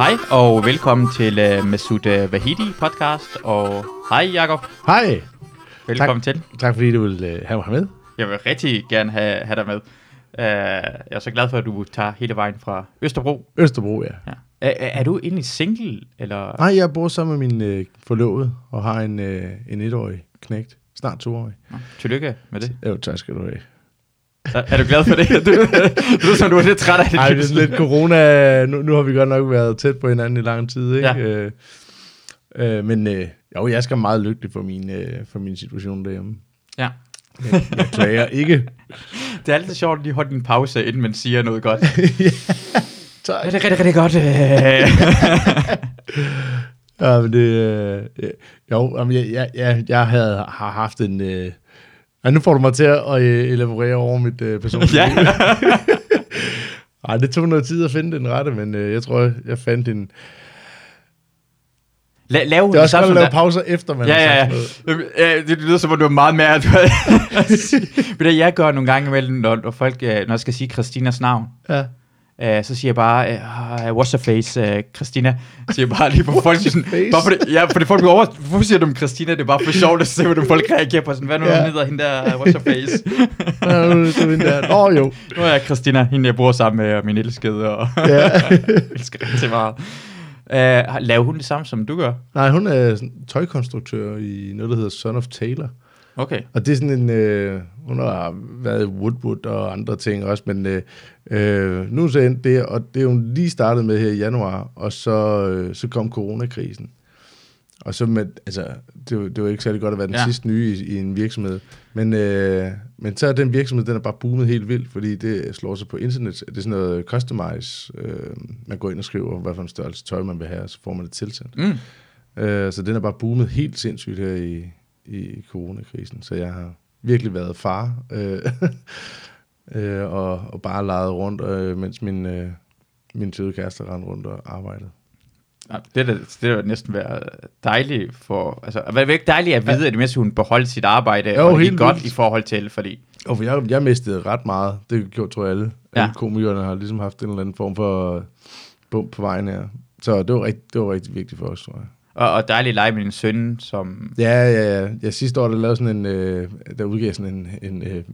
Hej og velkommen til uh, Masoud uh, Vahidi podcast, og hej Jakob, Hej. velkommen til. Tak fordi du vil øh, have mig med. Jeg vil rigtig gerne have, have dig med. Uh, jeg er så glad for, at du tager hele vejen fra Østerbro. Østerbro, ja. Ja. Er, er er du egentlig single, eller? Nej, jeg bor sammen med min øh, forlovede og har en, øh, en etårig knægt. Snart toårig. Nå, Tillykke med det. Jo, tak skal du have. Er, er du glad for det? Du, du er som du er lidt træt af det. Ej, det er lidt corona. Nu, nu har vi godt nok været tæt på hinanden i lang tid, ikke? Ja. Øh, øh, men øh, jo, jeg skal meget lykkelig for min, øh, for min situation derhjemme. Ja. Jeg, jeg klager ikke. Det er altid sjovt at lige holde en pause, inden man siger noget godt. Tak. Ja, det er rigtig, rigtig godt. Ja, men det, øh, øh, jo, jamen, jeg, jeg, jeg, jeg havde, har haft en... Øh, ja, nu får du mig til at øh, elaborere over mit øh, personlige ja. Ej, det tog noget tid at finde den rette, men øh, jeg tror, jeg fandt en... La, lav hun Det er også godt at lave der- pauser efter, man Ja, har ja, sagt ja. noget. ja det, det lyder som om, du er meget mere... Ved du, jeg gør nogle gange imellem, når, når folk, øh, når jeg skal sige Christinas navn, Ja. Øh, så siger jeg bare, uh, what's her face, uh, Christina, siger jeg bare lige på folk, sådan, bare for det, ja, for det folk bliver over, hvorfor siger du dem Christina, det er bare for sjovt at se, hvordan folk reagerer på sådan, hvad nu Ja. hedder hende der, what's her face, nu er sådan der. Nå, jo. nu er jeg Christina, hende jeg bor sammen med, og min elskede, og Ja. elsker rigtig meget. Uh, laver hun det samme, som du gør? Nej, hun er tøjkonstruktør i noget, der hedder Son of Taylor. Okay. Og det er sådan en, øh, hun har været i Woodwood og andre ting også, men øh, øh, nu er så endt det, og det er hun lige startet med her i januar, og så, øh, så kom coronakrisen. Og så med, altså, det, var, det var ikke særlig godt at være den Ja. ja. sidste nye i, i en virksomhed. Men, øh, men så er den virksomhed, den er bare boomet helt vildt, fordi det slår sig på internet. Det er sådan noget customize. Øh, man går ind og skriver, hvad for en størrelse tøj man vil have, og så får man det tilsendt. Mm. Øh, så den er bare boomet helt sindssygt her i, i coronakrisen. Så jeg har virkelig været far, øh, øh, og, og bare leget rundt, øh, mens min, øh, min søde kæreste rendte rundt og arbejdede. Ja, det er det er næsten være dejligt for... Altså, det er ikke dejligt at vide, at mens hun beholdt sit arbejde, Jo, og det gik godt vildt. i forhold til, fordi... Og for jeg, jeg mistede ret meget. Det gjorde, tror jeg, alle. Ja. Alle komikerne har ligesom haft en eller anden form for bump på vejen her. Så det var, rigtig, det var rigtig vigtigt for os, tror jeg. Og, og dejligt lege med din søn, som... Ja, ja, ja. ja sidste år, der lavede sådan en, øh, der udgav sådan en, en, øh,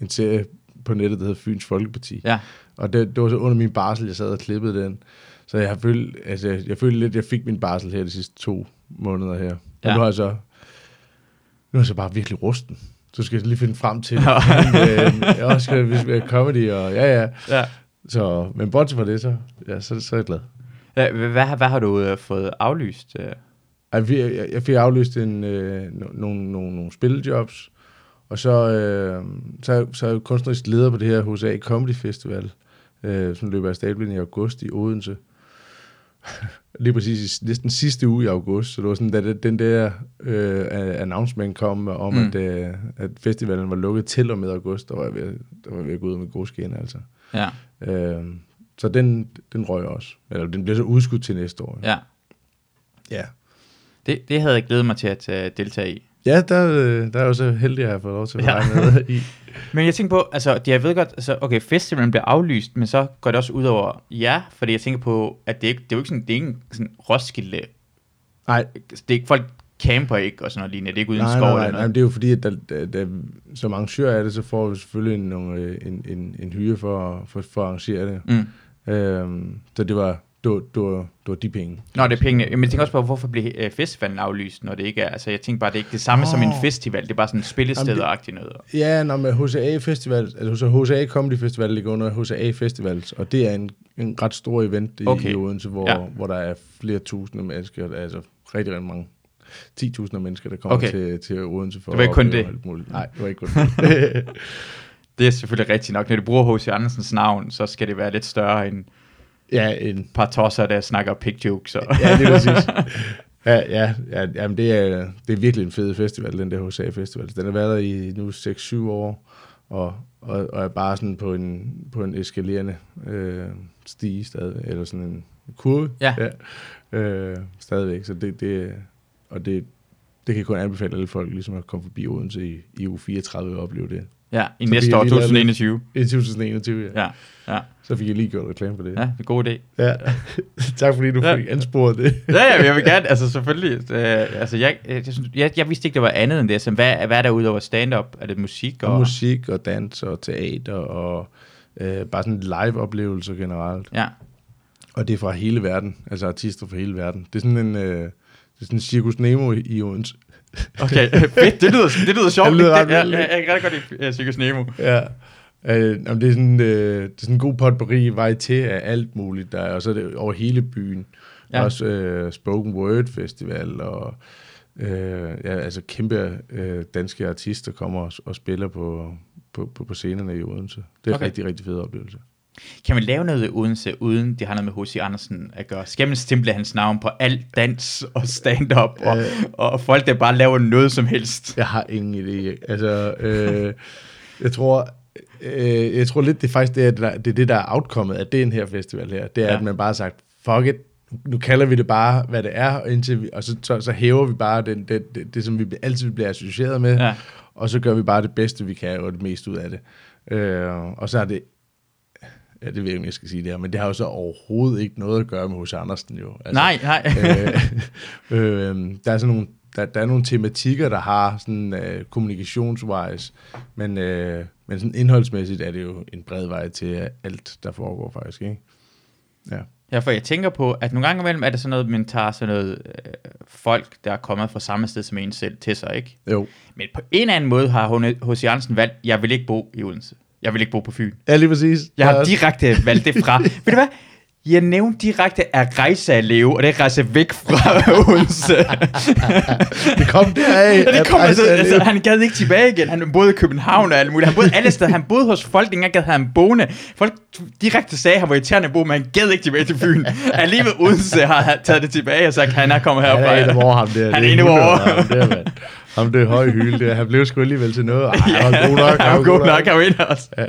en serie på nettet, der hedder Fyns Folkeparti. Ja, Og det, det var så under min barsel, jeg sad og klippede den. Så jeg har følt, altså, jeg, jeg følte lidt, at jeg fik min barsel her de sidste to måneder her. Og Ja. ja. nu har jeg så, nu er jeg så bare virkelig rusten. Så skal jeg lige finde frem til det. Men, øh, jeg også skal er comedy, og ja, ja. ja. Så, men bortset fra det, så, ja, så, så er jeg glad. Hvad, hvad, hvad har du øh, fået aflyst? Øh? Jeg, jeg fik aflyst en, øh, no- nogle, nogle, nogle spillejobs, og så, øh, så, er så er jeg kunstnerisk leder på det her HSA Comedy Festival, øh, som løber af stablen i august i Odense. Lige præcis i næsten sidste uge i august, så det var sådan, da det- den der øh, announcement kom om, mm. at, øh, at festivalen var lukket til og med august, der var jeg ved, der var jeg ved at gå ud med gode skin, altså. Ja, Øh, så den, den røg også. Eller den bliver så udskudt til næste år. ja. ja. Det, det havde jeg glædet mig til at uh, deltage i. Ja, der, øh, der er jo så heldig, at jeg har fået lov til at Ja. være med i. Men jeg tænker på, altså, jeg ved godt, altså, okay, festivalen bliver aflyst, men så går det også ud over jer, fordi jeg tænker på, at det, ikke, det er jo ikke sådan, det er ikke en sådan Roskilde, Nej, det er ikke, folk camper ikke og sådan noget lignende, det er ikke uden nej, skov nej, eller nej, nej, noget. men det er jo fordi, at der, der, der, som arrangør af det, så får vi selvfølgelig en, øh, en, en, en hyre for, for, for at arrangere det. Mm. Øhm, så det var, det, var, det, var, det var de penge. Nå, det er pengene. Men jeg tænker også på, hvorfor bliver øh, festivalen aflyst, når det ikke er... Altså, jeg tænker bare, det er ikke det samme oh. som en festival. Det er bare sådan en spillested-agtigt noget. Ja, når med HCA Festival, altså HCA Comedy Festival ligger under HCA Festivals, og det er en, en ret stor event i, Okay. i Odense, hvor, Ja. hvor der er flere tusinde mennesker, altså rigtig, rigtig mange 10.000 mennesker, der kommer Okay. til, til Odense for Det var ikke kun det. Nej, det var ikke kun det. Det er selvfølgelig rigtigt nok. Når du bruger H.C. Andersens navn, så skal det være lidt større end ja, en, par tosser, der snakker pig jokes. Og... ja, det er præcis. Ja, ja, ja jamen det, er, det er virkelig en fed festival, den der HCA Festival. Den har været der i nu 6-7 år, og, og, og er bare sådan på en, på en eskalerende øh, stige stadig, eller sådan en kurve. Ja. ja øh, stadigvæk, så det, det, og det, det kan kun anbefale alle folk, ligesom at komme forbi Odense i, i uge 34 og opleve det. Ja, i Så næste år, vi lavet 2021. I 2021, ja. Ja, ja, Så fik jeg lige gjort reklame for det. ja, det er en god idé. ja. tak fordi du Ja. fik ansporet det. Ja, ja, jeg vil gerne, altså selvfølgelig. Øh, altså, jeg, jeg, synes- jeg, jeg vidste ikke, det var andet end det. Så hvad, hvad er der udover stand-up? Er det musik? Og, Og musik og dans og teater og øh, bare sådan live-oplevelser generelt. Ja, Og det er fra hele verden, altså artister fra hele verden. Det er sådan en, øh, det er sådan en Circus Nemo i, i. okay. Fedt, det lyder, det lyder sjovt. Det lyder det, jeg, jeg, jeg, kan godt lide Circus Nemo. Ja. Øh, jamen, det, er sådan, øh, det er sådan en god potpourri vej til af alt muligt. Der, er- og så er det over hele byen. Ja. Også øh, Spoken Word Festival og øh, ja, altså kæmpe øh, danske artister kommer og, og spiller på, på, på, på scenerne i Odense. Det er Okay. okay. rigtig, rigtig fed oplevelse. Kan man lave noget i Odense, uden det har noget med H.C. Andersen at gøre? Skal man stemple hans navn på alt dans og stand-up, og, Øh. og folk, der bare laver noget som helst? Jeg har ingen idé. Altså, øh, jeg tror... Øh, jeg tror lidt, det er faktisk det, er, det er det, der er outcomet af den her festival her. Det er, Ja. at man bare har sagt, fuck it, nu kalder vi det bare, hvad det er, og, indtil vi, og så, så, så hæver vi bare den, det, det, det, som vi altid bliver associeret med, Ja. og så gør vi bare det bedste, vi kan, og det meste ud af det. Øh, og så er det, ja, det ved jeg ikke, jeg skal sige det her, men det har jo så overhovedet ikke noget at gøre med hos Andersen jo. Altså, Nej, nej. øh, øh, der er sådan nogle der, der er nogle tematikker, der har sådan øh, kommunikationswise, men, øh, men sådan indholdsmæssigt er det jo en bred vej til alt, der foregår faktisk, ikke? Ja. Ja, for jeg tænker på, at nogle gange imellem er det sådan noget, man tager sådan noget øh, folk, der er kommet fra samme sted som en selv til sig, ikke? Jo. Men på en eller anden måde har H.C. Andersen valgt, jeg vil ikke bo i Odense. Jeg vil ikke bo på Fyn. Ja, lige præcis. Jeg har direkte valgt det fra. Ved du hvad? Jeg nævnte direkte at rejse at leve, og det er rejse væk fra Odense. det kom deraf. Ja, det kom altså, altså, han gad ikke tilbage igen. Han boede i København og alt muligt. Han boede alle steder. Han boede hos folk, ikke engang gad ham boende. Folk direkte sagde, at han var irriterende at bo, men han gad ikke tilbage til Fyn. Alligevel Odense har han taget det tilbage og sagt, at han er kommet herfra. Han er en vore, ham der. Han er en af vore. 100, Ham der. Ham det høje hylde. Han blev sgu alligevel til noget. Ej, han var god nok. Han var god nok, han af os. Ja.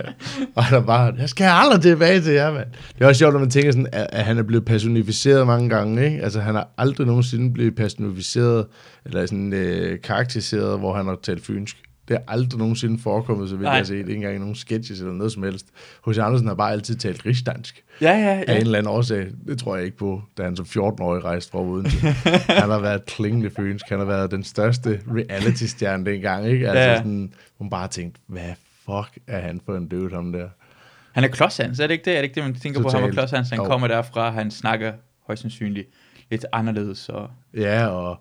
Og der bare, jeg skal aldrig tilbage til jer, mand. Det er også sjovt, når man tænker sådan, at, at han er blevet personificeret mange gange, ikke? Altså, han har aldrig nogensinde blevet personificeret, eller sådan øh, karakteriseret, hvor han har talt fynsk. Det er aldrig nogensinde forekommet, så Nej. jeg se. Ikke engang i nogen sketches eller noget som helst. H.C. Andersen har bare altid talt rigsdansk. Ja, ja, Af en ja. eller anden årsag. Det tror jeg ikke på, da han som 14-årig rejste fra Odense. han har været klingende fynsk. Han har været den største reality-stjerne dengang, ikke? Altså Ja, ja. sådan, hun bare tænkt, hvad fuck er han for en død, ham der? Han er klodshands, er det ikke det? Er det ikke det, man tænker på? Han Totalt. klodshands, han Jo. kommer derfra, han snakker højst sandsynligt lidt anderledes. Og... Ja, og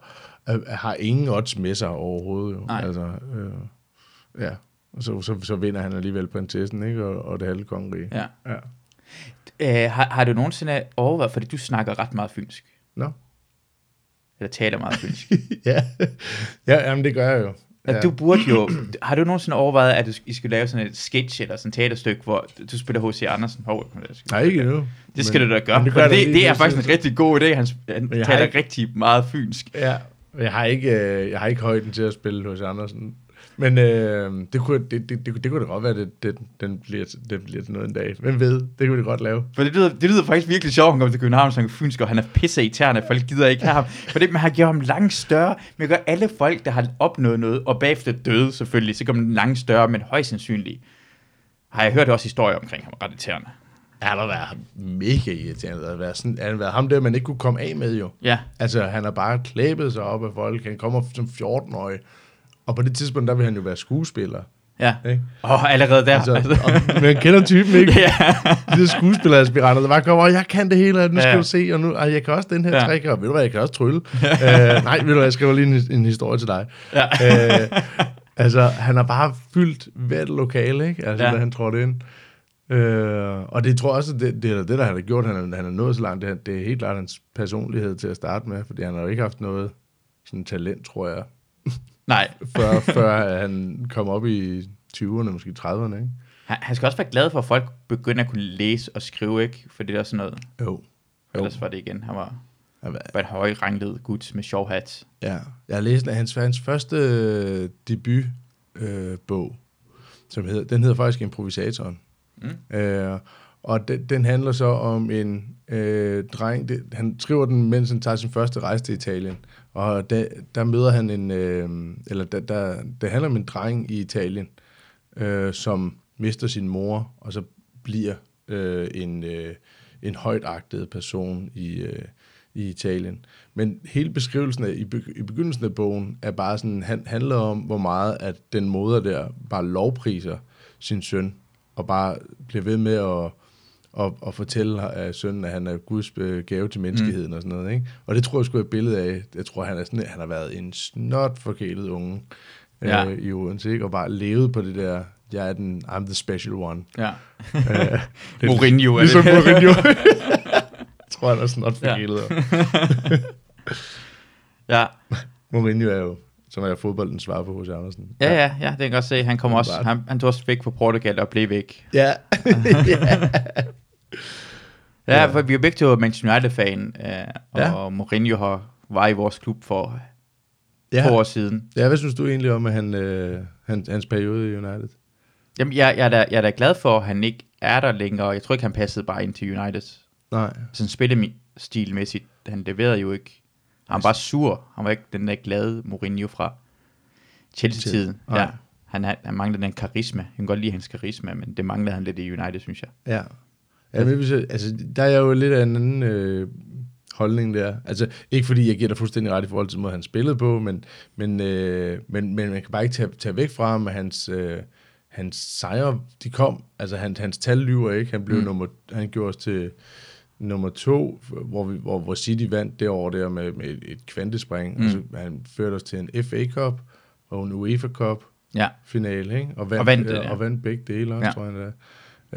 har ingen odds med sig overhovedet. Jo. Nej. Altså, øh, ja, så, så, så vinder han alligevel prinsessen, ikke? Og, og det halve kongerige. Ja. ja. Øh, har, har du nogensinde overvejet, fordi du snakker ret meget fynsk, Nå. eller taler meget fynsk, ja. ja, jamen det gør jeg jo. Ja. du burde jo, har du nogensinde overvejet, at du, I skulle lave sådan et sketch eller sådan et teaterstykke, hvor du spiller H.C. Andersen? Hov, Nej, ikke endnu. det skal Men- du da gøre, det, det, det er faktisk en rigtig god idé, han, han taler rigtig meget fynsk. Ja, jeg har ikke, øh, jeg har ikke højden til at spille hos Andersen. Men øh, det, kunne, det, det, det, det kunne da godt være, at det, det, den, bliver, den bliver til noget en dag. Hvem ved? Det kunne det godt lave. For det lyder, det lyder faktisk virkelig sjovt, at han kommer til København som fynsk, og han er pisse irriterende, folk gider ikke have ham. For det, man har gjort ham langt større, men gør alle folk, der har opnået noget, og bagefter døde selvfølgelig, så kommer den langt større, men højst sandsynligt. Har jeg hørt også historier omkring ham, ret irriterende. Han har været mega irriterende. at være sådan, han har været ham der, man ikke kunne komme af med jo. Ja, Altså, han har bare klæbet sig op af folk. Han kommer som 14-årig. Og på det tidspunkt, der vil han jo være skuespiller. ja. Ikke? Og allerede der. Altså, Altså, og, man kender typen, ikke? ja. De der skuespilleraspiranter, der bare kommer, og jeg kan det hele, og nu skal Ja. du se, og nu, og jeg kan også den her Ja. trick, og ved du hvad, jeg kan også trylle. uh, nej, ved du hvad, jeg skriver lige en, en historie til dig. ja. uh, altså, han har bare fyldt hvert lokale, ikke? Altså, ja. da han trådte ind. Uh, og det tror jeg også, det, det er det, der han har gjort, han, er- han er nået så langt, det, er- det er helt klart hans personlighed til at starte med, fordi han har jo ikke haft noget sådan talent, tror jeg, Nej, før, før han kom op i 20'erne, måske 30'erne, ikke? han, han skal også være glad for, at folk begynder at kunne læse og skrive, ikke? For det er sådan noget. Jo. jo. Ellers var det igen. Han var var- et højranglet gut med sjov hat. Ja, jeg har læst hans, hans første øh, debut øh, bog, som hedder, den hedder faktisk Improvisatoren. Mm. Øh, og den, den handler så om en øh, dreng, det, han skriver den, mens han tager sin første rejse til Italien, Og der, der møder han en, øh, eller der, der, det handler om en dreng i Italien, øh, som mister sin mor, og så bliver øh, en, øh, en højtagtet person i, øh, i Italien. Men hele beskrivelsen af, i, be, i begyndelsen af bogen er bare sådan, han, handler om, hvor meget at den moder der bare lovpriser sin søn, og bare bliver ved med at, at, at fortælle af sønnen, at han er Guds øh, gave til menneskeheden mm. og sådan noget. Ikke? Og det tror jeg sgu er et billede af, jeg tror, han, er sådan, han har været en snot forkælet unge ja. øh, i Odense, ikke? og bare levet på det der, jeg er den, I'm the special one. Ja. uh, Mourinho er ligesom det. Mourinho. jeg tror, han er snot forkælet. Ja. ja. Mourinho er jo som er fodboldens svar på H.C. Andersen. Ja, ja, ja, det kan jeg godt se. Han kom også, han, han tog også væk fra Portugal og blev væk. Ja. ja. ja, for vi er begge to Manchester United-fan, øh, og ja. Mourinho har, var i vores klub for ja. to år siden. Ja, hvad synes du egentlig om at han, øh, han, hans periode i United? Jamen, jeg, jeg, er da, jeg er da glad for, at han ikke er der længere. Jeg tror ikke, han passede bare ind til United. Nej. Sådan spillestilmæssigt, han leverede jo ikke han var bare sur. Han var ikke den der glade Mourinho fra Chelsea-tiden. Ja. Han, han manglede den karisma. Jeg kan godt lide hans karisma, men det manglede han lidt i United, synes jeg. Ja. ja men, altså, der er jo lidt af en anden øh, holdning der. Altså, ikke fordi jeg giver dig fuldstændig ret i forhold til, måde han spillede på, men, men, øh, men, men man kan bare ikke tage, tage væk fra ham, at hans, øh, hans sejre, de kom. Altså, han, hans tal lyver ikke. Han blev mm. nummer, han gjorde os til nummer to, hvor, vi, hvor, hvor City vandt det år der med, med et kvantespring. Mm. Altså, han førte os til en FA Cup og en UEFA Cup ja. finale, ikke? Og vandt, og vandt, det, ja. og vandt begge dele også, ja. tror jeg det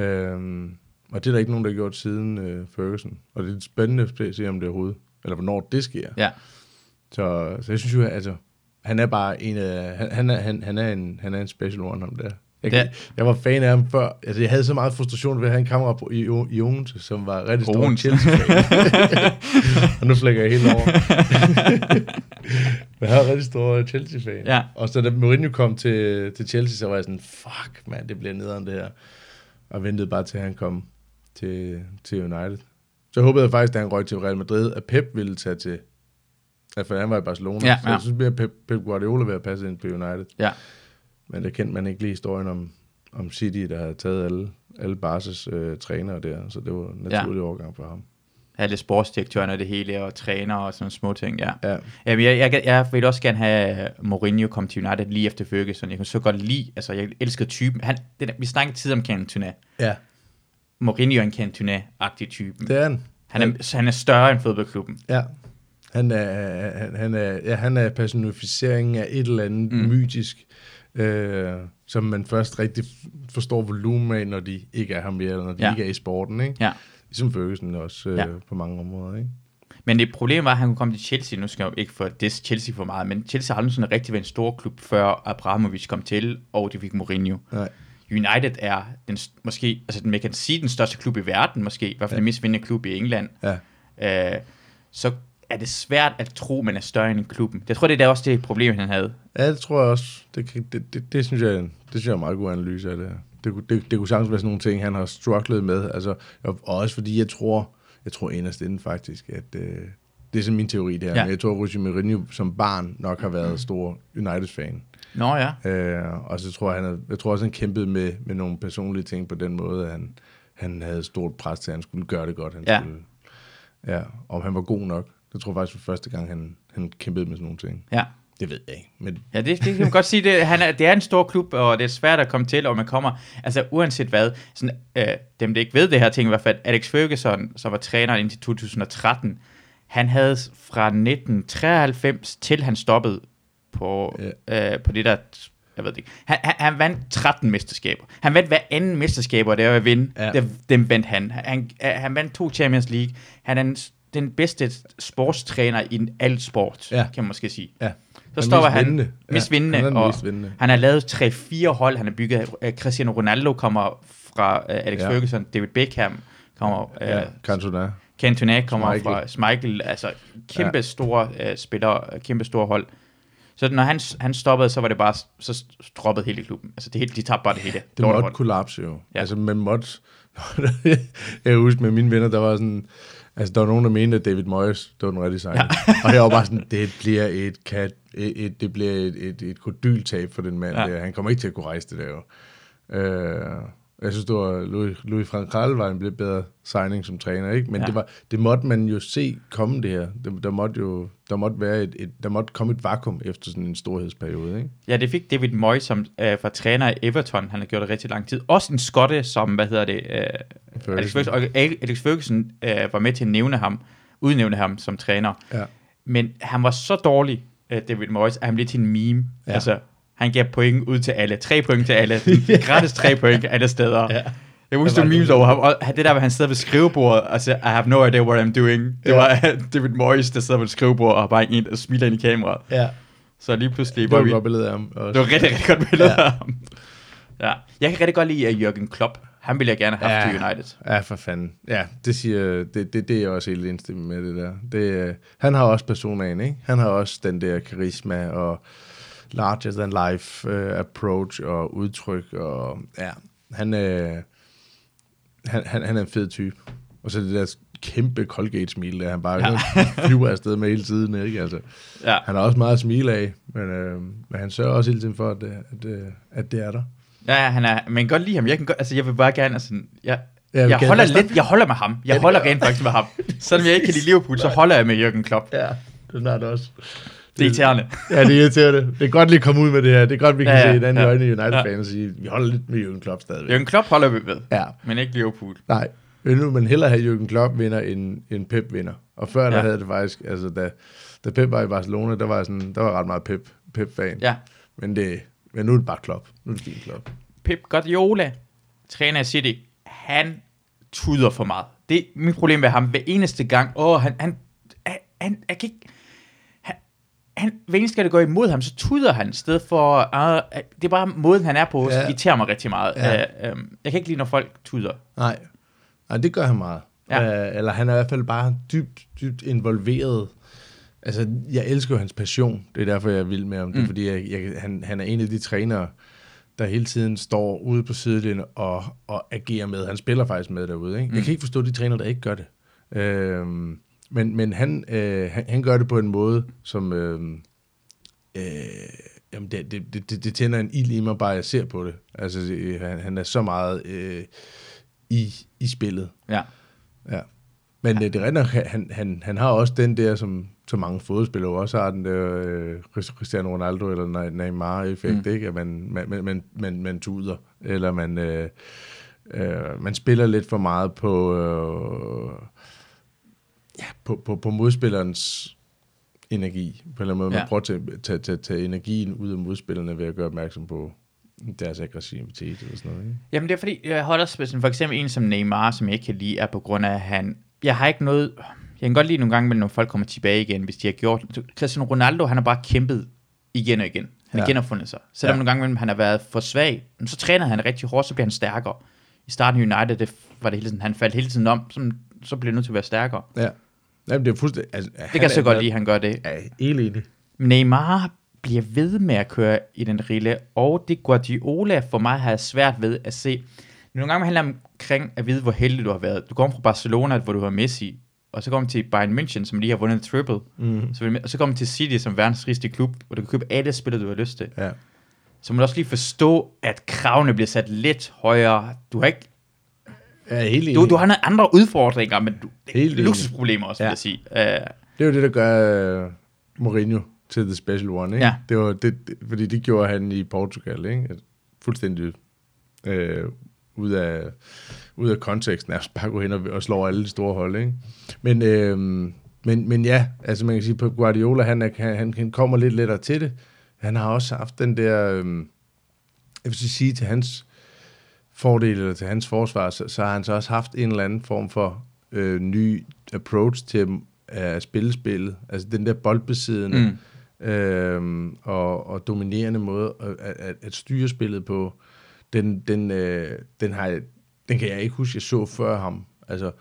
øhm, Og det er der ikke nogen, der har gjort siden øh, Ferguson. Og det er spændende at se, om det overhovedet, eller hvornår det sker. Ja. Så, så jeg synes jo, altså, han er bare en af, han, han, er, han, han, er en, han er en special one, ham der. Jeg, det... jeg var fan af ham før. Altså, jeg havde så meget frustration ved at have en kammerat på, i, i Odense, som var rigtig stor chelsea Og nu flækker jeg helt over. Men jeg var rigtig stor Chelsea-fan. Ja. Og så da Mourinho kom til, til Chelsea, så var jeg sådan, fuck man, det bliver nederen det her. Og ventede bare til, at han kom til, til United. Så håbede jeg faktisk, da han røg til Real Madrid, at Pep ville tage til... Ja, for han var i Barcelona. Ja, så jeg synes, at Pep, Pep Guardiola ved at passe ind på United. Ja. Men det kendte man ikke lige historien om, om City, der havde taget alle, alle Barses øh, trænere der, så det var en naturlig ja. overgang for ham. Alle sportsdirektøren og det hele, og træner og sådan små ting, ja. ja. Jamen, jeg, jeg, jeg vil også gerne have Mourinho kom til United lige efter Ferguson. Jeg kunne så godt lide, altså jeg elskede typen. Han, det der, vi snakkede tid om Cantona. Ja. Mourinho er en Cantona-agtig type. Det er han. Han er, så han er større end fodboldklubben. Ja. Han er, han, han er, ja, han er personificeringen af et eller andet mm. mytisk øh, som man først rigtig forstår volumen af, når de ikke er her mere, eller når de ja. ikke er i sporten. Ikke? Ja. Ligesom Ferguson også øh, ja. på mange områder. Ikke? Men det problem var, at han kunne komme til Chelsea. Nu skal jeg jo ikke få det Chelsea for meget, men Chelsea har aldrig sådan rigtig været en stor klub, før Abramovich kom til, og de fik Mourinho. Nej. United er den, måske, altså man kan sige den største klub i verden, måske, i hvert fald ja. den mest vindende klub i England. Ja. Øh, så er det svært at tro, man er større end klubben. Jeg tror, det er også det problem, han havde. Ja, det tror jeg også. Det, det, det, det, synes, jeg, det synes jeg er en meget god analyse af det Det, det, det kunne sagtens være sådan nogle ting, han har strugglet med. Altså, og også fordi jeg tror, jeg tror inderst inden faktisk, at øh, det er sådan min teori der. Ja. Men jeg tror, at Jose Mourinho som barn nok har været stor United-fan. Nå ja. Øh, og så tror jeg, han, jeg tror også, han kæmpede med, med nogle personlige ting på den måde, at han, han havde stort pres til, at han skulle gøre det godt. Han ja. Skulle, ja, om han var god nok. Det tror jeg faktisk var første gang, han, han kæmpede med sådan nogle ting. Ja. Det ved jeg ikke. Men... Ja, det, det kan man godt sige. Det, han er, det er en stor klub, og det er svært at komme til, og man kommer, altså uanset hvad, sådan, øh, dem der ikke ved det her ting i hvert fald, Alex Ferguson, som var træner indtil 2013, han havde fra 1993 til han stoppede på, ja. øh, på det der jeg ved det ikke. Han, han, han vandt 13 mesterskaber. Han vandt hver anden mesterskaber, der var at vinde. Ja. Dem, dem vandt han. Han, han vandt to Champions League. Han er en den bedste sportstræner i al sport, ja. kan man måske sige. Ja. Så står han vindende. mest vindende, ja, han og vindende. han har lavet 3-4 hold, han har bygget. Cristiano Ronaldo kommer fra uh, Alex ja. Ferguson, David Beckham kommer... Uh, ja, Cantona. Cantona kommer Schmeichel. fra Schmeichel, altså kæmpe ja. store uh, spillere, kæmpe store hold. Så når han, han stoppede, så var det bare, så droppede hele klubben. Altså det hele, de tabte bare det hele. Det måtte kollapse jo. Ja. Altså man måtte, jeg husker med mine venner, der var sådan, Altså, der var nogen, der mente, at David Moyes, det var den rigtige signing. Ja. og jeg var bare sådan, det bliver et, kat, et, et, det bliver et, et, et kodyltab for den mand ja. der. Han kommer ikke til at kunne rejse det der jo. Øh, jeg synes, det var Louis, Louis Frank Kral var en lidt bedre signing som træner, ikke? Men ja. det, var, det måtte man jo se komme det her. Det, der måtte jo der måtte være et, et, der måtte komme et vakuum efter sådan en storhedsperiode, ikke? Ja, det fik David Moyes som øh, var træner i Everton. Han har gjort det rigtig lang tid. Også en skotte, som, hvad hedder det, øh, Alex Ferguson, og Alex Ferguson øh, var med til at nævne ham, udnævne ham som træner. Ja. Men han var så dårlig, øh, David Moyes, at han blev til en meme. Ja. Altså, han gav point ud til alle. Tre point til alle. Gratis tre point alle steder. Ja. Jeg husker memes over ham, og det der, hvor han sidder ved skrivebordet og siger, I have no idea what I'm doing. Det ja. var David Moyes, der sidder ved skrivebordet og bare en, der smiler ind i kameraet. Ja. Så lige pludselig... Det var et godt billede af ham. Også. Det var rigtig, rigtig godt billede ja. af ham. Ja. Jeg kan rigtig godt lide uh, Jürgen Klopp. Han ville jeg gerne have haft ja. til United. Ja, for fanden. Ja, det siger, det, det, det er også helt indstillet med det der. Det, uh, han har også personagen, ikke? Han har også den der karisma og larger than life uh, approach og udtryk og ja, han, uh, han, han, han er en fed type. Og så det der kæmpe Colgate-smil, der han bare ja. flyver afsted med hele tiden, ikke? Altså, ja. Han har også meget at smile af, men, øh, men han sørger også hele tiden for, at, det, at, øh, at det er der. Ja, han er, men jeg kan godt lide ham. Jeg, kan godt, altså, jeg vil bare gerne, altså, jeg, ja, jeg, holder lidt, jeg holder med ham. Jeg ja, holder rent faktisk med ham. Selvom jeg ikke kan lide Liverpool, så holder jeg med Jürgen Klopp. Ja, det er snart også. Det er irriterende. ja, det er irriterende. Det er godt lige at komme ud med det her. Det er godt, vi kan ja, ja, se den ja, øjne i United-fans ja. og sige, vi holder lidt med Jürgen Klopp stadigvæk. Jürgen Klopp holder vi ved, ja. men ikke Liverpool. Nej, men nu man hellere have Jürgen Klopp vinder, end, end Pep vinder. Og før ja. der havde det faktisk, altså da, da Pep var i Barcelona, der var, sådan, der var ret meget Pep, Pep-fan. Ja. Men, det, men nu er det bare Klopp. Nu er det din Klopp. Pep Guardiola, træner af City, han tuder for meget. Det er mit problem med ham hver eneste gang. Åh, han, han, han, han, jeg kan ikke, han, hver eneste det går imod ham, så tuder han, i stedet for, uh, det er bare måden, han er på, ja. irriterer mig rigtig meget. Ja. Uh, um, jeg kan ikke lide, når folk tuder. Nej, Nej det gør han meget. Ja. Uh, eller han er i hvert fald bare dybt, dybt involveret. Altså, jeg elsker jo hans passion. Det er derfor, jeg er vild med ham. Det er, mm. fordi jeg, jeg, han, han er en af de trænere, der hele tiden står ude på sidelinjen og, og agerer med. Han spiller faktisk med derude. Ikke? Mm. Jeg kan ikke forstå de træner, der ikke gør det. Uh, men, men han, øh, han, han gør det på en måde, som... Øh, øh, jamen det, det, det, det tænder en ild i mig, bare jeg ser på det. Altså, det, han, han er så meget øh, i, i spillet. Ja. Ja. Men ja. Øh, det er rigtigt, han, han, han har også den der, som, som mange fodspillere også har, den der øh, Cristiano Ronaldo eller Neymar-effekt, mm. ikke? At man, man, man, man, man tuder, eller man, øh, øh, man spiller lidt for meget på... Øh, ja, på, på, på modspillerens energi. På en eller anden måde. Ja. Man prøver at tage, tage, tage, energien ud af modspillerne ved at gøre opmærksom på deres aggressivitet eller sådan noget. Ikke? Jamen det er fordi, jeg holder for eksempel en som Neymar, som jeg ikke kan lide, er på grund af, at han... Jeg har ikke noget... Jeg kan godt lide nogle gange, når folk kommer tilbage igen, hvis de har gjort... Cristiano Ronaldo, han har bare kæmpet igen og igen. Han har ja. genopfundet sig. Selvom ja. nogle gange, han har været for svag, så træner han rigtig hårdt, så bliver han stærkere. I starten af United, det var det hele tiden, han faldt hele tiden om, så, så blev han nødt til at være stærkere. Ja. Jamen, det er fuldstændig... Altså, det kan jeg så godt lide, at han gør det. Ja, helt enig. Neymar bliver ved med at køre i den rille, og det Guardiola for mig har svært ved at se. Nogle gange handler det omkring at vide, hvor heldig du har været. Du kommer fra Barcelona, hvor du har Messi, og så kommer til Bayern München, som lige har vundet triple. Mm. Så, og så kommer til City, som verdens rigeste klub, hvor du kan købe alle spillere, du har lyst til. Ja. Så må du også lige forstå, at kravene bliver sat lidt højere. Du har ikke Ja, helt du, du har nogle andre udfordringer, men du, helt luksusproblemer også, ja. vil jeg sige. Uh, det er jo det, der gør uh, Mourinho til The Special One, ikke? Ja. Det var det, det, fordi det gjorde han i Portugal, ikke? Fuldstændig uh, ud af, ud af konteksten, altså bare gå hen og, og slå alle de store hold, ikke? Men, uh, men, men ja, altså man kan sige, på Guardiola, han, er, han, han kommer lidt lettere til det. Han har også haft den der, uh, jeg vil sige til hans fordel eller til hans forsvar, så, så har han så også haft en eller anden form for øh, ny approach til at spille spillet. Altså den der boldbesiddende mm. øh, og, og dominerende måde at, at, at styre spillet på, den, den, øh, den, har, den kan jeg ikke huske, jeg så før ham. Altså,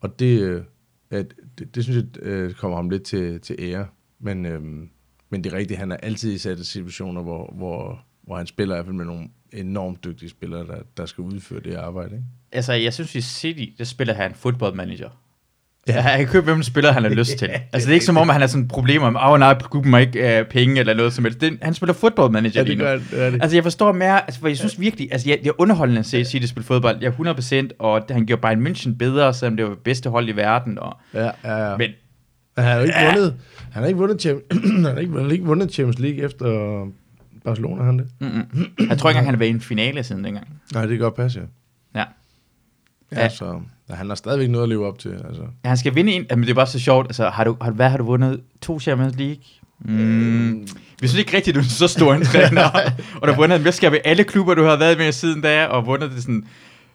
og det, øh, at, det, det synes jeg øh, kommer ham lidt til, til ære. Men, øh, men det er rigtigt, han er altid i satte situationer, hvor, hvor, hvor han spiller i hvert fald med nogle enormt dygtige spillere, der, der skal udføre det arbejde. Ikke? Altså, jeg synes, i City, der spiller han football manager. Ja. Han kan købe, hvem spiller han har lyst til. Altså, det er ikke som om, han har sådan problemer med, åh oh, nej, klubben må ikke uh, penge eller noget som helst. Det, han spiller football manager Ja, lige det nu. gør det, det, det. Altså, jeg forstår mere, altså, for jeg synes virkelig, altså, jeg, det er underholdende at se City spille fodbold. Jeg er 100%, og han gjorde Bayern München bedre, selvom det var det bedste hold i verden. Og, Ja, ja, ja. men Men han har jo ikke vundet, han har ikke vundet, Champions, han har ikke, han har ikke vundet Champions League efter Barcelona, har han det? mm-mm. jeg tror ikke engang, han har været i en finale siden dengang. Nej, det kan godt passe, ja. Ja. Ja, Ja. så ja, han har stadigvæk noget at leve op til, altså. Ja, han skal vinde en, men det er bare så sjovt. Altså, har du, har, hvad har du vundet? To Champions League? Mm. Vi synes ikke rigtigt, du er så stor en træner. og du har vundet et mesterskab i alle klubber, du har været med siden da, og vundet det sådan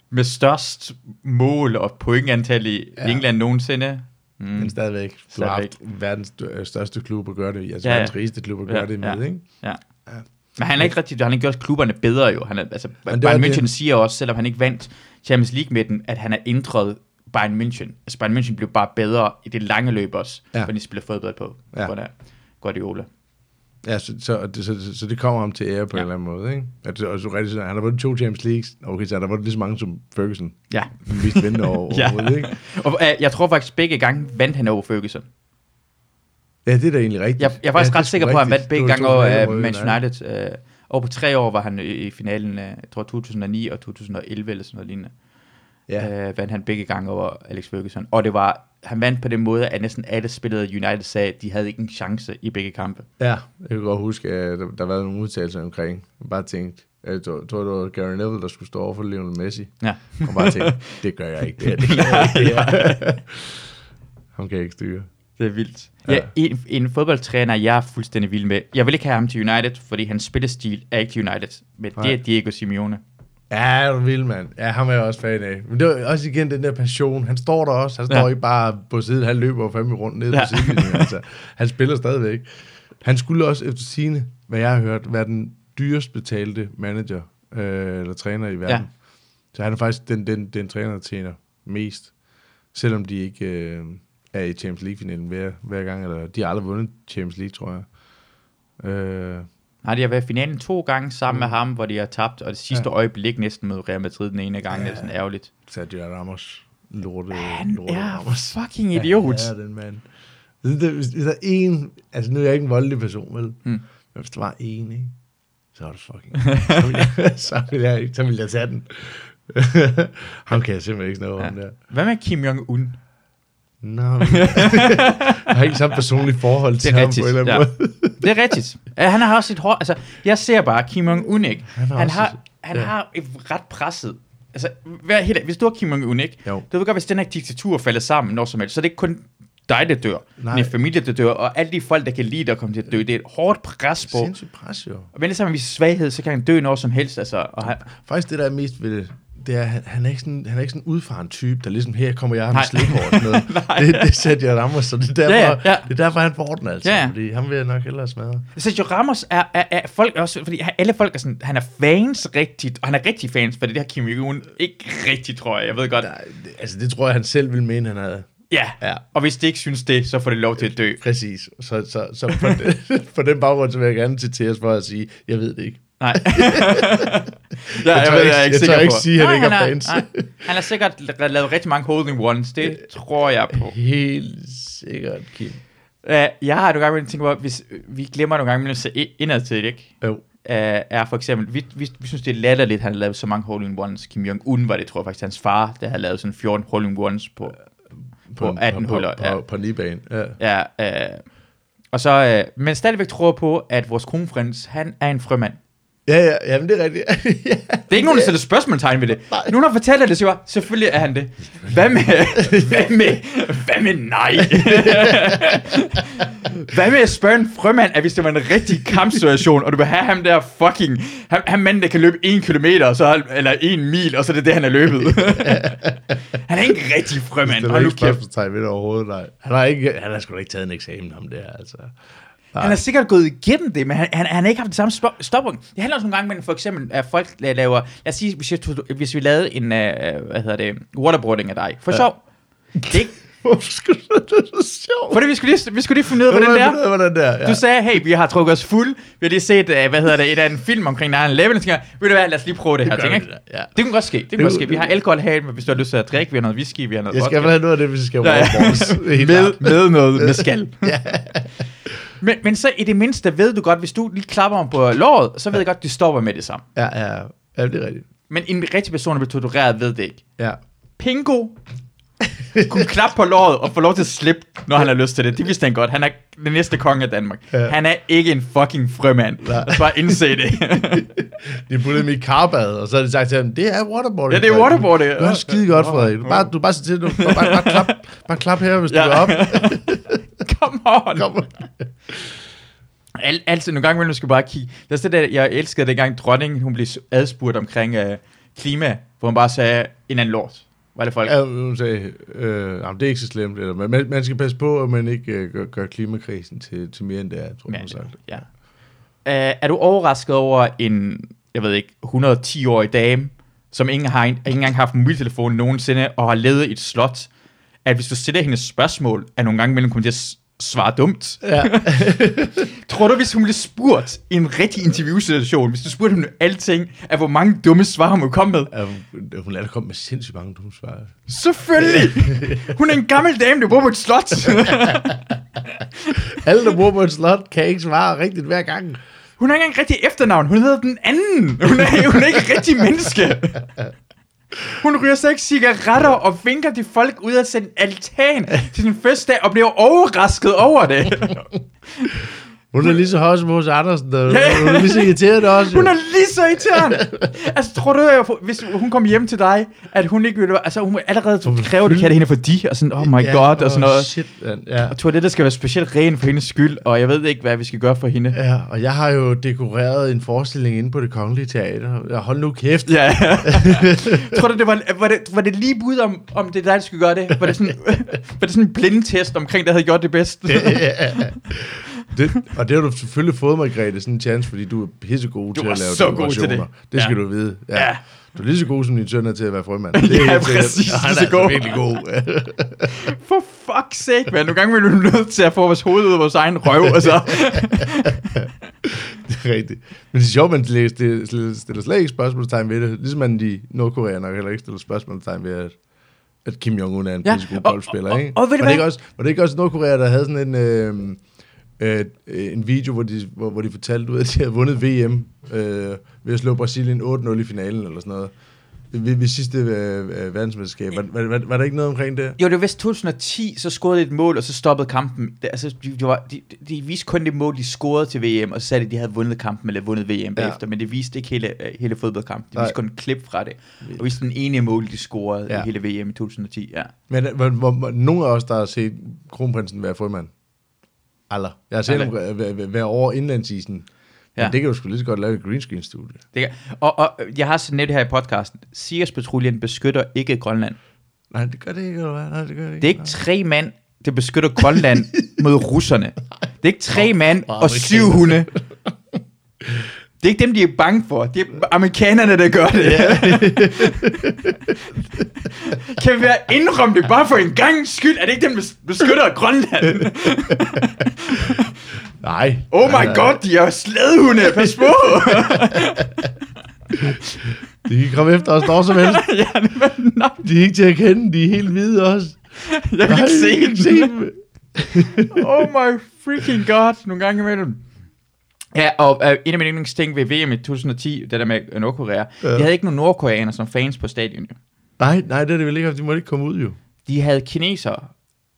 med størst mål og pointantal i Ja. England nogensinde. Mm. Men stadigvæk, du har Stadigvæk. haft verdens stø- største klub at gøre det i, altså ja, ja. verdens rigeste klub at gøre Ja, det med, ja. ikke? Ja. Ja. Men han er ikke rigtig, han har ikke gjort klubberne bedre jo. Han er, altså, Bayern er det. München siger også, selvom han ikke vandt Champions League med den, at han har ændret Bayern München. Altså Bayern München blev bare bedre i det lange løb også, Ja. fordi de spiller fodbold på, Ja. på Guardiola. Ja, så, så, det, så, så, så det kommer ham til ære på ja. En eller anden måde, ikke? At, og så rigtig sådan, han har vundet to Champions Leagues. Okay, så han har vundet lige så mange som Ferguson. Ja. Mest vindende over, Ja. ikke? Og jeg tror faktisk, begge gange vandt han over Ferguson. Ja, det er da egentlig rigtigt. Jeg, jeg er faktisk ja, ret sikker på, at han vandt begge gange over uh, Manchester United. Uh, over på tre år var han i, finalen, uh, jeg tror 2009 og 2011 eller sådan noget lignende. Ja. Uh, vandt han begge gange over Alex Ferguson. Og det var, han vandt på den måde, at næsten alle spillere i United sagde, at de havde ikke en chance i begge kampe. Ja, jeg kan godt huske, at der, der var nogle udtalelser omkring. Jeg bare tænkte, jeg tror, tror, det var Gary Neville, der skulle stå over for Lionel Messi. Ja. Og bare tænkte, det gør jeg ikke. Det, her, det gør jeg ikke. Det her. Ham kan jeg ikke styre. Det er vildt. Ja. En, en fodboldtræner, jeg er fuldstændig vild med. Jeg vil ikke have ham til United, fordi hans spillestil er ikke til United. Men Nej. det er Diego Simeone. Ja, du vil, mand. Ja, ham er jeg også fan af. Men det var også igen den der passion. Han står der også. Han står ja. Ikke bare på siden. Han løber jo fandme rundt ned ja. På sidelinjen. Altså, han spiller stadigvæk. Han skulle også efter sine, hvad jeg har hørt, være den dyrest betalte manager øh, eller træner i verden. Ja. Så han er faktisk den, den, den træner, der tjener mest. Selvom de ikke øh, er i Champions League-finalen hver, hver gang. Eller de har aldrig vundet Champions League, tror jeg. Øh, Nej, de har været i finalen to gange sammen mm. med ham, hvor de har tabt, og det sidste Ja. øjeblik næsten mod Real Madrid den ene gang. Ja. Det er sådan ærgerligt. Sergio Ramos. Lorte, Han lorte er Ramos. fucking idiot. Ja, ja, den mand. Hvis, der, er en, altså nu er jeg ikke en voldelig person, vel? Mm. Men hvis der var en, ikke? Så er det fucking. så, vil jeg, så, vil jeg, så vil jeg tage den. Ham kan jeg simpelthen ikke snakke om Ja. der. Hvad med Kim Jong-un? Men, jeg har ikke samme personligt forhold til ham rigtigt, på en eller anden ja. måde. Det er rigtigt. Han har også et hår... Altså, jeg ser bare Kim Jong-un, ikke? Han har Han også har, et- han ja. har et ret presset... Altså, vær helt, hvis du har Kim Jong-un, ikke? Jo. Du ved godt, hvis den her diktatur falder sammen når som helst, så er det ikke kun dig, der dør. Nej. Din familie, der dør, og alle de folk, der kan lide dig, kommer til at dø. Det er et hårdt pres på. Sindssygt pres, jo. Og hvis han viser svaghed, så kan han dø når som helst. Altså, og han, Faktisk det, der er mest ved det, det er, han, han er ikke sådan, han er ikke sådan en udfaren type, der ligesom, her kommer jeg med Nej. slikhår og sådan noget. det, det sætter jeg rammer, så det er derfor, Ja, ja. Det er derfor han får den altså. Ja, ja. Fordi ham vil jeg nok hellere smadre. Sergio Ramos er, er, er folk også, fordi han- alle folk er sådan, han er fans rigtigt, og han er rigtig fans, for det der Kim Jong-un ikke rigtigt, tror jeg. Jeg ved godt. Nej, det, altså det tror jeg, han selv vil mene, han havde. Ja. Ja. Og hvis det ikke synes det, så får det lov til at dø. Præcis. Så, så, så på, den, på den baggrund, så vil jeg gerne citere for at sige, jeg ved det ikke. Nej. ja, Jeg tør ikke- jeg tør ikke sige, at han ikke er han fans. nej. Han har sikkert la- lavet rigtig mange holding ones. Det tror jeg på. Helt sikkert, Kim. Uh, jeg har nogle gange tænkt på, hvis vi glemmer nogle gange at se indad til det, ikke? Jo. Uh, er for eksempel, vi, vi, vi synes, det er latterligt, at han har lavet så mange holding ones. Kim Jong-un var det, tror jeg faktisk, hans far, der har lavet sådan 14 holding ones på, på 18 på, huller. På, ja. på, på Nibane. Ja. Ja, øh, og så, øh, men stadigvæk tror på, at vores kronprins, han er en frømand. Ja, ja, jamen det er rigtigt. ja. Det er ikke nogen, der sætter spørgsmålstegn ved det. Nogen har fortalt det, så jeg, selvfølgelig er han det. Hvad med, hvad med, hvad med nej? hvad med at spørge en frømand, at hvis det var en rigtig kampsituation, og du vil have ham der fucking, ham, ham manden, der kan løbe en kilometer, så, er- eller en mil, og så er det det, han er løbet. han er ikke en rigtig frømand. Det nu ikke spørgsmålstegn ved det overhovedet, nej. Han har, ikke, han har sgu da ikke taget en eksamen, ham der, altså. Nej. Han har sikkert gået igennem det, men han, han, han har ikke haft det samme stoppunkt. Det handler også nogle gange med, for eksempel, at folk la- laver... Lad os sige, hvis, jeg, hvis vi lavede en, uh, hvad hedder det, waterboarding af dig. For Ja. sjov. Det er ikke, Hvorfor skulle det er så sjovt? Fordi vi skulle lige, vi skulle lige finde ud af, hvordan det er. Hvordan der, ja. Du sagde, hey, vi har trukket os fuld. Vi har lige set, uh, hvad hedder det, et af en film omkring 9-11. Jeg tænker, ved du hvad, lad os lige prøve det her gør ting, vi ikke? da, ja. Det kunne godt ske. Det kunne Det godt ske. Vi har alkohol her, men hvis du har lyst til at drikke, vi har noget whisky, vi har noget Jeg skal have noget af det, hvis jeg skal ja. med, med noget med skal. ja. Men, men så i det mindste ved du godt, hvis du lige klapper om på låret, så ved jeg godt, at det stopper med det samme. ja, ja, ja, det er rigtigt. Men en rigtig person, der bliver tortureret, ved det ikke. Ja. Pingo kunne klappe på låret og få lov til at slippe, når han har lyst til det. Det vidste han godt. Han er den næste konge af Danmark. Ja. Han er ikke en fucking frømand. Nej. Bare indse det. De puttede dem i karbad, og så har de sagt til ham, det er waterboarding. ja, det er waterboarding. Det er skide godt, Frederik. Du bare, du bare siger til, du bare, bare, klap, bare klap her, hvis du Ja. går op. Come on. Kom. Al, altid nogle gange imellem skal bare kigge. Der er det der, jeg elskede dengang dronningen, hun blev adspurgt omkring uh, klima, hvor hun bare sagde en anden lort. Var det folk? Ja, hun sagde, øh, jamen, det er ikke så slemt. Eller, men man, man skal passe på, at man ikke øh, gør, gør klimakrisen til, til mere end det er, tror jeg, hun har sagt. ja. Uh, er du overrasket over en, jeg ved ikke, 110-årig dame, som ingen har ikke engang haft en mobiltelefon nogensinde, og har levet i et slot, at hvis du stiller hendes spørgsmål, at nogle gange imellem kommer til at svare dumt. Ja. Tror du, hvis hun blev spurgt i en rigtig interviewsituation, hvis du spurgte hende alting, af hvor mange dumme svar hun komme med? ja, hun, hun lader komme med sindssygt mange dumme svar. Selvfølgelig! Hun er en gammel dame, der bor på et slot. Alle, der bor på et slot, kan ikke svare rigtigt hver gang. Hun har ikke engang rigtig efternavn. Hun hedder den anden. Hun er, hun er ikke rigtig menneske. Hun ryger seks cigaretter og vinker de folk ud af sin altan til sin første dag og bliver overrasket over det. Hun er lige så høj som hos Andersen, og Ja. hun er lige så irriteret også. Hun jo. er lige så irriterende. Altså, tror du, at hvis hun kom hjem til dig, at hun ikke ville... Altså, hun allerede kræve, at de kalder hende for de, og sådan, oh my Ja, god, og sådan noget. Shit, man. Ja. Og toilettet skal være specielt ren for hendes skyld, og jeg ved ikke, hvad vi skal gøre for hende. ja, og jeg har jo dekoreret en forestilling inde på det kongelige teater. Ja, hold nu kæft. Ja. Tror du, det var, var, det, var det lige bud om, om det er dig, der skulle gøre det? Var det sådan, var det sådan en blindtest omkring, der havde gjort det bedst? Det, og det har du selvfølgelig fået, Margrethe, sådan en chance, fordi du er pissegod til var at lave så god til det. Det skal Ja. du vide. Ja. Du er lige så god som din søn er til at være frømand. Ja, helt sikkert. præcis, Og Han er så altså god. virkelig god. For fuck's sake, man. Nogle gange er vi nødt til at få vores hoved ud af vores egen røv, og så... det er rigtigt. Men det er sjovt, man stiller, slet ikke spørgsmålstegn ved det. Ligesom man de nordkoreanere heller ikke stiller spørgsmålstegn ved, at, at Kim Jong-un er en Ja, ja. pissegod og- golfspiller. og- ikke? og ved du var, det ikke også, var det ikke også Nordkorea, der havde sådan en... Øh, øh, en video, hvor de, hvor, hvor de fortalte ud, at de havde vundet VM øh, ved at slå Brasilien 8-0 i finalen, eller sådan noget. Ved, ved sidste øh, øh, verdensmesterskab. Var, var, var, var, der ikke noget omkring det? Jo, det var vist 2010, så scorede de et mål, og så stoppede kampen. Det, altså, de, de, var, de, de viste kun det mål, de scorede til VM, og så sagde de, at de havde vundet kampen, eller vundet VM Ja. bagefter, men det viste ikke hele, øh, hele fodboldkampen. De Nej. viste kun et klip fra det, og viste den ene mål, de scorede ja. I hele VM i 2010, ja. Men hvor, hvor, hvor, nogle af os, der har set kronprinsen være frømand. Aller. Jeg har set Aldrig. være- over indlandsisen. Men Ja. det kan du sgu lige så godt lave et green screen studie. Det kan, og, og jeg har sådan net her i podcasten. Sirius-patruljen beskytter ikke Grønland. Nej, det gør det ikke, eller hvad? Nej, det gør det ikke. Det er ikke tre mand, der beskytter Grønland mod russerne. Det er ikke tre mand og syv hunde. Det er ikke dem, de er bange for. Det er amerikanerne, der gør det. kan vi være indrømme det bare for en gang skyld? Er det ikke dem, der beskytter Grønland? Nej. Oh nej, my nej. god, de er slædehunde. Pas på. De kan komme efter os når som helst. ja, men nej, De er ikke til at kende, de er helt hvide også. jeg kan Nej, ikke se dem. oh my freaking god, nogle gange imellem. Ja, og uh, en af mine yndlingsting ved VM i 2010, det der med Nordkorea, ja. De havde ikke nogen nordkoreanere som fans på stadion. jo. Nej, nej, det er det vel ikke. De må ikke komme ud, jo. De havde kinesere,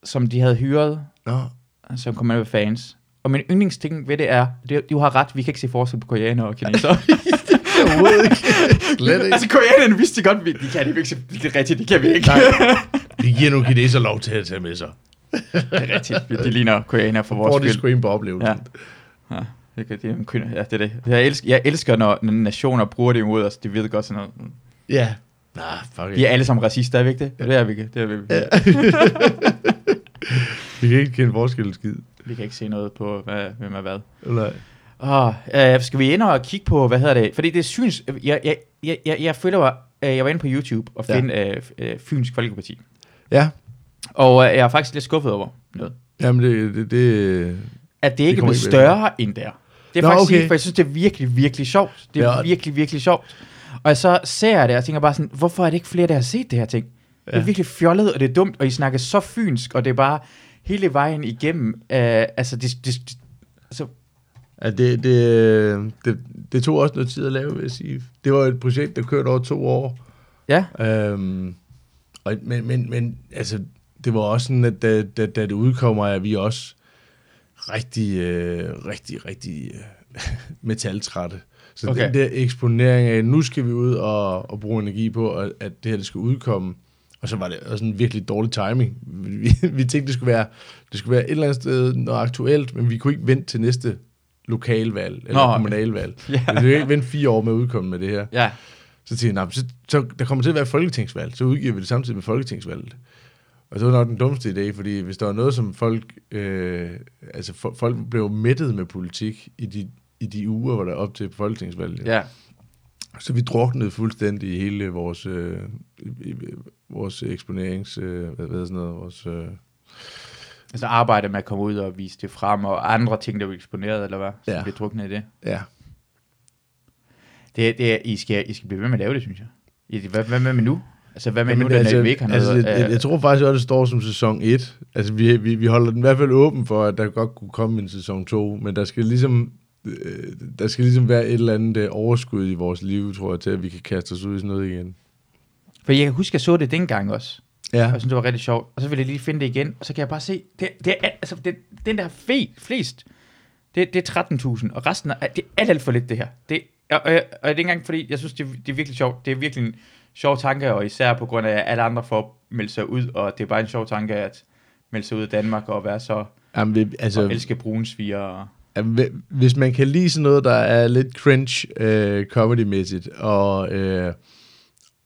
som de havde hyret, Nå. som kom med ved fans. Og min yndlingsting ved det er, det, du har ret, vi kan ikke se forskel på koreanere og kinesere. Overhovedet ikke. Slet ikke. altså koreanerne vidste de godt, vi- de kan det ikke, det er rigtigt, det kan vi ikke. Nej. De giver nogle kineser lov til at tage med sig. det er rigtigt, de ligner koreanere for Får vores de skyld. scream på oplevelsen. Ja. Ja, det, kan, det, er en køn- ja, det er det. Jeg elsker, jeg elsker når, når nationer bruger det imod os. De ved godt sådan noget. Ja. Nej, fuck Vi er alle sammen racister, er vi ikke det? Det er vi ikke. Det er vi. Ja. Vi kan ikke kende forskel skid. Vi kan ikke se noget på, hvad, hvem er hvad. Nej. Oh, øh, skal vi ind og kigge på, hvad hedder det? Fordi det synes, jeg, jeg, jeg, jeg, jeg føler, at jeg var inde på YouTube og Ja. finde øh, øh, Fynsk Folkeparti. Ja. Og øh, jeg er faktisk lidt skuffet over noget. Jamen, det, det, det At det ikke er kommer blevet ikke større end der. Det er Nå, faktisk okay. for jeg synes, det er virkelig, virkelig sjovt. Det er Ja. virkelig, virkelig sjovt. Og jeg så ser jeg det, og tænker bare sådan, hvorfor er det ikke flere, der har set det her ting? Det er Ja. virkelig fjollet, og det er dumt, og I snakker så fynsk, og det er bare hele vejen igennem. Øh, altså, det, det, det, altså, Ja, det, det, det, det tog også noget tid at lave, vil jeg sige. Det var et projekt, der kørte over to år. ja, Øhm, og, men, men, men altså, det var også sådan, at da, da, da det udkommer, er vi også rigtig, øh, rigtig, rigtig øh, metaltrætte. Så Okay. den der eksponering af, nu skal vi ud og, og bruge energi på, at, at det her det skal udkomme. Og så var det også en virkelig dårlig timing. Vi, vi tænkte, det skulle, være, det skulle være et eller andet sted noget aktuelt, men vi kunne ikke vente til næste lokalvalg eller Nå, kommunalvalg. Ja. Vi kunne ikke vente fire år med at udkomme med det her. ja. Så tænkte jeg, "Nå, så, så der kommer til at være et folketingsvalg, så udgiver vi det samtidig med folketingsvalget. Og det var nok den dummeste idé, fordi hvis der var noget, som folk, øh, altså for, folk blev mættet med politik i de, i de uger, hvor der er op til folketingsvalget. ja. Så vi druknede fuldstændig i hele vores, øh, vores eksponerings, øh, hvad, hvad hedder sådan noget, vores, øh, Altså arbejde med at komme ud og vise det frem, og andre ting, der var eksponeret, eller hvad? Så Ja. bliver druknet i det. ja, Det, det I, skal, I skal blive ved med at lave det, synes jeg. Hvad, hvad med nu? Altså, hvad med nu, den altså, ikke har altså, jeg, jeg, jeg tror faktisk også, at det står som sæson 1. Altså, vi, vi, vi holder den i hvert fald åben for, at der godt kunne komme en sæson 2, men der skal ligesom, øh, der skal ligesom være et eller andet øh, overskud i vores liv, tror jeg, til at vi kan kaste os ud i sådan noget igen. For jeg kan huske, at jeg så det dengang også. Ja, Og jeg synes, det var rigtig sjovt. Og så vil jeg lige finde det igen, og så kan jeg bare se, det, det er, altså, det, den der fe, flest, det, det er 13.000, og resten er, det er alt, alt for lidt, det her. Det, og, og, og, det er ikke engang, fordi jeg synes, det, det er virkelig sjovt. Det er virkelig en sjov tanke, og især på grund af, at alle andre får meldt sig ud, og det er bare en sjov tanke, at melde sig ud af Danmark og være så, Jamen, vi, altså, og elske brunsviger. Og, jamen, hvi- hvis man kan lide sådan noget, der er lidt cringe øh, comedy-mæssigt, og, øh,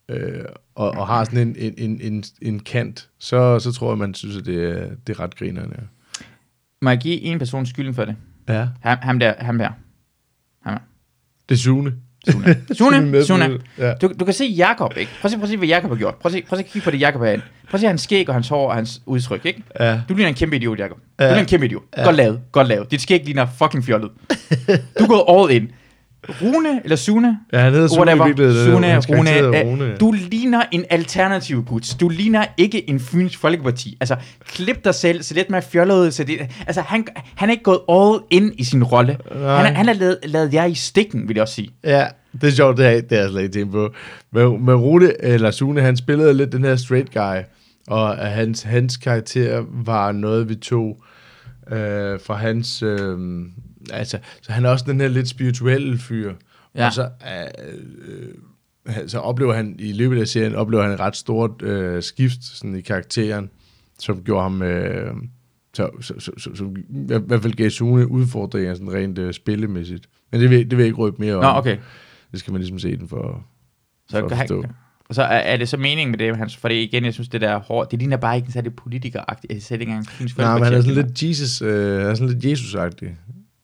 øh, og, og har sådan en, en, en, en, en kant, så, så tror jeg, man synes, at det er, det er ret grinerende. må jeg give en person skylden for det? Ja. Ham, ham der, ham der. Ham der. Det er Sune. Sune. Sune, Ja. Du, du kan se Jakob, ikke? Prøv at se, prøv at se hvad Jakob har gjort. Prøv at se, prøv at se kigge på det, Jakob har Prøv at se hans skæg og hans hår og hans udtryk, ikke? Ja. Du ligner en kæmpe idiot, Jakob. Du Ja. ligner en kæmpe idiot. Ja. Godt lavet, godt lavet. Dit skæg ligner fucking fjollet. Du er gået all in. Rune, eller Sune, Ja, han hedder Sune i whatever. virkeligheden. Sune, Rune, er øh, Rune. du ligner en alternativ gut. Du ligner ikke en Fyns Folkeparti. Altså, klip dig selv, se lidt mere fjollet. Så det, altså, han, han er ikke gået all in i sin rolle. Han, er- han har lavet, lavet jer i stikken, vil jeg også sige. Ja, det er sjovt, det har, det har jeg slet ikke tænkt på. Men, men Rune, eller Sune, han spillede lidt den her straight guy, og hans, hans karakter var noget, vi tog øh, fra hans... Øh, altså, så han er også den her lidt spirituelle fyr. Ja. Og så, øh, øh, så oplever han, i løbet af serien, oplever han et ret stort øh, skift sådan i karakteren, som gjorde ham... Øh, så, så, så, så, så, i hvert fald gav Sune udfordringer sådan rent øh, spillemæssigt. Men det vil, det vil jeg ikke røbe mere om. Nå, okay. Det skal man ligesom se den for, Så, for at forstå. han, og så er, er det så meningen med det, hans, for det igen, jeg synes, det der hårdt, det ligner bare ikke en særlig politikeragtigt. Jeg ser ikke engang Fyns Nej, men han er sådan lidt Jesus, øh, han er sådan lidt Jesus-agtig.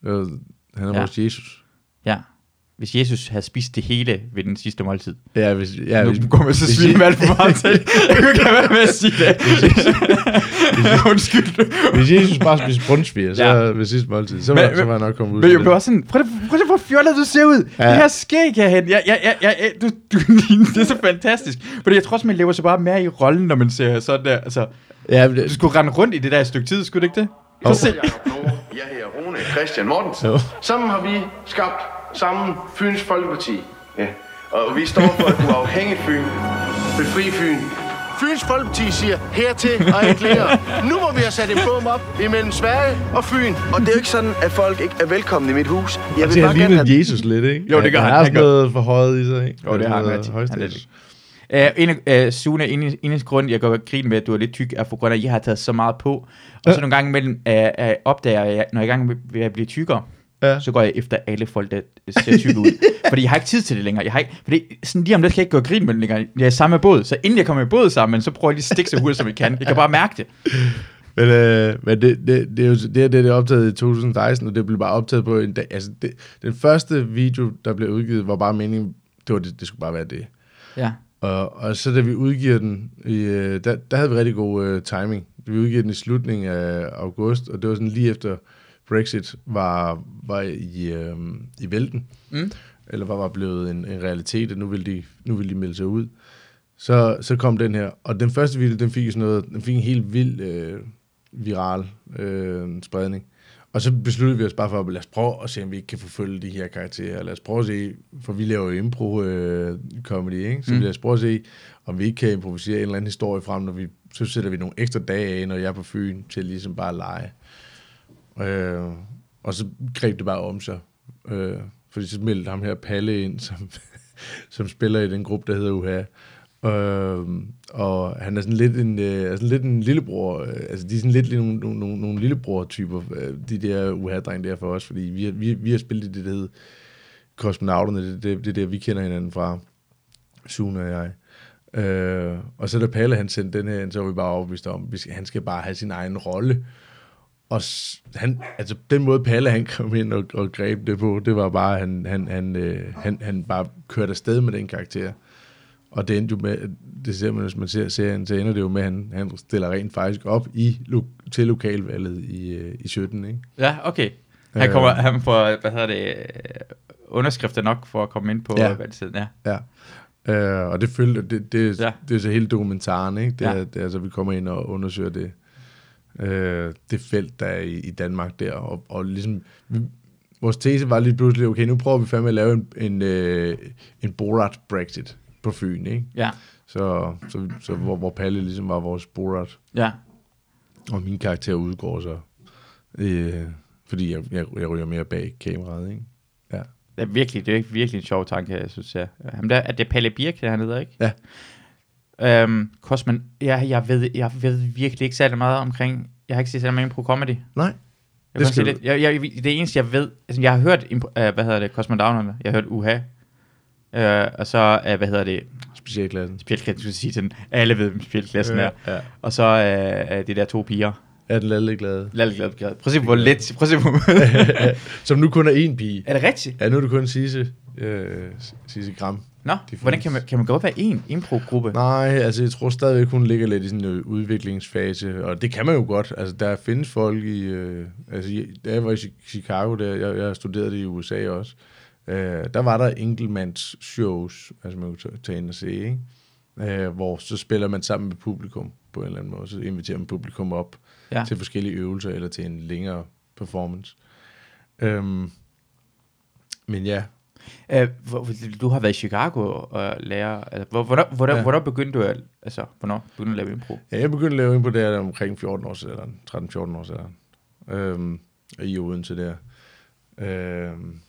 Øh, Han er Ja. vores Jesus. Ja. Hvis Jesus havde spist det hele ved den sidste måltid. Ja, hvis, ja, nu hvis, går man så hvis- svine alt for meget til. Jeg kunne ikke været med at sige det. Undskyld. hvis Jesus bare spiste brunsviger, så Ja. ved sidste måltid, så, Men- var, så var han nok kommet ud Men jeg det. blev også sådan, prøv at, prøv at hvor fjollet du ser ud. Ja. Det her skæg herhen. Ja, ja, ja, ja, ja, du, du, det er så fantastisk. Fordi jeg tror også, man lever så bare mere i rollen, når man ser sådan der. Altså, Ja, men du det, skulle rende rundt i det der et stykke tid, skulle du ikke det? Prøv at se. Jeg hedder Rune Christian Mortensen. Jo. Sammen har vi skabt sammen Fyns Folkeparti. Ja. Og vi står for et uafhængigt Fyn. Befri Fyn. Fyns Folkeparti siger hertil og ikke længere. Nu må vi have sat en bom op imellem Sverige og Fyn. Og det er jo ikke sådan, at folk ikke er velkomne i mit hus. Jeg altså, han ligner Jesus lidt, ikke? Jo, det gør han. han, har sådan noget for højet i sig, ikke? Jo, det har han. Han er Uh, en uh, Sune, en, en grund, jeg går grin med, at du er lidt tyk, er for grund af, at jeg har taget så meget på. Og så nogle gange imellem uh, uh, opdager jeg, når jeg er i gang med at blive tykkere, Ja. så går jeg efter alle folk, der ser tykke ud. fordi jeg har ikke tid til det længere. Jeg har ikke, fordi sådan lige om lidt kan jeg ikke gå grin med det længere. Jeg er i samme båd, så inden jeg kommer i båd sammen, så prøver jeg lige at stikke så hurtigt, som jeg kan. Jeg kan bare mærke det. Men, øh, men det, det, det, er jo, det, her, det er optaget i 2016, og det blev bare optaget på en dag. Altså, det, den første video, der blev udgivet, var bare meningen, det, var det, det skulle bare være det. Ja. Og, og så da vi udgiver den, i, øh, der, der havde vi rigtig god øh, timing. vi udgav den i slutningen af august, og det var sådan lige efter Brexit var, var i, øh, i vælten, Mm. eller var, var blevet en, en realitet, og nu ville, de, nu ville de melde sig ud. Så, så kom den her, og den første video, den fik sådan noget, den fik en helt vild øh, viral øh, spredning. Og så besluttede vi os bare for, at lad os prøve at se, om vi ikke kan forfølge de her karakterer. Lad os prøve at se, for vi laver jo impro-comedy, ikke? Så mm. lad os prøve at se, om vi ikke kan improvisere en eller anden historie frem, når vi, så sætter vi nogle ekstra dage af, når jeg er på Fyn, til ligesom bare at lege. Øh, og så greb det bare om sig. Øh, fordi så meldte ham her Palle ind, som, som spiller i den gruppe, der hedder UHA. Øh, og han er sådan lidt en, øh, er sådan lidt en lillebror, øh, altså de er sådan lidt nogle, nogle, nogle, nogle lillebror-typer, øh, de der UHA-drenge der for os, fordi vi, har- vi, vi har spillet i det, der hedder Kosmonauterne, det, det, det der, vi kender hinanden fra, Sune og jeg. Øh, og så da Palle han sendte den her ind, så var vi bare overbevist om, at han skal bare have sin egen rolle. Og han, altså den måde Palle han kom ind og, og greb det på, det var bare, at han, han, han, øh, han, han bare kørte afsted med den karakter. Og det endte jo med, det ser man, hvis man ser serien, så ender det jo med, at han, han stiller rent faktisk op i, til lokalvalget i, øh, i 17, ikke? Ja, okay. Han, Øh. kommer, han får, hvad hedder det, øh, underskrifter nok for at komme ind på Ja. valgsiden. Ja. Ja. Øh, og det følte, det, det, Ja. det er så hele dokumentaren, ikke? Det, Ja. ja. det altså, vi kommer ind og undersøger det, øh, det felt, der er i, i Danmark der, og, og ligesom, vi, vores tese var lige pludselig, okay, nu prøver vi fandme at lave en, en, øh, en Borat Brexit på Fyn, ikke? Ja. Så, så, så hvor, hvor Palle ligesom var vores Borat, Ja. og min karakter udgår så, øh, fordi jeg, jeg, jeg ryger mere bag kameraet, ikke? Ja. Det er virkelig, det er virkelig en sjov tanke, jeg synes, ja. Ham der, er det Palle Birk, han hedder, ikke? Ja. Øhm, Kosman, ja, jeg, ved, jeg ved virkelig ikke særlig meget omkring, jeg har ikke set særlig meget impro comedy. Nej, Jeg, Det det skal sige lidt, jeg, jeg, det eneste, jeg ved, altså jeg har hørt, uh, hvad hedder det, Cosmonauterne, jeg har hørt UHA, uh, og så, uh, hvad hedder det, specialklassen. specialklassen, skulle jeg sige til den, alle ved, hvem specialklassen er, ja. og så uh, de der to piger, Er den lalle glade? Lad glad, glad. Prøv at se, hvor let, prøv at se, hvor, Som nu kun er én pige. er det rigtigt? Ja, nu er det kun Sisse, øh, Sisse Gram. Nå, hvordan kan man, kan man godt være en impro-gruppe? Nej, altså jeg tror stadigvæk, hun ligger lidt i sådan en øh, udviklingsfase, og det kan man jo godt. Altså der findes folk i, øh, altså da jeg var i Chi- Chicago, der, jeg, jeg studerede det i USA også, øh, der var der enkeltmands shows, altså man kunne tage- ind og se, ikke? Øh, hvor så spiller man sammen med publikum på en eller anden måde, så inviterer man publikum op Ja. til forskellige øvelser, eller til en længere performance. Øhm, men ja, hvor, du har været i Chicago og lærer, altså, hvor, hvornår, hvornår, ja. Hvornår begyndte du at, altså, hvornår begyndte du at lave impro? Ja, jeg begyndte at lave det her omkring 14 år siden, 13-14 år siden, øhm, i Odense der. Øhm,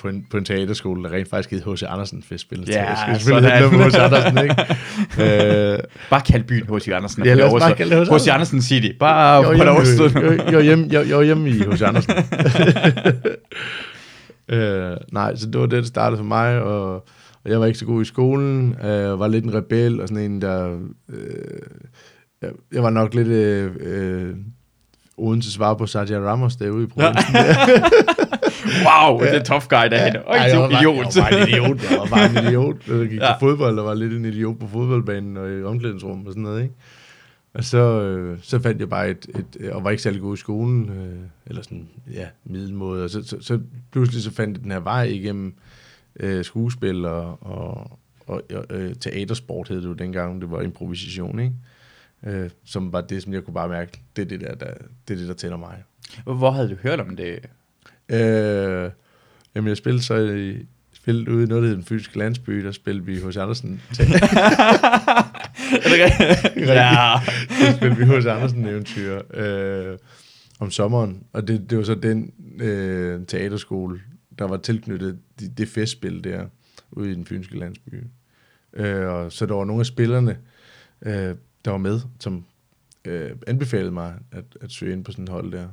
på en, på en teaterskole, der rent faktisk hed H.C. Andersen festspil. Ja, jeg skal selvfølgelig sådan. noget H.C. Andersen, ikke? øh, Bare kald byen H.C. Andersen. Ja, lad os bare kalde det H.C. Andersen City. Bare jeg, på hjemme, overstået. var hjemme, jeg var hjemme i H.C. Andersen. øh, nej, så det var det, der startede for mig, og, og jeg var ikke så god i skolen. Øh, var lidt en rebel, og sådan en, der... Øh, jeg, jeg var nok lidt... Øh, øh, Odense svar på Sergio Ramos derude i provinsen. Wow, det er tough guy derhen. Øj, Ej, det jeg er var bare- idiot. Jeg var bare en idiot. Jeg var bare en idiot. Jeg gik Ja. ja. på fodbold, og var lidt en idiot på fodboldbanen og i omklædningsrummet og sådan noget, ikke? Og så, øh, så fandt jeg bare et, et, og var ikke særlig god i skolen, øh, eller sådan, ja, middelmåde, og så, så, så pludselig så fandt jeg den her vej igennem øh, skuespil og, og, og øh, teatersport hed det jo dengang, det var improvisation, ikke? Øh, som var det, som jeg kunne bare mærke, det er det der, der, det er det, der tænder mig. Hvor havde du hørt om det? Øh, jamen, jeg spillede så i, spillede ude i noget, der hed den fysiske landsby, der spillede vi hos Andersen. Er det rigtigt? ja. der spillede vi hos Andersen eventyr øh, om sommeren. Og det, det var så den øh, teaterskole, der var tilknyttet det, det festspil der, ude i den fynske landsby. Øh, og så der var nogle af spillerne, øh, der var med, som øh, anbefalede mig at, at søge ind på sådan et hold der.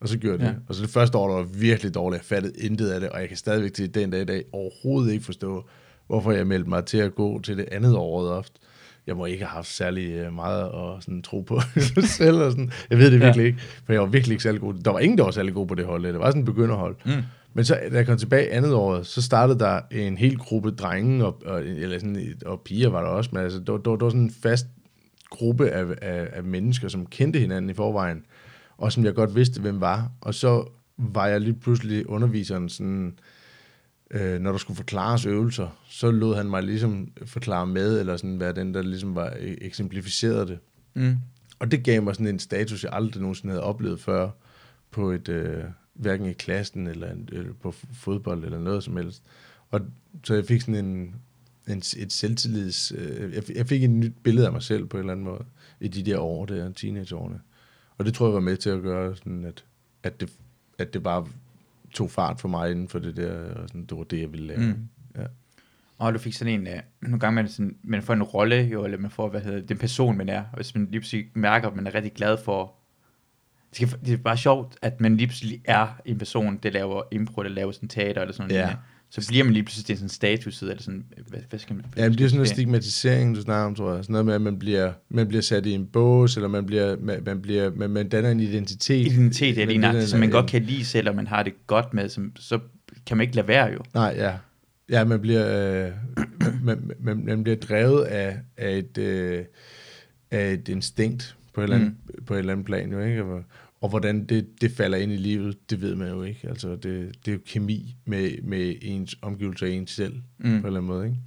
Og så gjorde jeg Ja. det. Og så det første år, der var virkelig dårligt. Jeg fattede intet af det, og jeg kan stadigvæk til den dag i dag overhovedet ikke forstå, hvorfor jeg meldte mig til at gå til det andet året ofte. Jeg må ikke have haft særlig øh, meget at sådan, tro på selv. Og sådan. Jeg ved det Ja. virkelig ikke, for jeg var virkelig ikke særlig god. Der var ingen, der var særlig god på det hold. Det var sådan en begynderhold. Mm. Men så, da jeg kom tilbage andet år, så startede der en hel gruppe drenge, og, og, eller sådan, og piger var der også, men altså, der, var- der, der var sådan en fast gruppe af, af, af mennesker, som kendte hinanden i forvejen, og som jeg godt vidste, hvem var. Og så var jeg lige pludselig underviseren sådan, øh, når der skulle forklares øvelser, så lod han mig ligesom forklare med, eller sådan være den, der ligesom var e- eksemplificerede det. Mm. Og det gav mig sådan en status, jeg aldrig nogensinde havde oplevet før, på et, øh, hverken i klassen, eller, eller på fodbold, eller noget som helst. Og så jeg fik sådan en, en et selvtillids... Øh, jeg, jeg fik et nyt billede af mig selv på en eller anden måde, i de der år, der teenageårene. Og det tror jeg var med til at gøre, sådan at, at, det, at det bare tog fart for mig inden for det der, og sådan, det var det, jeg ville lave. Mm. Ja. Og du fik sådan en, uh, nogle gange man, sådan, man får en rolle, jo, eller man får, hvad hedder den person, man er. Og hvis man lige pludselig mærker, at man er rigtig glad for, det, skal, det er bare sjovt, at man lige pludselig er en person, der laver impro, der laver sådan teater, eller sådan Ja. noget. Så bliver man lige pludselig det er sådan status, eller sådan, hvad, hvad skal man... hvad Ja, det er sådan en stigmatisering, du snakker om, tror jeg. Sådan noget med, at man bliver, man bliver sat i en bås, eller man, bliver, man, man, bliver, man, man danner en identitet. Identitet, Man lige nøjagtigt, som man godt kan lide selv, og man har det godt med, som, så kan man ikke lade være jo. Nej, ja. Ja, man bliver, øh, man, man, man bliver drevet af, af, et, øh, af et instinkt på et, eller andet, mm. på et eller andet plan, jo, ikke? Og, hvordan det, det falder ind i livet, det ved man jo ikke. Altså, det, det er jo kemi med, med ens omgivelser og ens selv, mm. på en eller anden måde, ikke?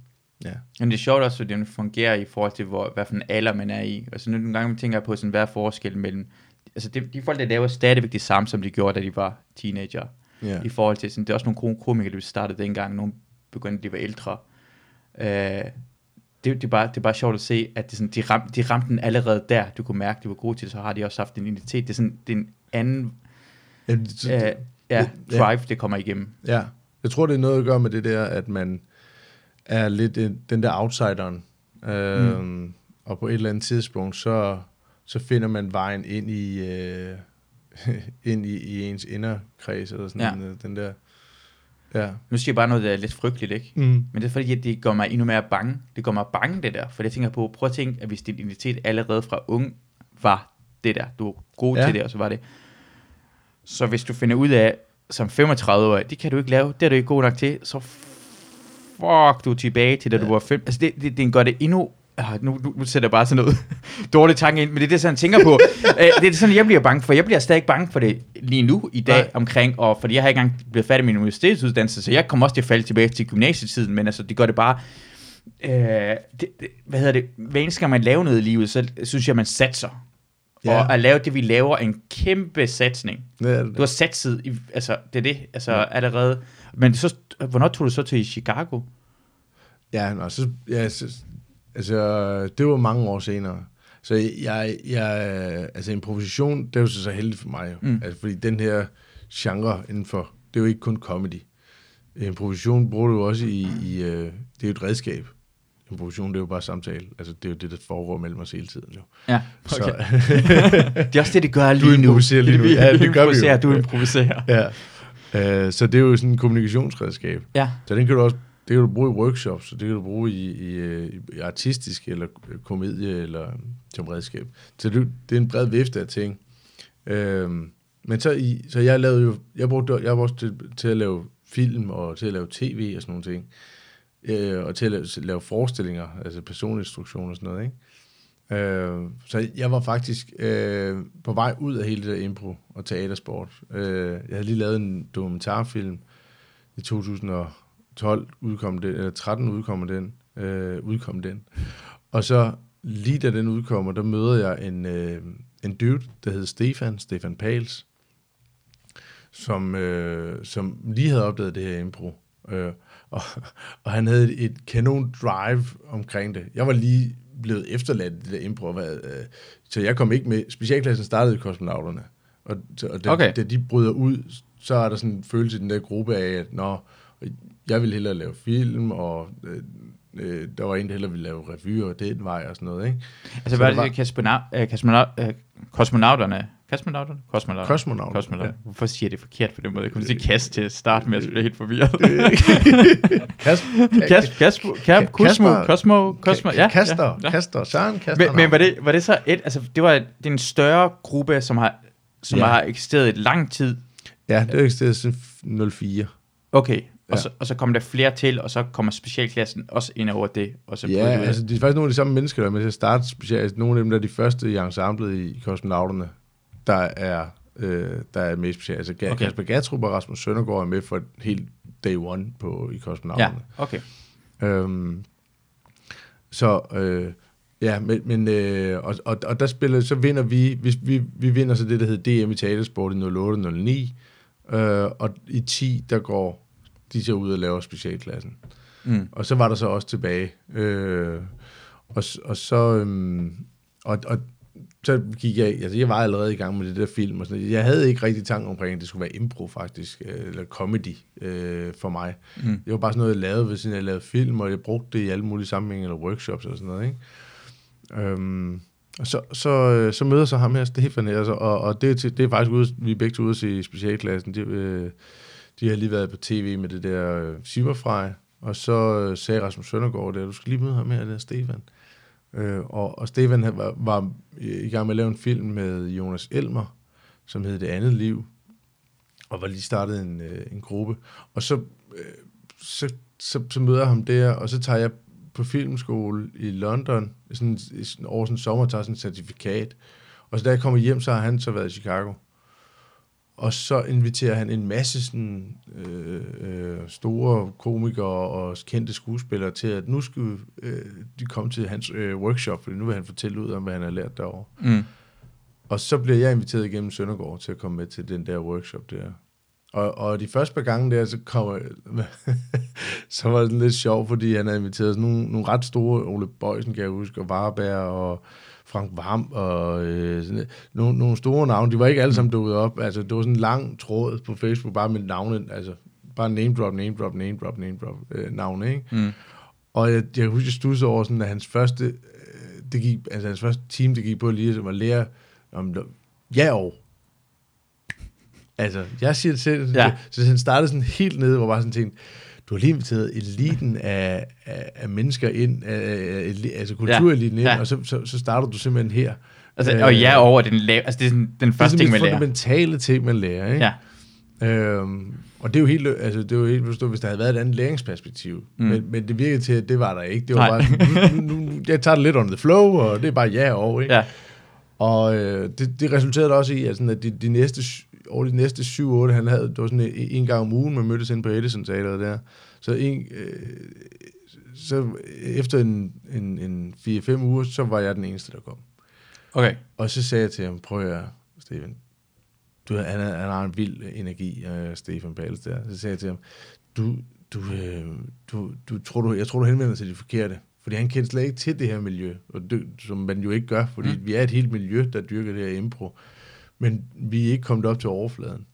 Ja. Men det er sjovt også, hvordan det fungerer i forhold til, hvor, hvad for en alder man er i. Altså nogle gange tænker jeg på, sådan, hvad er forskellen mellem... Altså det, de folk, der laver stadigvæk det samme, som de gjorde, da de var teenager. Ja. I forhold til, sådan, det er også nogle komikere, der startede dengang, nogle begyndte, de var ældre. Øh, det, det, er bare, det er bare sjovt at se, at det sådan, de, ram, de ramte den allerede der. Du kunne mærke, de var gode til det, så har de også haft en identitet. Det er sådan, det er en anden Jamen, det, øh, ja, ja. drive, det kommer igennem. Ja, jeg tror, det er noget at gøre med det der, at man er lidt en, den der outsideren. Øhm, mm. Og på et eller andet tidspunkt, så, så finder man vejen ind i, øh, ind i, i ens inderkreds, eller sådan Ja. ja. den der... Ja. Nu siger jeg bare noget, der er lidt frygteligt, ikke? Mm. Men det er fordi, at det gør mig endnu mere bange. Det gør mig bange, det der. For jeg tænker på, prøv at tænke, at hvis din identitet allerede fra ung var det der, du var god ja. Til det, og så var det. Så hvis du finder ud af, som 35-årig, det kan du ikke lave, det er du ikke god nok til, så fuck du tilbage til, da ja. du var 5. Altså, det, det, det gør det endnu Ah, nu, nu, nu sætter jeg bare sådan noget dårligt tanke ind, men det er det, sådan, jeg tænker på. Æ, det er sådan, jeg bliver bange for. Jeg bliver stadig bange for det lige nu i dag Nej. omkring, og fordi jeg har ikke engang blevet færdig med min universitetsuddannelse, så jeg kommer også til at falde tilbage til gymnasietiden, men altså, det gør det bare... Øh, det, det, hvad hedder det? Eneste gang man laver noget i livet, så synes jeg, man satser. Ja. Og at lave det, vi laver, er en kæmpe satsning. Ja, det det. Du har satset, i, altså, det er det, altså, ja. allerede. Men så, hvornår tog du så til Chicago? Ja, nå, så, ja så, altså, det var mange år senere. Så jeg, jeg altså improvisation, det er jo så, så heldigt for mig. Mm. Altså, fordi den her genre indenfor, det er jo ikke kun comedy. Improvisation bruger du også i, i øh, det er jo et redskab. Improvisation, det er jo bare samtale. Altså, det er jo det, der foregår mellem os hele tiden. Jo. Ja, Så, okay. det er også det, det gør lige nu. improviserer lige nu. Ja, det gør vi jo. Du improviserer. ja. Øh, så det er jo sådan et kommunikationsredskab. Ja. Så den kan du også det kan du bruge i workshops, og det kan du bruge i, i, øh, i artistisk eller øh, komedie eller øh, som redskab. Så det, det er en bred vifte af ting. Øhm, men så, i, så jeg lavede jo, jeg brugte, jeg var også til, til at lave film og til at lave tv og sådan nogle ting. Øh, og til at lave, lave forestillinger, altså personinstruktion og sådan noget, ikke? Øh, så jeg var faktisk øh, på vej ud af hele det der impro og teatersport. Øh, jeg havde lige lavet en dokumentarfilm i 2000 og 2012 udkom den, eller 13 udkommer den, øh, udkom den. Og så lige da den udkommer, der møder jeg en, øh, en dude, der hed Stefan, Stefan Pals, som, øh, som lige havde opdaget det her impro. Øh, og, og han havde et, et kanon drive omkring det. Jeg var lige blevet efterladt i det der impro. hvad, Øh, så jeg kom ikke med. Specialklassen startede i kosmonauterne. Og, og da, Okay. da de bryder ud, så er der sådan en følelse i den der gruppe af, at nå, jeg vil hellere lave film, og øh, øh, der var en, der hellere ville lave revyer, og den vej og sådan noget, ikke? Altså, Så hvad er det var- kosmonaut, øh, øh, kosmonauterne? Kosmonauterne? Kosmonauterne. Kosmonauterne, Kosmonauterne. ja. Hvorfor siger jeg det forkert på den måde? Jeg kunne sige kast til at starte med, så bliver jeg helt forvirret. Kas, Kas, Kasmo, Kosmo, Kosmo, Kosmo, ja. Kaster, ja. Kaster, Søren Kaster. Men, men var, det, var det så et, altså det var det er en større gruppe, som har, som Ja. har eksisteret i lang tid. Ja, det ikke stedet siden 04. Okay, og, så, og så kommer der flere til, og så kommer specialklassen også ind over det, og så Ja, det altså det er faktisk nogle af de samme mennesker, der er med til at starte specielt. Altså, nogle af dem, der er de første i ensemblet i kosmonauterne, der er, øh, der er med specielt. Altså Okay. okay. Kasper Gatrup og Rasmus Søndergaard er med for helt day one på, i Ja, kosmonauterne. okay. Øhm, så øh, ja, men, men øh, og, og, og der spiller, så vinder vi, vi, vi, vi vinder så det, der hedder DM i teatersport i 08-09, øh, og i 10, der går de så ud og laver specialklassen. Mm. Og så var der så også tilbage. Øh, og, og så... Øhm, og, og så gik jeg... Altså, jeg var allerede i gang med det der film og sådan. Jeg havde ikke rigtig tanke omkring, at det skulle være impro, faktisk. øh, Eller comedy øh, for mig. Mm. Det var bare sådan noget, jeg lavede, ved siden jeg lavede film, og jeg brugte det i alle mulige sammenhænge, eller workshops og sådan noget, ikke? Øhm, og så, så, øh, så møder så ham her, Stefan her, så, og, og det, er det er faktisk ude, vi er begge to ude i specialklassen. De, øh, de har lige været på tv med det der øh, og så øh, sagde Rasmus Søndergaard der, du skal lige møde ham her, der Stefan. Øh, og, og Stefan var, var i gang med at lave en film med Jonas Elmer, som hed Det Andet Liv, og var lige startet en, øh, en gruppe. Og så, øh, så, så, så møder jeg ham der, og så tager jeg på filmskole i London, sådan, sådan, over sådan en sommer, tager sådan et certifikat. Og så da jeg kommer hjem, så har han så været i Chicago. Og så inviterer han en masse sådan, øh, øh, store komikere og kendte skuespillere til, at nu skal øh, de komme til hans øh, workshop, fordi nu vil han fortælle ud om, hvad han har lært derovre. Mm. Og så bliver jeg inviteret igennem Søndergaard til at komme med til den der workshop der. Og, og de første par gange der, så kommer så var det lidt sjovt, fordi han havde inviteret sådan nogle, nogle ret store, Ole Bøjsen kan jeg huske, og Varberg og Frank Vam, og øh, sådan, nogle, nogle store navne. De var ikke alle sammen dukket op. Altså, det var sådan en lang tråd på Facebook, bare med navne, altså bare name drop, name drop, name drop, name drop øh, navne, ikke? Mm. Og jeg, jeg husker, jeg stussede over sådan, at hans første, øh, det gik, altså hans første team, det gik på lige, som at lære om, ja og. Altså, jeg siger det selv. Ja. Så han startede sådan helt nede, hvor bare sådan tænkte, du har lige inviteret eliten af, af, af mennesker ind, af, altså kultureliten ind, Ja. og så, så, så starter du simpelthen her. Altså, Øh, og ja over den lave, altså det er sådan, den det er første ting, man lærer. fundamentale ting, man lærer, ikke? Ja, Øhm, og det er jo helt, altså, det er jo helt forstået, hvis der havde været et andet læringsperspektiv. Mm. Men, men det virkede til, at det var der ikke. Det var Nej. bare, nu, nu, nu, jeg tager det lidt on the flow, og det er bare ja og, ikke? ja. Og øh, det, det resulterede også i, at, sådan, at de, de næste, over de næste 7-8, han havde, det var sådan en, en gang om ugen, man mødtes ind på Edison Teateret der. Så, en, øh, så efter en, en, en 4-5 uger, så var jeg den eneste, der kom. Okay. Og så sagde jeg til ham, prøv at høre, Steven, du, han, han har en vild energi, øh, Stefan Pals der. Så sagde jeg til ham, du, du, øh, du, du, tror, du, jeg tror, du henvender dig til de forkerte. Fordi han kendte slet ikke til det her miljø, og det, som man jo ikke gør, fordi mm. vi er et helt miljø, der dyrker det her impro. Men vi er ikke kommet op til overfladen.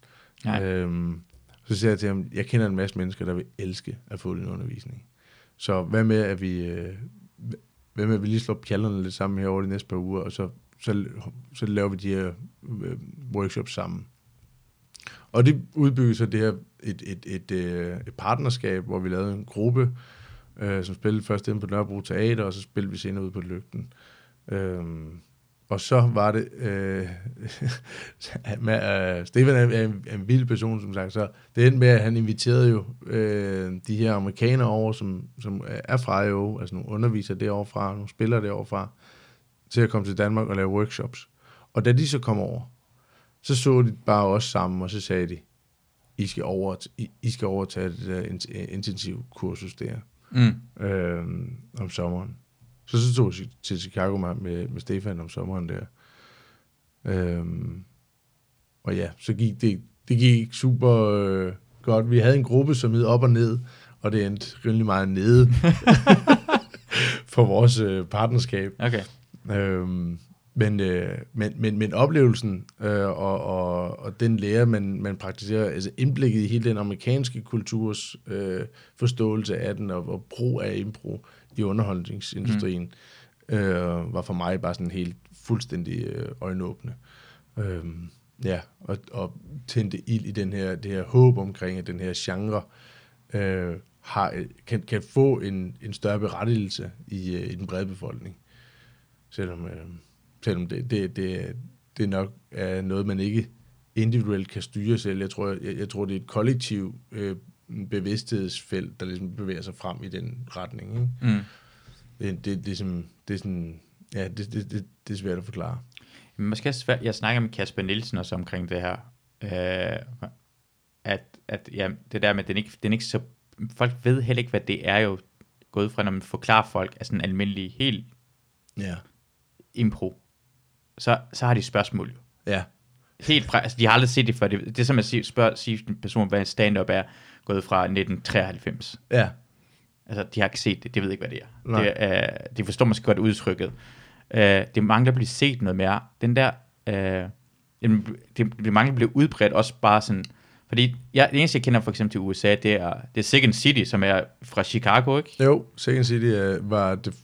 Nej. Øhm, så sagde jeg til ham, jeg kender en masse mennesker, der vil elske at få din undervisning. Så hvad med, at vi, øh, hvad med, at vi lige slår pjallerne lidt sammen her over de næste par uger, og så, så, så laver vi de her øh, workshops sammen. Og det udbygger så det her et, et, et, øh, et partnerskab, hvor vi lavede en gruppe, øh, som spillede først inde på Nørrebro Teater, og så spillede vi senere ud på Lygten. Øhm, og så var det... Øh, med, øh, Stefan er, er, en, er en vild person, som sagt. Så det endte med, at han inviterede jo øh, de her amerikanere over, som, som er fra IO, altså nogle undervisere derovre fra, nogle spillere derovre fra, til at komme til Danmark og lave workshops. Og da de så kom over, så så de bare os sammen, og så sagde de, I skal, over, I, I skal overtage det der int- intensiv kursus der Mm. øh, om sommeren. Så så tog jeg til Chicago med, med, med Stefan om sommeren der. Øh, og ja, så gik det, det gik super øh, godt. Vi havde en gruppe, som hed op og ned, og det endte rimelig meget nede for vores øh, partnerskab. Okay. Øhm, men, øh, men, men, men oplevelsen øh, og, og, og den lære, man, man praktiserer, altså indblikket i hele den amerikanske kulturs øh, forståelse af den, og, og brug af impro i underholdningsindustrien, mm. øh, var for mig bare sådan helt fuldstændig øh, øjenåbne. Øh, ja, og, og tændte ild i den her, det her håb omkring, at den her genre øh, har, kan, kan få en, en større berettigelse i, øh, i den brede befolkning. Selvom, øh, selvom det, det, det, det nok er noget, man ikke individuelt kan styre selv. Jeg tror, jeg, jeg tror det er et kollektiv øh, bevidsthedsfelt, der ligesom bevæger sig frem i den retning. Ikke? Mm. Det, det, det, er sådan, det er sådan, ja, det, det, det, det er svært at forklare. Men måske svært, jeg snakker med Kasper Nielsen også omkring det her, øh, at, at ja, det der med, den ikke, den ikke så, folk ved heller ikke, hvad det er jo gået fra, når man forklarer folk af sådan en almindelig, helt Ja. impro, så, så har de spørgsmål jo. Ja. Helt fra, altså de har aldrig set det før. Det, det er som at sige, spørge sige en person, hvad stand-up er, gået fra 1993. Ja. Altså, de har ikke set det, de ved ikke, hvad det er. Nej. Det, er de forstår måske godt udtrykket. Uh, det mangler at blive set noget mere. Den der, uh, det, det mangler at blive udbredt også bare sådan, fordi jeg, det eneste, jeg kender for eksempel til USA, det er, det er Second City, som er fra Chicago, ikke? Jo, Second City uh, var det,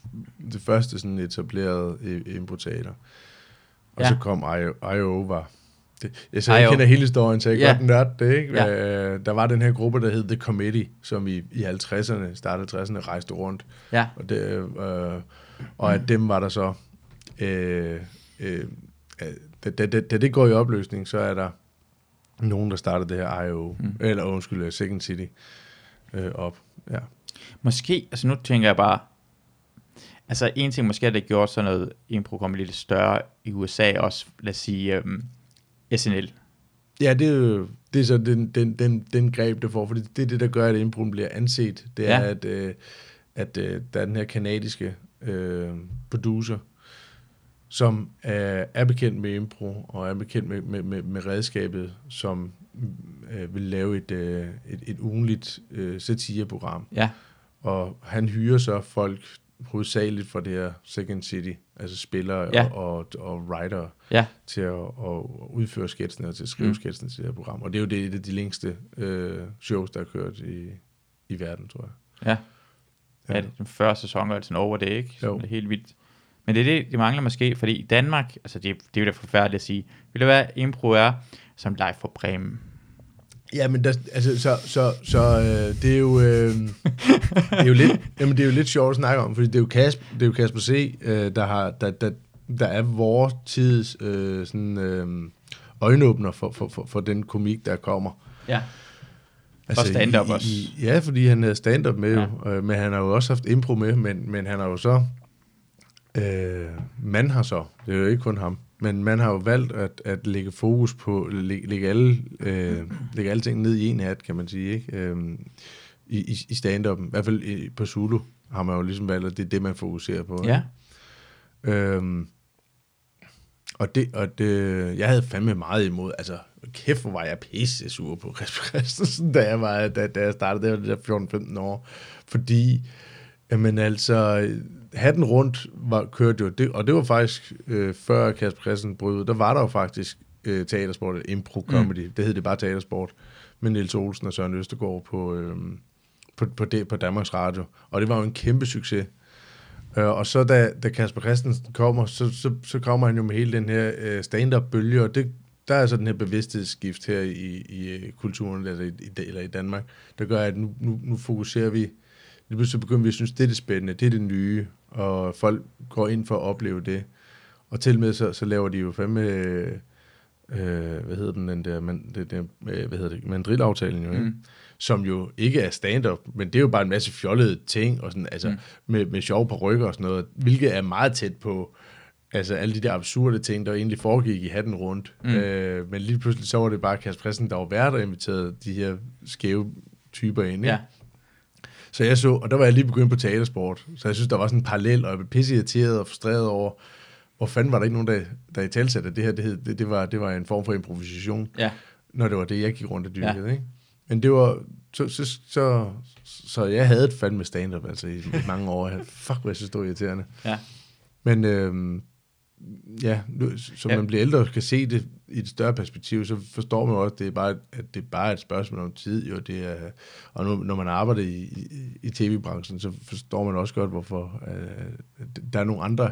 det første sådan etablerede i- improteater. Og Ja. så kom I.O. I.O. Det, jeg, så I.O. jeg kender hele historien, så jeg Ja. ja. godt nørde det, ikke? Ja. Ja. der var den her gruppe, der hed The Committee, som i, i 50'erne, startede 60'erne, rejste rundt. Ja. Og, det, øh, og af dem var der så... Øh, øh, øh, da, da, da, da det går i opløsning, så er der nogen, der startede det her I.O. Mm. Eller undskyld, Second City øh, op. Ja. Måske, altså nu tænker jeg bare, altså en ting måske, at det gjort sådan noget impro kommer lidt større i USA også, lad os sige um, SNL. Ja, det er jo det er så den, den, den, den greb, det får, fordi det er det, der gør, at improen bliver anset. Det er, Ja. ja. at, øh, at øh, der er den her kanadiske øh, producer, som er, er bekendt med impro, og er bekendt med, med, med, med redskabet, som øh, vil lave et, øh, et, et ugenligt øh, satireprogram. Ja, Og han hyrer så folk hovedsageligt fra det her Second City, altså spillere Ja. og, og, og writer ja, til at, at udføre sketsene og til at skrive Mm. sketsene til det her program. Og det er jo det, et af de længste øh, shows, der er kørt i, i verden, tror jeg. ja. Ja, det er den første sæson, og sådan over det, ikke? Så det er helt vildt. Men det er det, det mangler måske, fordi i Danmark, altså det, det er jo da forfærdeligt at sige, vil det være, impro er som live for Bremen? Ja, men der, altså, så, så, så øh, det er jo, øh, det er jo lidt, jamen, det er jo lidt sjovt at snakke om, fordi det er jo Kasper, det er jo Kasper C., øh, der, har, der, der, der er vores tids øh, sådan, øh, øjenåbner for, for, for, for den komik, der kommer. Ja. Og stand-up også. I, ja, fordi han er stand-up med, ja. jo, øh, men han har jo også haft impro med, men, men han har jo så, øh, man har så, det er jo ikke kun ham, men man har jo valgt at, at lægge fokus på, lægge, lægge, alle, øh, lægge alle ting ned i en hat, kan man sige, ikke? Øh, i, i, stand-up'en, i hvert fald i, på Zulu har man jo ligesom valgt, at det er det, man fokuserer på. ikke? Ja. Øhm, og det, og det, jeg havde fandme meget imod, altså kæft, hvor var jeg pisse sur på Kasper Christensen, da jeg, var, da, da jeg startede, det var det der 14-15 år, fordi, jamen altså, hatten rundt var, kørte jo, det, og det var faktisk, øh, før Kasper Christensen brød der var der jo faktisk øh, teatersport, eller impro-comedy, mm. det hed det bare teatersport, med Niels Olsen og Søren Østergaard på, øh, på, på, det, på Danmarks Radio, og det var jo en kæmpe succes. Øh, og så da, da Kasper Christensen kommer, så, så, så kommer han jo med hele den her øh, stand-up-bølge, og det, der er så den her bevidsthedsskift her i, i øh, kulturen, eller i, i, eller i Danmark, der gør, at nu, nu, nu fokuserer vi, lige pludselig begynder vi at synes, det er det spændende, det er det nye, og folk går ind for at opleve det. Og til og med så, så laver de jo fandme, øh, hvad hedder den, den der, man, det, der øh, hvad hedder det, mandrilaftalen jo, ikke? Mm. som jo ikke er stand-up, men det er jo bare en masse fjollede ting, og sådan, altså, mm. med, med sjove rykker og sådan noget, hvilket er meget tæt på altså alle de der absurde ting, der egentlig foregik i hatten rundt. Mm. Øh, men lige pludselig så var det bare Kasper Christensen, der var værd, der inviterede de her skæve typer ind. Ikke? Ja. Så jeg så, og der var jeg lige begyndt på teatersport, så jeg synes, der var sådan en parallel, og jeg blev pisse irriteret og frustreret over, hvor fanden var der ikke nogen, der, der i talsatte, at det her, det, hed, det, det, var, det var en form for improvisation, Ja. når det var det, jeg gik rundt og dyrkede, Ja. ikke? Men det var, så, så, så, så jeg havde et fandme stand-up, altså i, i mange år. Fuck, hvor jeg synes, det var irriterende. Ja. Men øhm, ja, nu, som Ja. man bliver ældre og kan se det i et større perspektiv, så forstår man også, at det er bare, at det er bare et spørgsmål om tid. Jo. Det er, og nu, når man arbejder i, i, i tv-branchen, så forstår man også godt, hvorfor øh, der, er nogle andre,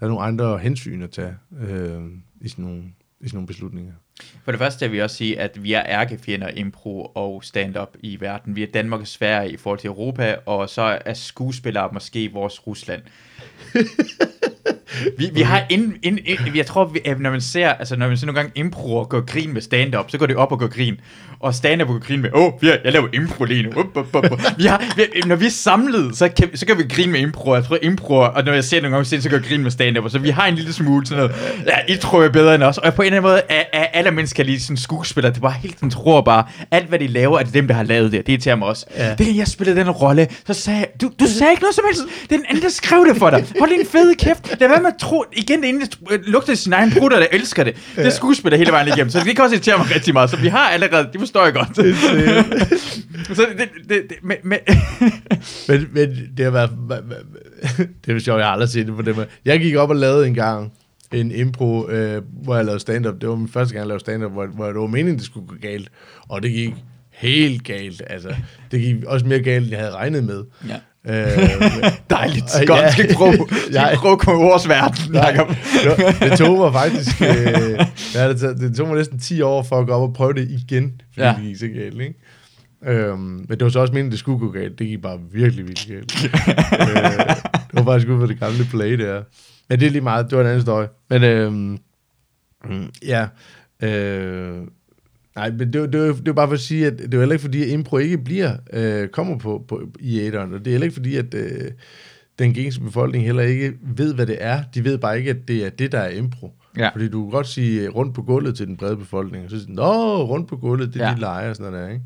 der er nogle andre hensyn at tage øh, i, sådan nogle, i sådan nogle beslutninger. For det første vil jeg også sige, at vi er ærkefjender impro og stand-up i verden. Vi er Danmark og Sverige i forhold til Europa, og så er skuespillere måske vores Rusland. Vi, vi har ind, ind, ind, jeg tror, vi, når man ser, altså når man ser nogle gange impro og går grin med stand-up, så går det op og går grin. Og stand-up går grin med, åh, oh, jeg laver impro lige nu. Up, up, up. Vi har, vi, når vi er samlet, så kan, så kan vi grine med impro. Jeg tror impro, og når jeg ser nogle gange, så kan jeg grine med stand-up. Så vi har en lille smule sådan noget, ja, I tror jeg er bedre end os. Og på en eller anden måde, er, er alle mennesker lige sådan skuespillere. Det var helt, den tror bare, alt hvad de laver, er det dem, der har lavet det. Det er til mig også. Ja. Det jeg spillede den rolle, så sagde du, du sagde ikke noget som helst. Det er den anden, der skrev det for dig. Hold din fede kæft. Lad være med at tro, igen det ene, lugter sin egen brutter, der elsker det. Det er skuespiller hele vejen igennem, så det kan også irritere mig rigtig meget. Så vi har allerede, det forstår jeg godt. så det, det, det, det med, med men, men det har været, det er sjovt, jeg har aldrig set det på det måde. Jeg gik op og lavede en gang en impro, øh, hvor jeg lavede stand-up. Det var min første gang, jeg lavede stand-up, hvor, hvor det var meningen, det skulle gå galt. Og det gik helt galt. Altså, det gik også mere galt, end jeg havde regnet med. Ja. Øh, Dejligt. Godt. Ja, skal ikke prøve, skal ikke prøve at komme i vores verden, Jacob. det, det tog mig faktisk... Øh, ja, det, tog, det tog mig næsten 10 år for at gå op og prøve det igen, fordi ja. det gik så galt, ikke? Øhm, men det var så også meningen, det skulle gå galt. Det gik bare virkelig, virkelig galt. øh, det var faktisk ud for det gamle play der. Men det er lige meget, det var en anden historie. Men øhm, ja, øh, Nej, men det, det, det, er bare for at sige, at det er heller ikke fordi, at impro ikke bliver, øh, kommer på, på i æderen, og det er heller ikke fordi, at øh, den gængse befolkning heller ikke ved, hvad det er. De ved bare ikke, at det er det, der er impro. Ja. Fordi du kan godt sige rundt på gulvet til den brede befolkning, og så siger nå, rundt på gulvet, det er ja. de leger og sådan noget der, ikke?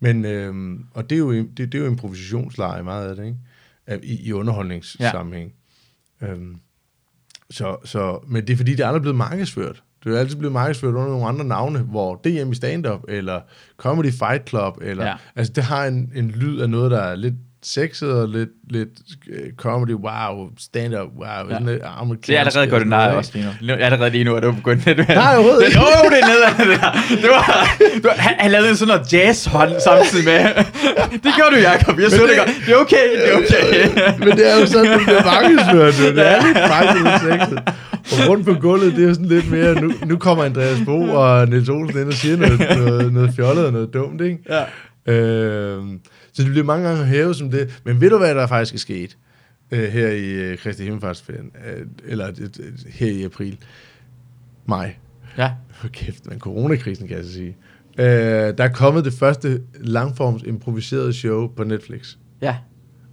Men, øh, og det er, jo, det, det er jo improvisationsleje meget af det, ikke? I, i underholdningssammenhæng. Ja. Øhm, så, så, men det er fordi, det er aldrig blevet markedsført. Det er altid blevet markedsført under nogle andre navne, hvor DM i stand-up, eller Comedy Fight Club, eller, ja. altså det har en, en lyd af noget, der er lidt sexet og lidt, lidt uh, comedy, wow, stand-up, wow. Ja. Sådan lidt det er allerede godt nej også lige nu. Allerede lige nu er du begyndt. Det, Nej, overhovedet ikke. Jo, det er nede det der. Det var, det var, han, han lavede sådan noget jazz-hånd samtidig med. det gør du, Jacob. Jeg så det, det. Det er okay, det er okay. men det er jo sådan, det bliver markedsført. Det er lidt faktisk sexet. Og rundt på gulvet, det er sådan lidt mere, nu, nu kommer Andreas Bo og Niels Olsen ind og siger noget, noget, noget fjollet og noget dumt, ikke? Ja. Øh, så det bliver mange gange hævet som det. Men ved du, hvad der faktisk er sket øh, her i øh, Kristi Himmelfartsferien? Øh, eller øh, her i april? Maj. Ja. For kæft, men coronakrisen kan jeg så sige. Øh, der er kommet det første langforms improviserede show på Netflix. Ja.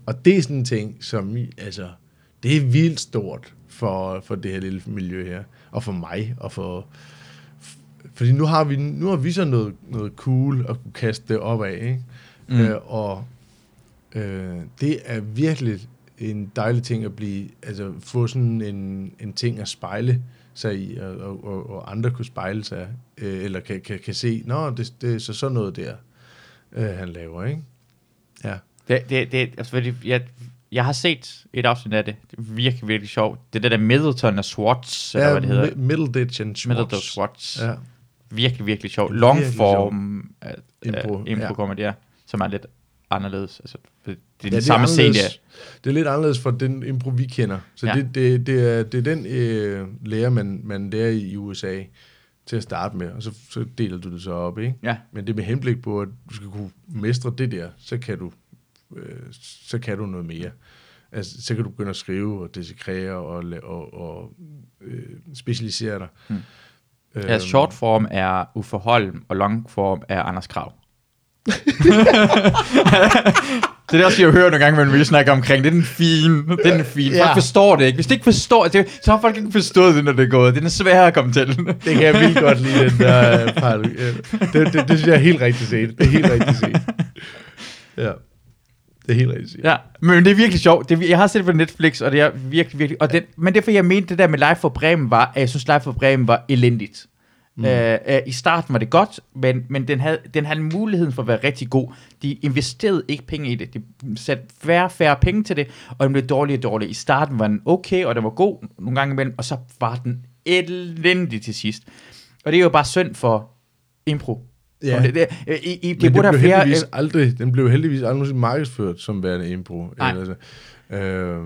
Og det er sådan en ting, som altså, det er vildt stort for, for det her lille miljø her. Og for mig, og for... Fordi nu har vi, nu har vi så noget, noget cool at kunne kaste det op af, ikke? Mm. Øh, og øh, det er virkelig en dejlig ting at blive, altså få sådan en, en ting at spejle sig i, og, og, og andre kunne spejle sig, øh, eller kan, kan, kan se, nå, det, det er så sådan noget der, øh, han laver, ikke? Ja. Det, det, det altså, fordi jeg, jeg har set et afsnit af det. Det er virkelig, virkelig sjovt. Det er det der Middleton og Swartz, ja, eller hvad det hedder. Middleditch and Swartz. Middleton Swartz. Ja. Virkelig, virkelig sjovt. Long form impro, impro ja. Som er lidt anderledes. Altså, det er ja, den det samme scene. Det er lidt anderledes for den impro, vi kender. Så ja. det, det, det, er, det er den øh, lærer, man, man lærer i USA til at starte med, og så, så deler du det så op, ikke? Ja. Men det er med henblik på, at du skal kunne mestre det der, så kan du øh, så kan du noget mere. Altså, så kan du begynde at skrive og desekrere og, og, og øh, specialisere dig. Hmm. Øhm. Ja, short form er Uffe Holm, og long form er Anders Krav. Det er også, jeg hører nogle gange, når vi snakker omkring. Det er den fine. Det er den fine. Folk ja. forstår det ikke. Hvis de ikke forstår det, så har folk ikke forstået det, når det er gået. Det er sværere at komme til. det kan jeg vildt godt lide, den der øh, Det, det, det, det synes jeg er helt rigtigt set. Det er helt rigtigt set. Ja. Det er helt rigtigt. Ja, men det er virkelig sjovt. Det, jeg har set det på Netflix, og det er virkelig, virkelig... Og det, men det er, fordi jeg mente, det der med Live for Bremen var, at jeg synes, Live for Bremen var elendigt. Mm. Øh, øh, I starten var det godt, men, men den, havde, den havde muligheden for at være rigtig god. De investerede ikke penge i det. De satte færre færre penge til det, og den blev dårligere og dårligere. I starten var den okay, og den var god nogle gange imellem, og så var den elendig til sidst. Og det er jo bare synd for impro. Ja. Det, det, i, i, det burde have flere... Aldrig, den blev heldigvis aldrig markedsført som værende impro. Nej. Altså, øh,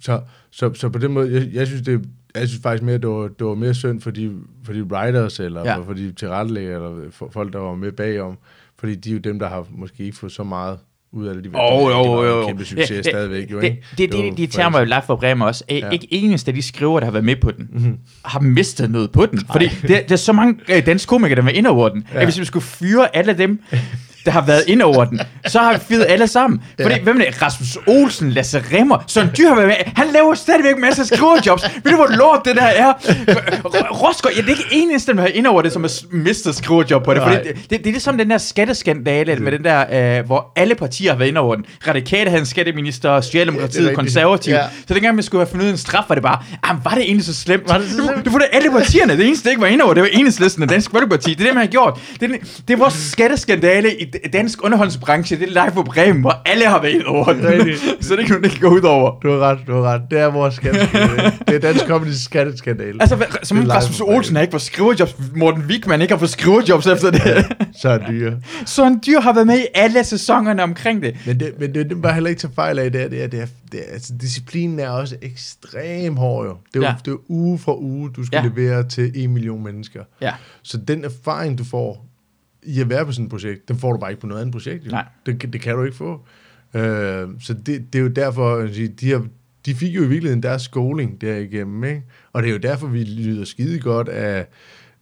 så, så, så på den måde, jeg, jeg synes, det, jeg synes faktisk mere, det var, det var mere synd for de, for de writers, eller ja. for, de tilrettelægger, eller for folk, der var med bagom, fordi de er jo dem, der har måske ikke fået så meget ud af det. De, Åh, jo, det jo, en kæmpe succes det, stadigvæk, jo, det, ikke? det, det, var det, de tager mig jo live for Bremen også. Ja. Ja. Ikke eneste af de skriver, der har været med på den, mm-hmm. har mistet noget på den. Fordi det, der er så mange øh, danske komikere, der var inde over den. Ja. At hvis vi skulle fyre alle dem, der har været inde over den, så har vi fyret alle sammen. Fordi, ja. hvem er det? Rasmus Olsen, Lasse Remmer, Søren Dyr har været med. Han laver stadigvæk masser af skriverjobs. Ved du, hvor lort det der er? Rosgaard, ja, det er ikke eneste, der har inde over det, som har mistet skriverjob på det. Fordi det, det, det, er ligesom den der skatteskandale med den der, øh, hvor alle partier har været inde over den. Radikale havde en skatteminister, Socialdemokratiet, er konservativ. Ja. Så dengang man skulle have fundet ud af en straf, var det bare, ah, var det egentlig så slemt? Var det så Du- slemt? Du får det alle partierne. Det eneste, der ikke var inde over, det var enhedslisten og Dansk Folkeparti. Det er det, man har gjort. Det er, det er vores skatteskandale i dansk underholdningsbranche. Det er live på Bremen, hvor alle har været over den. Så det er ikke noget, det kan gå ud over. Du har ret, du har ret. Det er vores skatteskandale. det er dansk comedy skatteskandale. Altså, som Rasmus. Olsen har ikke fået skriverjobs, Morten Wigman ikke har fået skriverjobs efter det. Så er dyre. Søren Dyr har været med i alle sæsonerne omkring det. Men det, men det, det bare heller ikke tage fejl af, det er, det er, det er, det er altså, disciplinen er også ekstrem hård jo. Det er Ja. ja. det er uge for uge, du skal Ja. ja. levere til en million mennesker. Ja. Så den erfaring, du får i at være på sådan et projekt, den får du bare ikke på noget andet projekt. Jo. Nej. Det, kan- det kan du ikke få. Øh, så det, det er jo derfor, at de, har, de fik jo i virkeligheden deres skoling derigennem, ikke? Og det er jo derfor, vi lyder skide godt af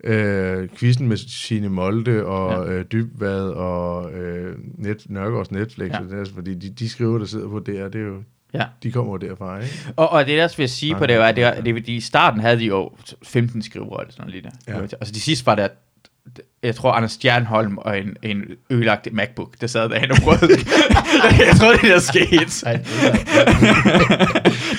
øh, quizzen med Signe Molde og Ja. øh, Dybvad og øh, Net, Nørgaards Netflix, Ja. og det er, altså, fordi de, de skriver, der sidder på der, det er jo, Ja. de kommer jo derfra, ikke? Og, og det, der også vil jeg sige Nej, på det, var, at det, var, det, de, i starten havde de jo 15 skrivere eller sådan noget lige der. Ja. Altså de sidste var der, jeg tror Anders Stjernholm og en, en ødelagt MacBook, der sad derhen og prøvede. jeg tror, det der skete. Nej, det er,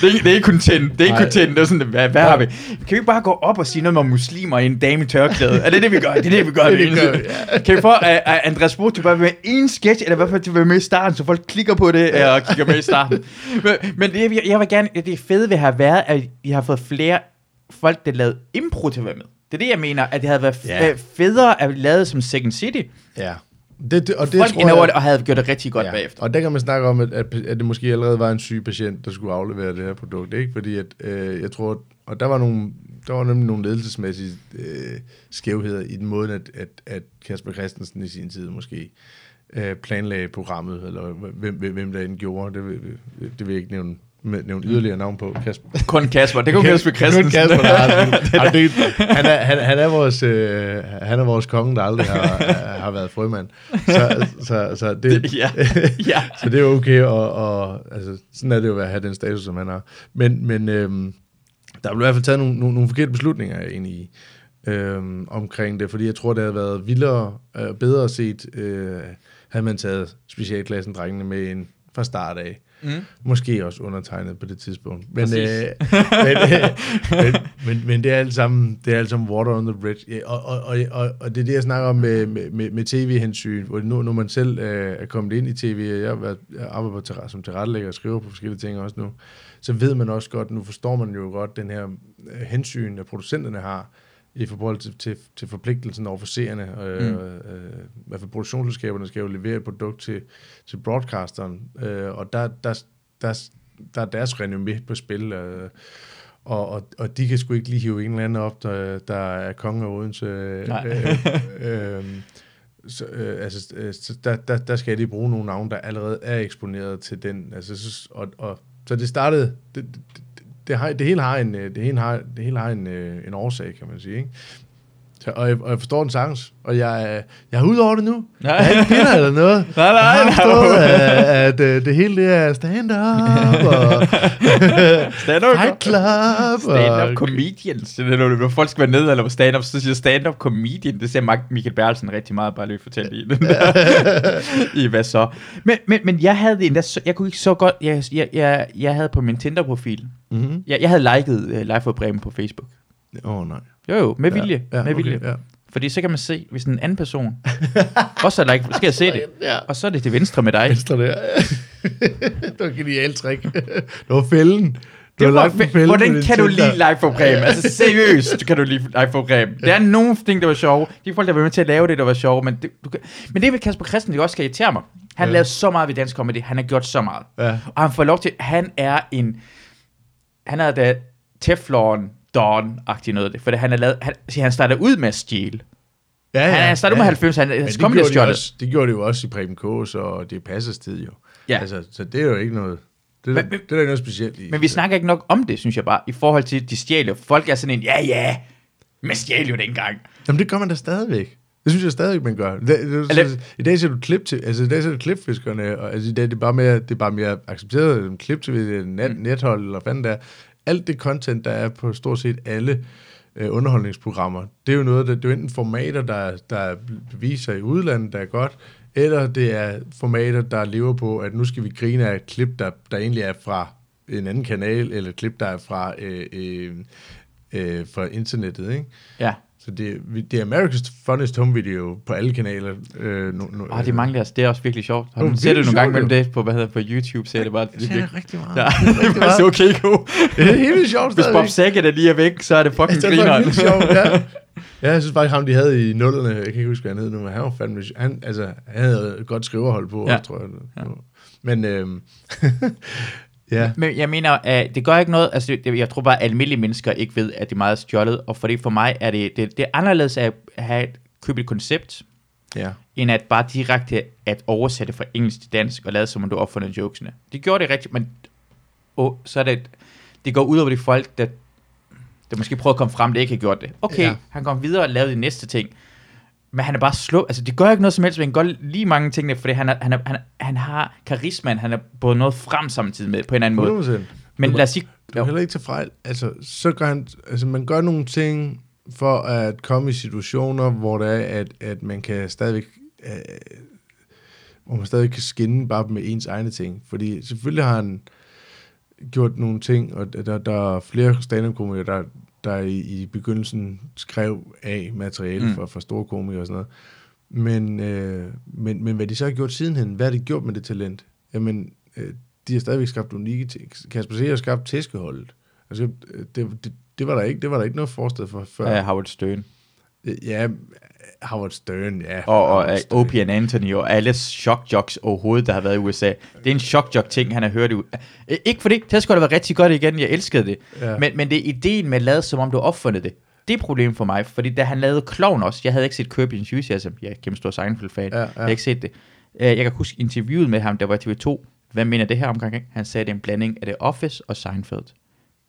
det, er, det er ikke kun tændt. Det er ikke tændt. Det er sådan, hvad, hvad har vi? Kan vi ikke bare gå op og sige noget om muslimer i en dame i tørklæde? Er det det, vi gør? Det er det, vi gør. Det det vi gør, eneste. Kan vi få uh, uh, Andreas Bo til bare være med en sketch, eller i hvert fald til at være med i starten, så folk klikker på det uh, og kigger med i starten. men, men det, jeg, jeg vil gerne, det fede ved at have været, at I har fået flere folk, der lavede impro til at være med. Det er det, jeg mener, at det havde været Ja. øh, federe at lave som Second City. ja. Det, det, og det Folk tror jeg, og havde gjort det rigtig godt ja. bagefter. Og der kan man snakke om, at, at, at det måske allerede var en syg patient, der skulle aflevere det her produkt, ikke? Fordi at, øh, jeg tror, og der var nogle, der var nemlig nogle ledelsesmæssige øh, skævheder i den måde, at, at, at Kasper Christensen i sin tid måske øh, planlagde programmet, eller hvem, hvem, hvem der end gjorde, det det vil jeg ikke nævne, nævne yderligere navn på. Kasper, Kun Kasper. Det kunne Kasper Christensen. Kun Kasper, der det, han, er, han, han, er vores, øh, han er vores konge, der aldrig har, har været frømand. Så, så, så det, ja. ja. så det er okay, og, og altså, sådan er det jo at have den status, som han har. Men, men øhm, der blev i hvert fald taget nogle, nogle, nogle forkerte beslutninger ind i øhm, omkring det, fordi jeg tror, det havde været vildere og øh, bedre set, øh, havde man taget specialklassen drengene med ind fra start af. Mm. Måske også undertegnet på det tidspunkt. Men, øh, men, øh, men, men, men det er alt sammen, det er alt sammen water on the bridge. Ja, og, og, og, og, og det er det, jeg snakker om med, med, med, tv-hensyn, hvor nu, når man selv øh, er kommet ind i tv, jeg har været jeg arbejder på, terra- som tilrettelægger og skriver på forskellige ting også nu, så ved man også godt, nu forstår man jo godt den her øh, hensyn, at producenterne har, i forhold til, til, til forpligtelsen over for seerne. Øh, Mm. øh, I hvert fald produktionsselskaberne skal jo levere et produkt til, til broadcasteren, øh, og der, der, der, der er deres renommé på spil, øh, og, og, og de kan sgu ikke lige hive en eller anden op, der, der er konge af Odense. Nej. Øh, øh, så, øh, altså, øh, så der, der, der skal de bruge nogle navne, der allerede er eksponeret til den. Altså, så, og, og, så det startede, det, det, det, har, det hele har en, øh, det hele har, det hele har en, øh, en årsag, kan man sige. Ikke? Så, og, jeg, og jeg forstår den sagtens, og jeg, jeg er ude over det nu. Nej. Jeg er ikke eller noget. Nej, nej, jeg har forstået, at, at, øh, det hele det er stand-up, og Stand-up. fight club, Stand-up og comedians. Det er, når, når folk skal være nede eller på stand-up, så siger stand-up comedian. Det ser Michael Bertelsen rigtig meget bare lige fortælle i den. I hvad så? Men, men, men jeg havde endda, jeg kunne ikke så godt, jeg, jeg, jeg, jeg havde på min Tinder-profil, Mhm. jeg, jeg havde liket uh, Live for Bremen på Facebook. Åh, oh, nej. Jo jo, med vilje. Ja, med okay, vilje. ja. Fordi så kan man se, hvis en anden person også har like, skal jeg se det. Ja. Og så er det til venstre med dig. Venstre der. det var et genialt trick. Det var fælden. Du Det var lagt en fe- fælde på Hvordan kan du lide Live for Bremen? Altså seriøst, kan du lide Live for Bremen. Der er nogle ting, der var sjove. De folk, der var med til at lave det, der var sjove. Men det, du kan... men det med Kasper Christen, det også skal irritere mig. Han Ja. ja. lavede så meget ved dansk comedy. Han har gjort så meget. Ja. Og han får lov til... Han er en... Han er da Teflon Don-agtig noget det. For det, han, er lavet, han, han starter ud med at stjæle. Han er startet med 90, han hans det gjorde, de også, det gjorde de jo også i Preben Kås, og det passer tid jo. Ja. Altså, så det er jo ikke noget... Det, Men- men- det er ikke noget specielt i. Men vi snakker ikke nok om det, synes jeg bare, i forhold til, at de stjæler. Folk er sådan en, ja ja, men stjæl jo dengang. Jamen, det gør man da stadigvæk. Det synes jeg stadigvæk, man gør. Det, det, så, I dag ser du klip til, altså i dag ser du klipfiskerne, og altså, i dag det er bare mere, det er bare mere accepteret, en klip til et net, Mm. nethold, eller hvad fanden der. Alt det content, der er på stort set alle øh, underholdningsprogrammer, det er jo noget, der, det er jo enten formater, der, der viser i udlandet, der er godt, eller det er formater, der lever på, at nu skal vi grine af et klip, der, der egentlig er fra en anden kanal, eller et klip, der er fra, øh, øh, øh, fra internettet, ikke? Ja. Så det, det er America's Funniest Home Video på alle kanaler. Øh, nu, nu, Åh, det mangler os. Det er også virkelig sjovt. Har du set det nogle gange mellem det på, hvad hedder, på YouTube, ser det bare. Det, det er rigtig meget. ja, Det er faktisk okay god. Det er helt sjovt Hvis Bob. Saget er lige er væk, så er det fucking Det er grineren. sjovt, ja. Ja, jeg synes faktisk, ham de havde i nullerne, jeg kan ikke huske, hvad han hed nu, men han var fandme, han, altså, han havde et godt skriverhold på, Ja. tror jeg. Ja. Men, øhm, ja, Men jeg mener, at det gør ikke noget, altså det, jeg tror bare, at almindelige mennesker ikke ved, at det er meget stjålet, og fordi for mig er det, det, det er anderledes at have et, købe et koncept, ja. end at bare direkte at oversætte fra engelsk til dansk, og lade som om du opfundet jokesene. Det gjorde det rigtigt, men oh, så er det, det går ud over de folk, der, der måske prøver at komme frem, der ikke har gjort det. Okay. Ja. han kom videre og lavede de næste ting, men han er bare slå, altså det gør ikke noget som helst, men han gør lige mange ting, fordi han, er, han, er, han, han har karismaen, han er både noget frem samtidig med, på en anden måde. 100%. Men lad os sige, Du heller ikke tage fejl. Altså, så gør han, altså, man gør nogle ting for at komme i situationer, hvor det er, at, at man kan stadigvæk, øh, hvor man stadig kan skinne bare med ens egne ting. Fordi selvfølgelig har han gjort nogle ting, og der, der er flere stand komikere der, der i, i begyndelsen skrev af materiale Mm. for, for store komikere og sådan noget. Men, øh, men, men hvad de så har gjort sidenhen, hvad har de gjort med det talent? Jamen, øh, de har stadigvæk skabt unikke ting. Kasper C. har skabt tæskeholdet. Altså, øh, det, det, det, var der ikke, det var der ikke noget forested for før. Ja, Howard Stern. Øh, Ja, Howard Stern, ja. Og, og uh. Opie and Anthony og alle shock jocks overhovedet, der har været i USA. Det er en shock jock ting, han har hørt i Ikke for det, det skulle have været rigtig godt igen, jeg elskede det. Ja. Men, men det er ideen med at lade, som om du opfundet det. Det er problemet for mig, fordi da han lavede Clown også, jeg havde ikke set Your Enthusiasm, jeg er kæmpe stor Seinfeld-fan, Ja, ja. jeg har ikke set det. Uh, jeg kan huske interviewet med ham, der var i TV2, hvad mener det her omgang? Han sagde, det er en blanding af The Office og Seinfeld.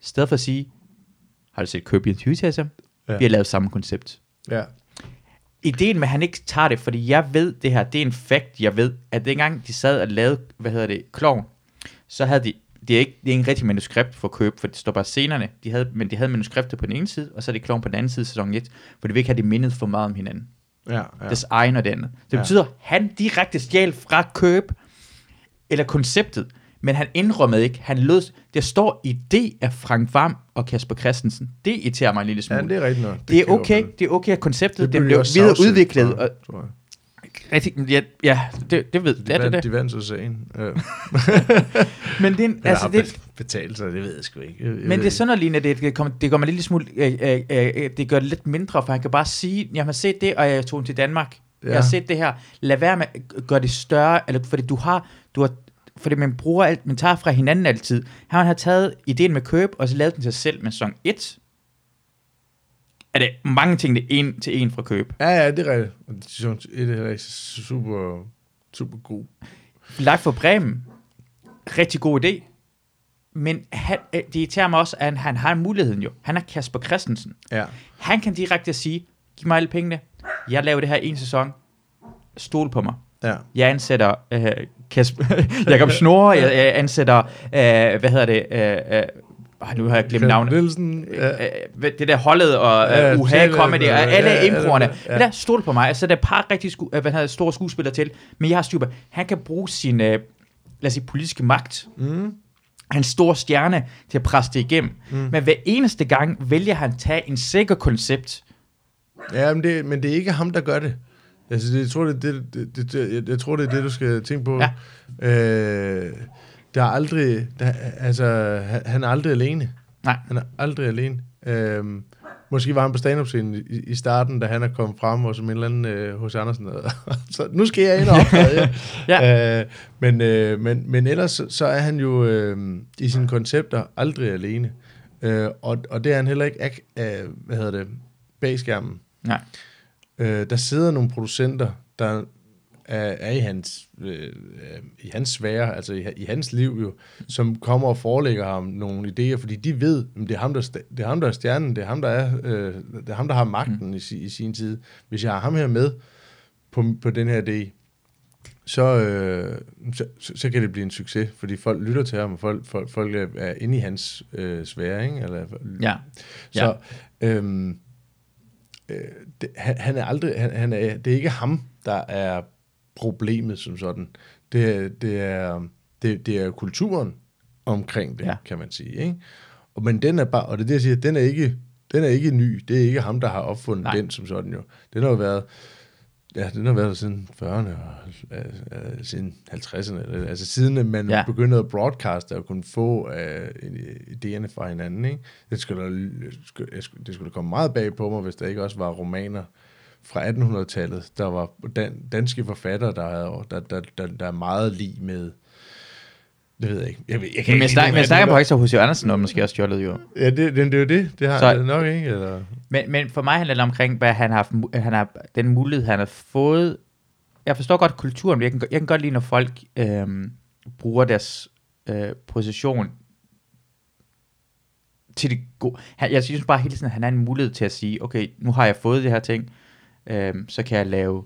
I stedet for at sige, har du set Your Enthusiasm? Ja. Vi har lavet samme koncept Ja. Ideen med, at han ikke tager det, fordi jeg ved det her, det er en fact, jeg ved, at dengang de sad og lavede, hvad hedder det, Klovn, så havde de, det er ikke, det er ikke rigtig manuskript for køb, for det står bare scenerne, de havde, men de havde manuskriptet på den ene side, og så er det Klovn på den anden side, sæson 1, for de vil ikke have det mindet for meget om hinanden. Ja, Ja. ja. Deres egen og det andet. Det Ja. betyder, at han direkte stjal fra køb, eller konceptet, men han indrømmede ikke, han lød, der står i det af Frank Vam og Kasper Christensen. Det irriterer mig en lille smule. ja, det er rigtigt nok. det er kan jeg okay, det er okay, at konceptet det, blev det videre udviklet, og tror jeg. rigtig, ja, ja det, det ved De, det, er det, vandt, det. de vandt så sagen. Ja. Men det, er en- altså, det, betalt sig, det ved jeg sgu ikke. Jeg, jeg men det er sådan noget det, det, kommer, det gør mig lidt smule, øh, øh, øh, det gør det lidt mindre, for han kan bare sige, jeg har set det, og jeg tog den til Danmark. Ja. Jeg har set det her. Lad være med at gøre det større, eller, fordi du har, du har fordi man bruger alt, man tager fra hinanden altid. Han har taget ideen med køb, og så lavet den til sig selv med sæson 1. Er det mange ting, det er en til en fra køb. Ja, ja, det er rigtigt. Sæson 1 er ikke super, super god. Live for Bremen, rigtig god idé. Men han, øh, det irriterer mig også, at han har muligheden jo. Han er Kasper Christensen. Ja. Han kan direkte sige, giv mig alle pengene. Jeg laver det her en sæson. Stol på mig. Ja. Jeg ansætter øh, Kasper, Jakob Snore, jeg, jeg ansætter, øh, hvad hedder det, øh, øh, oh, nu har jeg glemt navnet. Nielsen, ja. Øh, øh, det der holdet og Ja, uh, UHA Comedy og alle ja, improerne. ja, ja. Der stol på mig. Altså, der er et par rigtig sku, øh, hvad hedder, store skuespillere til, men jeg har styr på. Han kan bruge sin, øh, lad os sige, politiske magt, Mm. hans store stjerne, til at presse det igennem. Mm. Men hver eneste gang vælger han at tage en sikker koncept. Ja, men det, men det er ikke ham, der gør det. Altså, det, jeg, tror, det, er det, det, det, det, jeg, jeg tror, det er det, du skal tænke på. Ja. Øh, der er aldrig... Der, altså, han, han er aldrig alene. Nej. Han er aldrig alene. Øhm, måske var han på stand-up-scenen i, i starten, da han er kommet frem, og som en eller anden øh, hos Andersen. så nu skal jeg ind og optræde. ja. Ja. øh, men, øh, men, men ellers så, så er han jo øh, i sine koncepter aldrig alene. Øh, og, og det er han heller ikke, ak- øh, hvad hedder det, bag skærmen. Nej. Øh, der sidder nogle producenter, der er, er i hans, øh, i hans sfære, altså i, i hans liv jo, som kommer og forelægger ham nogle idéer, fordi de ved, at det er ham, der, det er ham, der er stjernen, det er ham, der, er, øh, det er ham, der har magten mm. i, i sin tid. Hvis jeg har ham her med på, på den her idé, så, øh, så, så, kan det blive en succes, fordi folk lytter til ham, og folk, folk, folk er, inde i hans øh, sfære, ikke? Eller, Ja. så øhm, øh, det, han, han er aldrig, han, han er, det er ikke ham, der er problemet som sådan. Det, er- det, er, det, det er kulturen omkring det, Ja. kan man sige. Ikke? Og, men den er bare, og det er det, jeg siger, den er ikke, den er ikke ny. Det er ikke ham, der har opfundet. Nej. den som sådan jo. Den har jo været, ja, den har været der siden 40'erne, og, øh, øh, siden 50'erne, eller- altså siden man Ja. begyndte at broadcaste og kunne få øh, idéerne fra hinanden. Ikke? Det, skulle, det skulle komme meget bag på mig, hvis der ikke også var romaner fra 1800-tallet. Der var dan, danske forfattere, der, havde, der, der, der, der er meget lige med... Det ved jeg ikke. Jeg, ved, jeg kan Men snakker, lide snakker på ikke så hos Andersen om, måske også stjålet jo. Ja, det, det, det er jo det. Det har Så- det nok ikke. Eller? Men, men for mig handler det omkring, hvad han har, haft han har, den mulighed, han har fået. Jeg forstår godt kulturen, men jeg kan, jeg kan godt lide, når folk øhm, bruger deres øh, position til det gode. Han, jeg synes bare hele tiden, at han har en mulighed til at sige, okay, nu har jeg fået det her ting, øhm, så kan jeg lave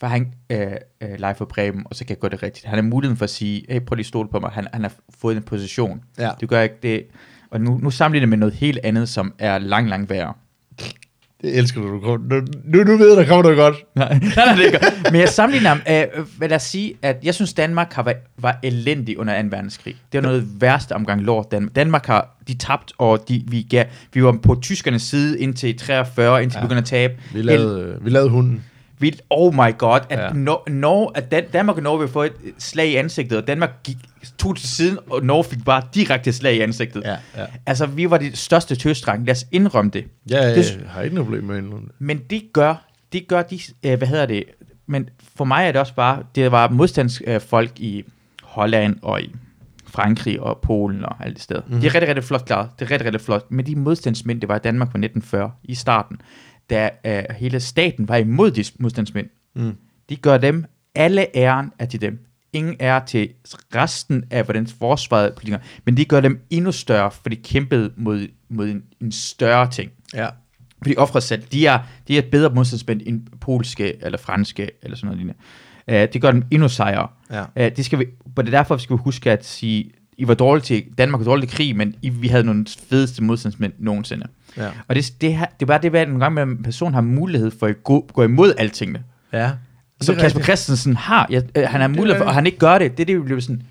for han øh, øh, live for Bremen, og så kan jeg gøre det rigtigt. Han har muligheden for at sige, hey, prøv lige at stole på mig, han, han har fået en position. Ja. Det gør ikke det. Og nu, nu sammenligner jeg med noget helt andet, som er lang, lang værre. Det elsker du. du kommer- Nu, nu, ved jeg, der kommer noget godt. Nej, nej, nej, det er godt. Men jeg sammenligner ham, øh, hvad lad os sige, at jeg synes, Danmark har været, var elendig under 2. verdenskrig. Det var noget værste omgang lort. Dan- Danmark har, de tabt, og de, vi, gav, vi var på tyskernes side indtil 43, indtil ja. Ja. begyndte at tabe. Vi lavede, øh, vi lavede hunden. Vi, oh my god, at, ja. Ja. Nor- Norge, at Dan- Danmark og Norge vil få et slag i ansigtet, og Danmark gik, tog til siden, og Norge fik bare direkte slag i ansigtet. Ja, ja. Altså, vi var de største tøstrang. Lad os indrømme det. Ja, jeg Det- har ikke noget problem med indrømme det. Men det gør, det gør de, øh, hvad hedder det, men for mig er det også bare, det var modstandsfolk i Holland og i Frankrig og Polen og alle de steder. Mm. Det er rigtig, rigtig flot klaret. Det er rigtig, rigtig flot. Men de modstandsmænd, det var i Danmark på 1940 i starten, da øh, hele staten var imod de modstandsmænd. Mm. De gør dem, alle æren er til dem. Ingen er til resten af, hvordan forsvaret politikere, men de gør dem endnu større, for de kæmpede mod, mod en, en større ting. Ja. For de offrer selv, de er, de er bedre modstandsmænd end polske eller franske eller sådan noget lignende. Uh, det gør dem endnu sejere. Ja. Uh, det skal vi, og det er derfor, vi skal huske at sige, I var dårlige til, Danmark var dårlig til krig, men I, vi havde nogle fedeste modstandsmænd nogensinde. Ja. Og det, det, det er bare det, at nogle gange en person har mulighed for at gå, gå imod altingene. Ja. Det er Kasper rigtigt. Christensen har. Jeg, øh, han har mulighed for, og han ikke gør det. Det er det, vi bliver sådan...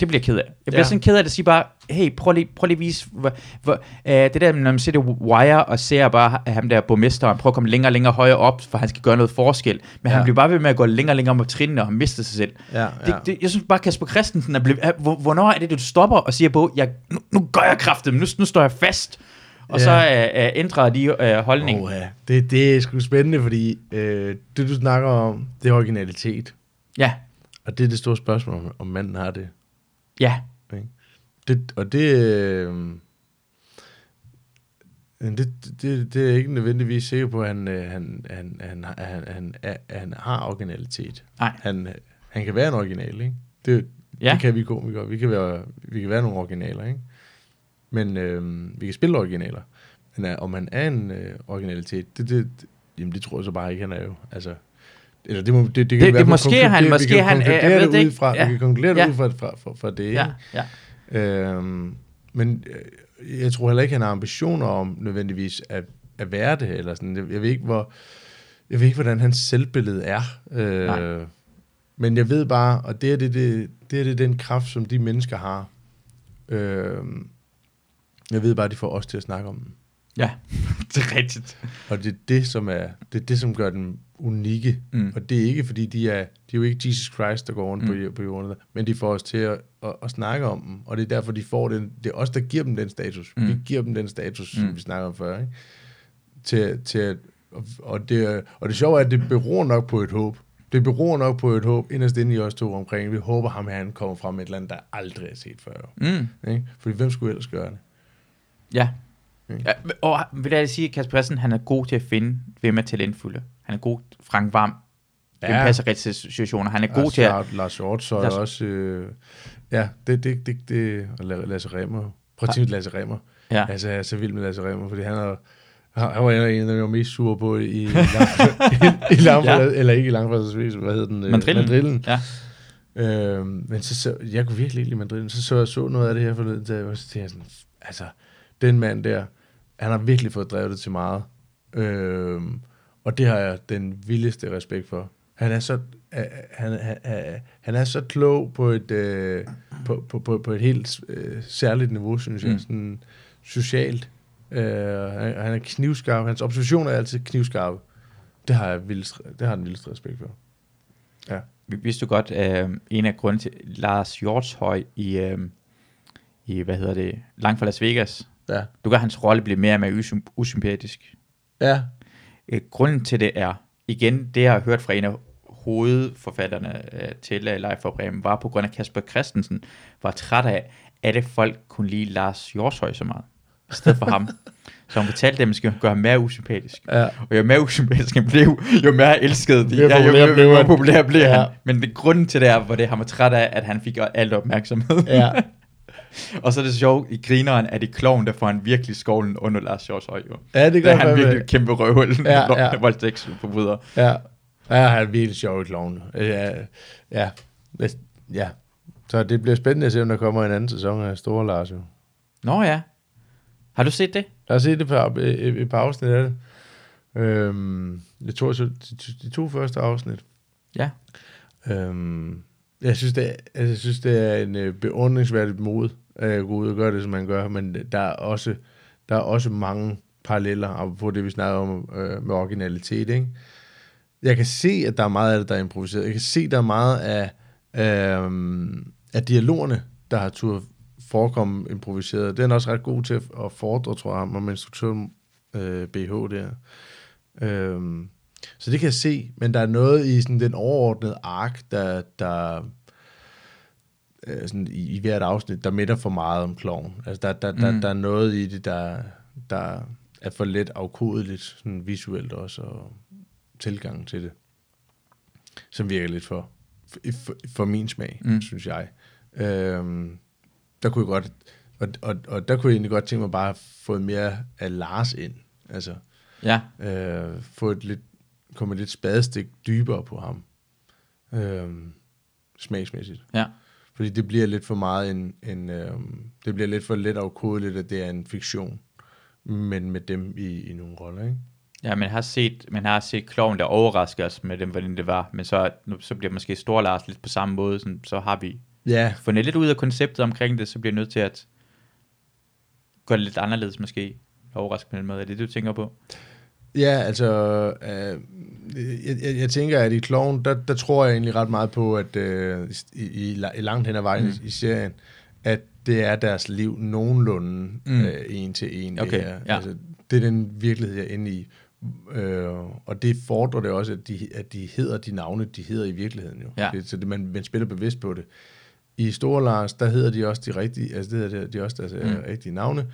Det bliver jeg ked af. Jeg bliver Ja. sådan ked af det at sige bare, hey, prøv lige, prøv lige at vise, hvor, hvor, øh, det der, når man ser det wire, og ser bare ham der borgmesteren, prøve at komme længere og længere højere op, for han skal gøre noget forskel. Men ja. han bliver bare ved med at gå længere og længere ad trinene, og han mister sig selv. Ja, Det, ja. det, jeg synes bare, Kasper Christensen er blevet... hvor- Hvornår er det, du stopper og siger på, jeg, nu, nu gør jeg kraften, nu, nu står jeg fast. Og Ja. så øh, øh, ændrer de øh, holdning. Oh, ja. det, det er sgu spændende, fordi øh, det, du snakker om, det er originalitet. Ja, Og det er det store spørgsmål, om, om manden har det. Ja, det og det, øh, det, det, det er jeg ikke nødvendigvis sikker på, at han, øh, han, han, han, han, han, han, han har originalitet. Nej. Han, han kan være en original, ikke? Det, Ja. det kan vi komikere. Vi kan være, vi kan være nogle originaler, ikke? Men øh, vi kan spille originaler. Men øh, om han er en øh, originalitet, det, det, det, jamen det tror jeg så bare ikke, han er jo. Altså, eller det, må, det, det, kan Det- det måske han- måske vi kan han- konkludere jeg ved det det ud ikke. fra, Ja. Vi kan konkludere det Ja. ud fra, fra, fra, fra det, ja, ja. Øhm, men øh, jeg tror heller ikke, han har ambitioner om nødvendigvis at, at være det. Eller sådan. Jeg, jeg, ved ikke, hvor, jeg ved ikke, hvordan hans selvbillede er. Nej. Øh, men jeg ved bare, og det er det, det, det er det den kraft, som de mennesker har. Øh, jeg ved bare, at de får os til at snakke om dem. Ja, det er rigtigt. Og det er det, som, er, det, er det, som gør dem unikke. Mm. Og det er ikke, fordi de er, de er jo ikke Jesus Christ, der går rundt mm. på, på jorden, men de får os til at, at, at snakke om dem. Og det er derfor, de får den. Det er os, der giver dem den status. Mm. Vi giver dem den status, som Mm. vi snakker om før. Ikke? Til, til at, og, det, og det sjove er, at det beror nok på et håb. Det beror nok på et håb, inderst inde i os to omkring. Vi håber, ham her han kommer frem et andet, der aldrig er set før. Mm. Ikke? Fordi hvem skulle ellers gøre det? Ja, Ja, og vil jeg sige, at Kasper Christensen, han er god til at finde, hvem er talentfulde. Han er god, Frank Varm, ja. Den passer rigtig til situationer. Han er god Lars, til at... Lars Hjort, så Lars- der også... Øh, ja, det, det, det, det og La- Lasse Remmer. Prøv at tænke Lasse Remmer. Ja. Altså, jeg er så vild med Lasse Remmer, fordi han er han var en af dem, jeg var mest sur på i, i, lang, i lang, Ja. eller ikke i langfredsvis, hvad hedder den? Øh, Mandrillen. Mandrillen. Ja. Øhm, men så, så, jeg kunne virkelig ikke lide mandrillen. Så så jeg så noget af det her forleden, jeg var så tænkte jeg sådan, altså, den mand der, han har virkelig fået drevet det til meget. Øhm, og det har jeg den vildeste respekt for. Han er så, øh, han, han, han- han er så klog på et, øh, på, på, på, på et helt øh, særligt niveau, synes jeg. Mm. Sådan socialt. Øh, han, han er knivskarp. Hans observationer er altid knivskarpe. Det har jeg vildest, det har den vildeste respekt for. Ja. Vidste du godt, øh, en af grunden til Lars Hjortshøj i, øh, i, hvad hedder det, langt fra Las Vegas, Ja. du gør hans rolle blive mere og mere usym- usympatisk. Ja. Øh, grunden til det er, igen, det jeg har hørt fra en af hovedforfatterne øh, til uh, Live for Bremen, var på grund af Kasper Christensen, var træt af, at det folk kunne lide Lars Hjortshøj så meget, i stedet for ham. Så hun fortalte dem, at man skal gøre ham mere usympatisk. Ja. Og jo mere usympatisk han blev, jo mere elsket de. Ja, jo, jo, blev jo, mere han. populær blev Ja. han. Men det, grunden til det er, hvor det han var træt af, at han fik alt opmærksomhed. Ja. og så er det sjovt, i grineren er det kloven, der får han virkelig skovlen under Lars Hjortshøj. Jo. Ja, det gør han virkelig et kæmpe røvhul, Ja, ja, ja. voldtægtsforbryder. Ja. Ja, han er virkelig sjov i kloven. Ja, ja. Ja. Så det bliver spændende at se, om der kommer en anden sæson af Store Lars. Jo. Nå ja. Har du set det? Jeg har set det på et, et par afsnit af det. Øhm, jeg tror, de, de to første afsnit. Ja. Øhm, jeg, synes, det er, altså, jeg synes, det er en øh, beundringsværdigt mod at gå ud og gøre det, som man gør, men der er også, der er også mange paralleller på det, vi snakker om øh, med originalitet. Ikke? Jeg kan se, at der er meget af det, der er improviseret. Jeg kan se, at der er meget af, øh, af dialogerne, der har tur forekomme improviseret. Det er også ret god til at fordre, tror jeg, om instruktøren øh, BH der. Øh, så det kan jeg se, men der er noget i sådan den overordnede ark, der, der øh, sådan i, i hvert afsnit, der midter for meget om kloven. Altså der, der, der, Mm. der er noget i det, der, der er for let afkodeligt, sådan visuelt også, og tilgangen til det, som virker lidt for, for, for min smag, mm. synes jeg. Øhm, der kunne jeg godt, og, og, og der kunne jeg egentlig godt tænke mig bare at få mere af Lars ind. Altså, Ja. øh, få et lidt, komme lidt spadestik dybere på ham. Øh, smagsmæssigt. Ja. Fordi det bliver lidt for meget en, en øh, det bliver lidt for let afkodeligt, at det er en fiktion, men med dem i, i nogle roller, ikke? Ja, man har set, man har set kloven, der overrasker os med dem, hvordan det var. Men så, så bliver måske Stor Lars lidt på samme måde. Sådan, så har vi Ja, fundet lidt ud af konceptet omkring det, så bliver jeg nødt til at gøre det lidt anderledes måske. Overraske på den måde. Er det det, du tænker på? Ja altså, øh, jeg, jeg, jeg tænker, at i Kloven, der, der tror jeg egentlig ret meget på, at øh, i, i, i langt hen ad vejen Mm. i serien, at det er deres liv nogenlunde Mm. øh, en til en. Okay, det, her. ja. altså, det er den virkelighed, jeg er inde i. Øh, og det fordrer det også, at de, at de hedder de navne, de hedder i virkeligheden. Jo. Ja. Det, så det, man, man spiller bevidst på det. I Store Lars, der hedder de også de rigtige, altså det hedder de også deres Mm. mm. rigtige navne. Øh,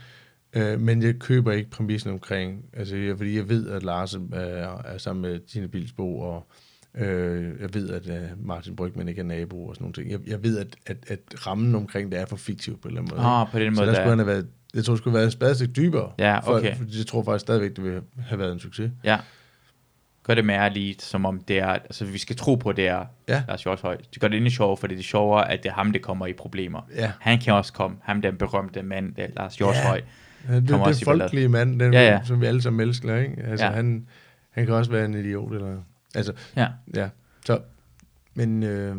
men jeg køber ikke præmissen omkring, altså jeg, fordi jeg ved, at Lars er, er sammen med Tine Bilsbo, og øh, jeg ved, at uh, Martin Brygman ikke er nabo og sådan nogle ting. Jeg, jeg ved, at, at, at rammen omkring det er for fiktiv på en eller anden måde. Ah, på den Så måde. der der- skulle han have været, jeg tror, det skulle have været et spadestik dybere. Ja, okay. For, for jeg tror faktisk stadigvæk, det ville have været en succes. Ja. Gør det mere lige, som om det er, altså vi skal tro på, at det er Ja. Lars Hjortshøj. Det gør det endnu sjovere, for det er sjovere, at det er ham, der kommer i problemer. Ja. Han kan også komme, ham den berømte mand, der Lars Hjortshøj. Ja, det, Kommer det i er folkelige mand, den, Ja, ja, ja. ja. som vi alle sammen elsker, ikke? Altså, Ja. ja. han, han kan også være en idiot, eller... Altså, Ja. ja. Så, men øh,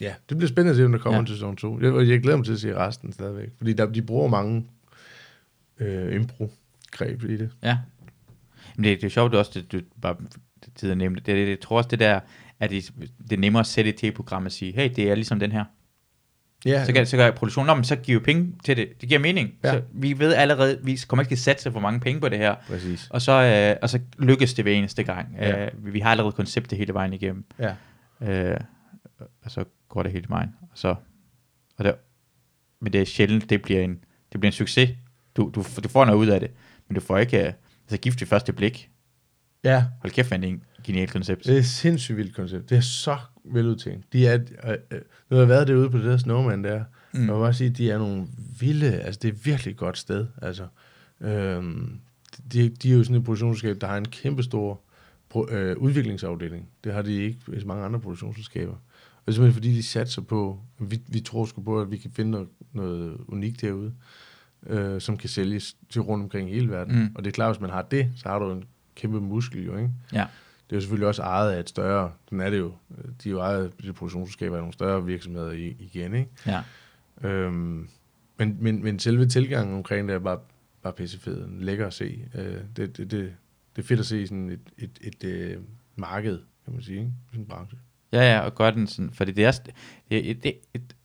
ja, det bliver spændende at se, om der kommer Ja. ja. en sæson 2. Jeg, jeg glæder mig til at se resten stadigvæk. Fordi der, de bruger mange øh, impro-greb i det. Ja. Men det, det er sjovt det også, det du bare tid at nævne det. det. det- Jeg tror også det der, at det, det er nemmere at sætte et tv-program og sige, hey, det er ligesom den her. Ja, Så kan, så kan produktionen, Nå, men så giver vi penge til det. Det giver mening. Ja. Så vi ved allerede, vi kommer ikke til at satse for mange penge på det her. præcis. Og så, øh, og så lykkes det hver eneste gang. Ja. Øh, vi- vi har allerede konceptet hele vejen igennem. Ja. Øh, og så går det hele vejen. Og så, og der, men det er sjældent, det bliver en, det bliver en succes. Du, du, du får noget ud af det. men du får ikke, øh, altså gift i første blik. Ja, Hold kæft, det er en genial koncept. det er et sindssygt vildt koncept. Det er så veludtænkt. De er, øh, øh, nu har jeg været derude på det der snowman der, mm. og jeg må bare sige, de er nogle vilde, altså det er virkelig et godt sted. Altså, øhm, de, de er jo sådan et produktionsselskab, der har en kæmpe stor pro, øh, udviklingsafdeling. Det har de ikke i mange andre produktionsselskaber. Og det er simpelthen fordi, de satser på, vi, vi tror sgu på, at vi kan finde noget, noget unikt derude, øh, som kan sælges til rundt omkring hele verden. Mm. Og det er klart, hvis man har det, så har du en kæmpe muskel jo, ikke? Ja. Det er jo selvfølgelig også ejet af et større, den er det jo, de er jo ejet de produktionsselskaber af nogle større virksomheder igen, ikke? Ja. Øhm, men, men, men selve tilgangen omkring det er bare, bare pissefed, lækker at se. Øh, det, det, det, det er fedt at se sådan et, et, et, et marked, kan man sige, ikke? Sådan en branche. Ja, ja, og gør den sådan, fordi det er, det, det, det, det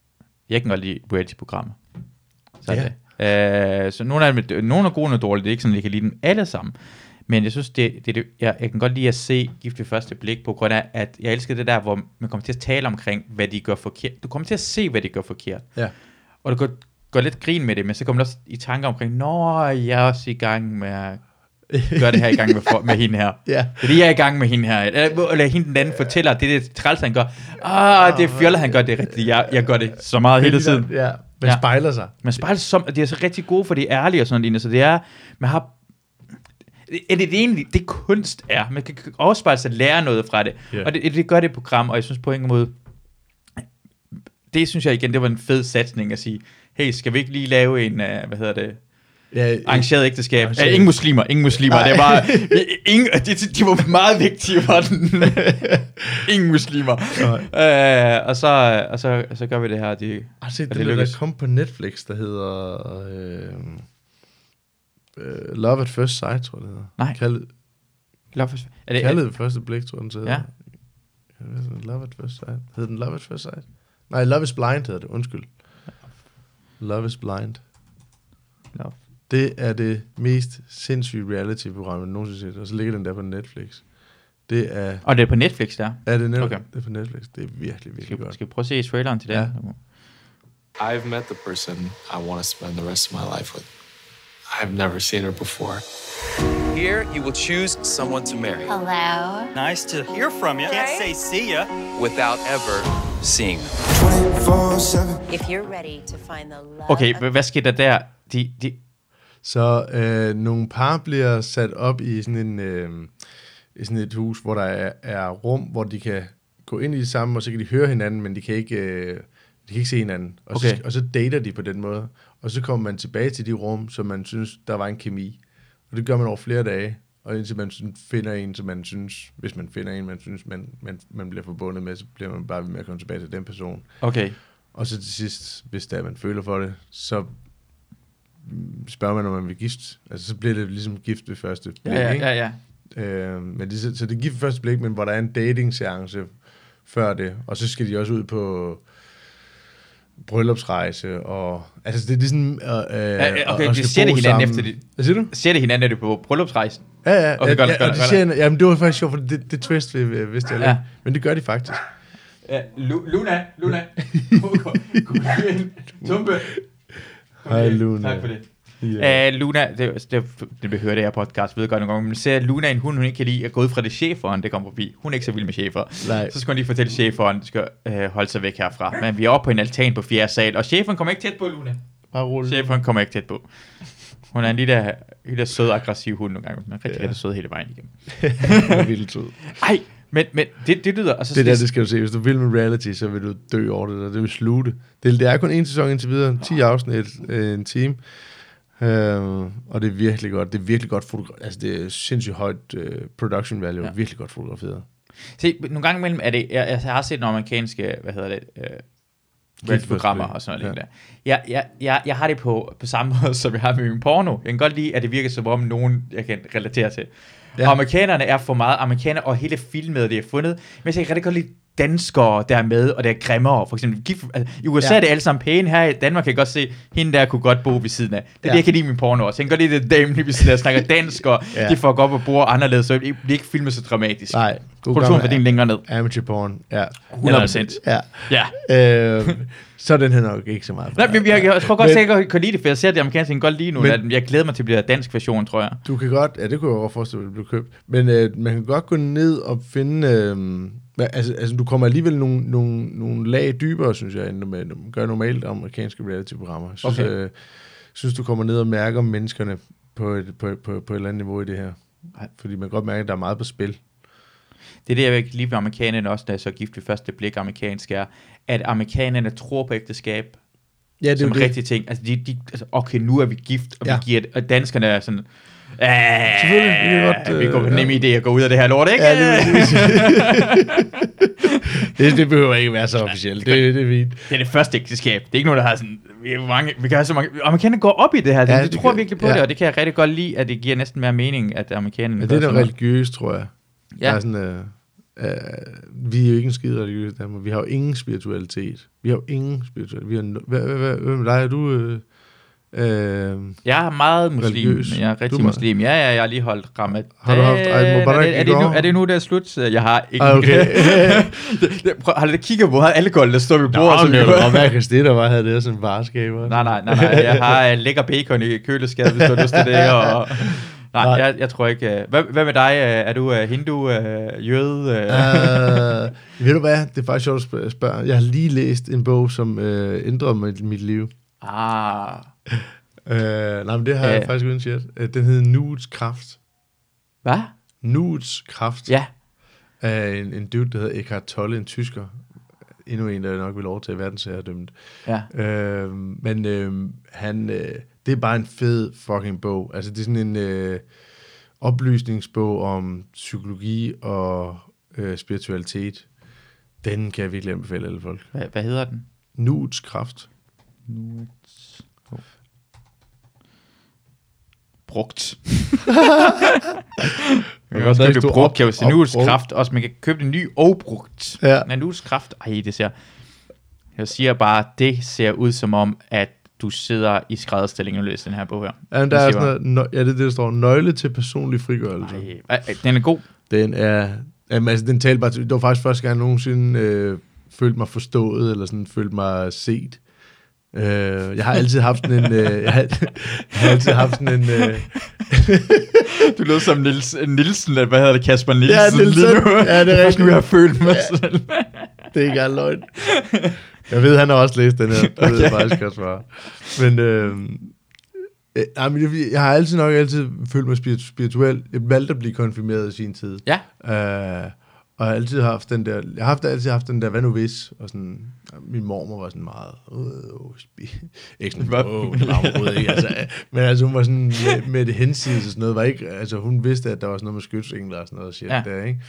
jeg kan godt lide reality-programmer. Så, Ja. det. Øh, så nogle af dem, nogle er gode, nogle er dårlige, det er ikke sådan, at jeg kan lide dem alle sammen. Men jeg synes, det, det, det jeg, jeg kan godt lide at se Gift ved første blik, på grund af, at jeg elsker det der, hvor man kommer til at tale omkring, hvad de gør forkert. Du kommer til at se, hvad de gør forkert. Ja. Og du går, går lidt grin med det, men så kommer du også i tanker omkring, Nå, jeg er også i gang med at gøre det her i gang med, for, med hende her. Ja. Det er det, jeg er i gang med hende her. Eller, eller hende den anden fortæller, det er det træls, han gør. Ah, det er fjollet, han gør det rigtigt. Jeg, jeg gør det så meget hele tiden. Ja, man Ja. spejler sig. Men spejler som, de er så rigtig gode, for de er ærlige og sådan noget, så det er, man har, er det, egentlig, det kunst er, man kan afspejle sig lære noget fra det, Ja. og det, det gør det program, og jeg synes på en måde, det synes jeg igen, det var en fed satsning at sige, hey, skal vi ikke lige lave en, uh, hvad hedder det, Ja, arrangeret ægteskab. Arrangeret. Ja, ingen muslimer, ingen muslimer. Nej. Det var, ingen, de, de var meget vigtige for den. ingen muslimer. Øh, og, så, og, så, og så gør vi det her. De, Og det, det det der kom på Netflix, der hedder øh, øh, Love at First Sight, tror jeg, det hedder. Nej. Kaldet, er det, kaldet ved første blik, tror jeg, den hedder. Ja. Love at First Sight. Hedder den Love at First Sight? Nej, Love is Blind hedder det, undskyld. Love is Blind. Love. Det er det mest sindssyge reality-program, jeg nogensinde har set, og så ligger den der på Netflix. Det er, og det er på Netflix der. er det netop, Okay. okay. det er på Netflix. Det er virkelig, Skal, virkelig vi- godt. skal vi prøve at se traileren til den? Ja. I've met the person I want to spend the rest of my life with. I've never seen her before. Here, you will choose someone to marry Hello. Nice to hear from you. Can't say see ya. without ever seeing them. If you're ready to find the love Okay, hvad skete der der? De, de, Så øh, nogle par bliver sat op i sådan, en, øh, i sådan et hus, hvor der er, er rum, hvor de kan gå ind i det samme, og så kan de høre hinanden, men de kan ikke, øh, de kan ikke se hinanden. Og, okay. Okay. så, og så dater de på den måde. Og så kommer man tilbage til de rum, som man synes, der var en kemi. Og det gør man over flere dage, og indtil man finder en, som man synes, hvis man finder en, man synes, man, man, man bliver forbundet med, så bliver man bare ved med at komme tilbage til den person. okay. Og så til sidst, hvis der man føler for det, så spørger man, om man vil gift. Altså, så bliver det ligesom gift ved første blik, Ja, ja, ikke? ja, ja. Øh, men det, så det er gift ved første blik, men hvor der er en dating-seance før det. Og så skal de også ud på bryllupsrejse, og altså det, er sådan... Øh, Ja, okay, og de ser det hinanden sammen. efter det. Hvad siger du? Ser det hinanden, er det på bryllupsrejsen? Ja, ja, Okay, ja, godt, ja, godt, og de godt. siger, jamen det var faktisk sjovt, for det, det twist vi, vi vidste jeg Ja. Men det gør de faktisk. Ja, Lu- Luna, Luna. Tumpe. Hej, Luna. Tak for det. Ja. Uh, Luna, det, det, det høre det her podcast, ved godt nogle gange, men ser Luna en hund, hun ikke kan lide, er gået fra det cheferen, det kommer forbi. Hun er ikke så vild med chefer. Nej. Så skal hun lige fortælle cheferen, at skal uh, holde sig væk herfra. Men vi er oppe på en altan på fjerde sal, og cheferen kommer ikke tæt på, Luna. Bare roligt. Cheferen kommer ikke tæt på. Hun er en lille, lille sød, aggressiv hund nogle gange. Hun er rigtig, Ja. rigtig sød hele vejen igennem. Det er vildt sød. Ej, men, men det, det lyder... Altså, Det der, det skal du se. Hvis du vil med reality, så vil du dø over det der. Det vil sluge det. Det, det er kun en sæson indtil videre. 10 afsnit, øh, en time. Øh, og det er virkelig godt. Det er virkelig godt fotograferet. Altså, det er sindssygt højt øh, production value. Ja. Virkelig godt fotograferet. Se, nogle gange imellem er det, jeg, jeg har set nogle amerikanske, hvad hedder det, øh, reality-programmer og sådan noget. Ja. Ja. Jeg, jeg, jeg, jeg har det på, på samme måde, som jeg har med min porno. Jeg kan godt lide, at det virker som om nogen, jeg kan relatere til. Ja. Og amerikanerne er for meget amerikaner, og hele filmet, det er fundet. Men jeg kan rigtig godt lide danskere, der er med, og der er grimmere. For eksempel, gift, altså, i USA Ja. er det alle sammen pæne. Her i Danmark kan jeg godt se, hende der kunne godt bo ved siden af. Det er Ja. det, jeg kan lide min porno også. Jeg kan godt lide det dame lige ved siden af, snakker dansk, og Ja. de får godt på bord anderledes, så det bliver ikke filmet så dramatisk. Nej. Produktionen for din længere ned. Amateur porn, ja. 100%. Ja. Ja. Øh, så er den her nok ikke så meget. Nej, men jeg, jeg tror godt, at jeg kan- lide det, for jeg ser det amerikanske godt lige nu. Men- jeg glæder mig til at blive dansk version, tror jeg. Du kan godt, ja det kunne jeg godt forestille mig, at blev købt, men øh, man kan godt gå ned og finde, øh, hvad- altså, altså du kommer alligevel nogle, nogle, nogle lag dybere, synes jeg, end man gør normalt amerikanske reality-programmer. Jeg synes, Okay. øh, synes, du kommer ned og mærker menneskerne på et, på, på, på et eller andet niveau i det her. Fordi man kan godt mærke, at der er meget på spil. Det er det, jeg vil lide ved amerikanerne også, da jeg så gift ved første blik amerikansk, er, at amerikanerne tror på ægteskab Ja, det er som en det. rigtig ting. Altså, de, de, altså, okay, nu er vi gift, og Ja. vi giver og danskerne er sådan, "Ah, Selvfølgelig, vi kan godt, vi går øh, nemme idé at gå ud af det her lort, ikke? Ja, det, det, det behøver ikke være så officielt. Det, det er fint. det er det første ægteskab. Det er ikke noget, der har sådan, vi, er mange, vi kan have så mange, amerikanerne går op i det her, Ja, ja, de, det de tror gør- virkelig på ja. ja. det, og det kan jeg rigtig godt lide, at det giver næsten mere mening, at amerikanerne gør det er da noget. religiøst, tror jeg. Ja. Der Ja. er sådan, øh, øh, vi er jo ikke en skide religiøse i Danmark. Vi har jo ingen spiritualitet. Vi har jo ingen spiritualitet. Vi har hvad, hvad, hvad, hvad med dig? Er du... Øh, øh, Jeg er meget muslim. Religiøs. Jeg er Du er rigtig meget- muslim. Ja, ja, jeg har lige holdt ramadan. Har du haft Eid Mubarak er, det, er, det nu, er det nu, der er slut? Jeg har ikke... Ah, okay. det, det, prøv, har du kigget på, alkohol, der står ved Nå, bordet? så som det var hvad Christina var, havde det som vareskaber. nej, nej, nej, nej. Jeg har uh, lækker bacon i køleskabet, hvis du har lyst til det. Og, nej, Nej. jeg, jeg tror ikke... Uh, hvad, hvad med dig? Uh, er du uh, hindu, uh, jøde? Uh, Uh, ved du hvad? Det er faktisk sjovt at spørge-. Jeg har lige læst en bog, som øh, ændrede mit, mit liv. ah, Uh, nej, men det har jeg Øh. faktisk uden chat. Uh, den hedder Nuets Kraft. hvad? Nuets Kraft. Ja. af en, en dude, der hedder Eckhart Tolle, en tysker. Endnu en, der nok vil overtage verdensherredømmet. Ja. Øh, men øh, han, øh, det er bare en fed fucking bog. Altså, det er sådan en øh, oplysningsbog om psykologi og øh, spiritualitet. Den kan jeg virkelig anbefale alle folk. Hvad, hvad hedder den? Nuets kraft. Brugt. Man kan også købe det brugt, kan jo se op- nuets brugt. kraft. Også man kan købe det ny og brugt. Ja. Men nuets kraft, ej, det ser... Jeg siger bare, det ser ud som om, at du sidder i skrædderstilling og læser den her bog her. Ja, men der Det er sådan noget, ja, det er det, der står. Nøgle til personlig frigørelse. Ej, den er god. Den er... Jamen, altså, den talte bare det var faktisk første gang, jeg nogensinde øh, følte mig forstået, eller sådan følte mig set. Øh, jeg har altid haft sådan en... Øh, jeg, har, jeg har altid haft sådan en... Øh, Du lød som Nils, Nielsen, hvad hedder det, Kasper Nielsen? Ja, Nielsen. lige nu. Ja, det er rigtigt. jeg har følt mig selv. det er ikke løgn. Jeg ved, han har også læst den her. Det okay. ved jeg faktisk også var. Men... Øh, øh, nej, men jeg, jeg har altid nok altid følt mig spirit- spirituel. Jeg valgte at blive konfirmeret i sin tid. Ja. Øh, og jeg har altid haft den der, jeg har haft, altid haft den der, hvad nu hvis, og sådan, min mormor var sådan meget, spi- ikke sådan, åh, det var ikke, altså, men altså hun var sådan, med, med det hensides og sådan noget, var ikke, altså hun vidste, at der var sådan noget med skytsengler og sådan noget shit Ja. der, ikke?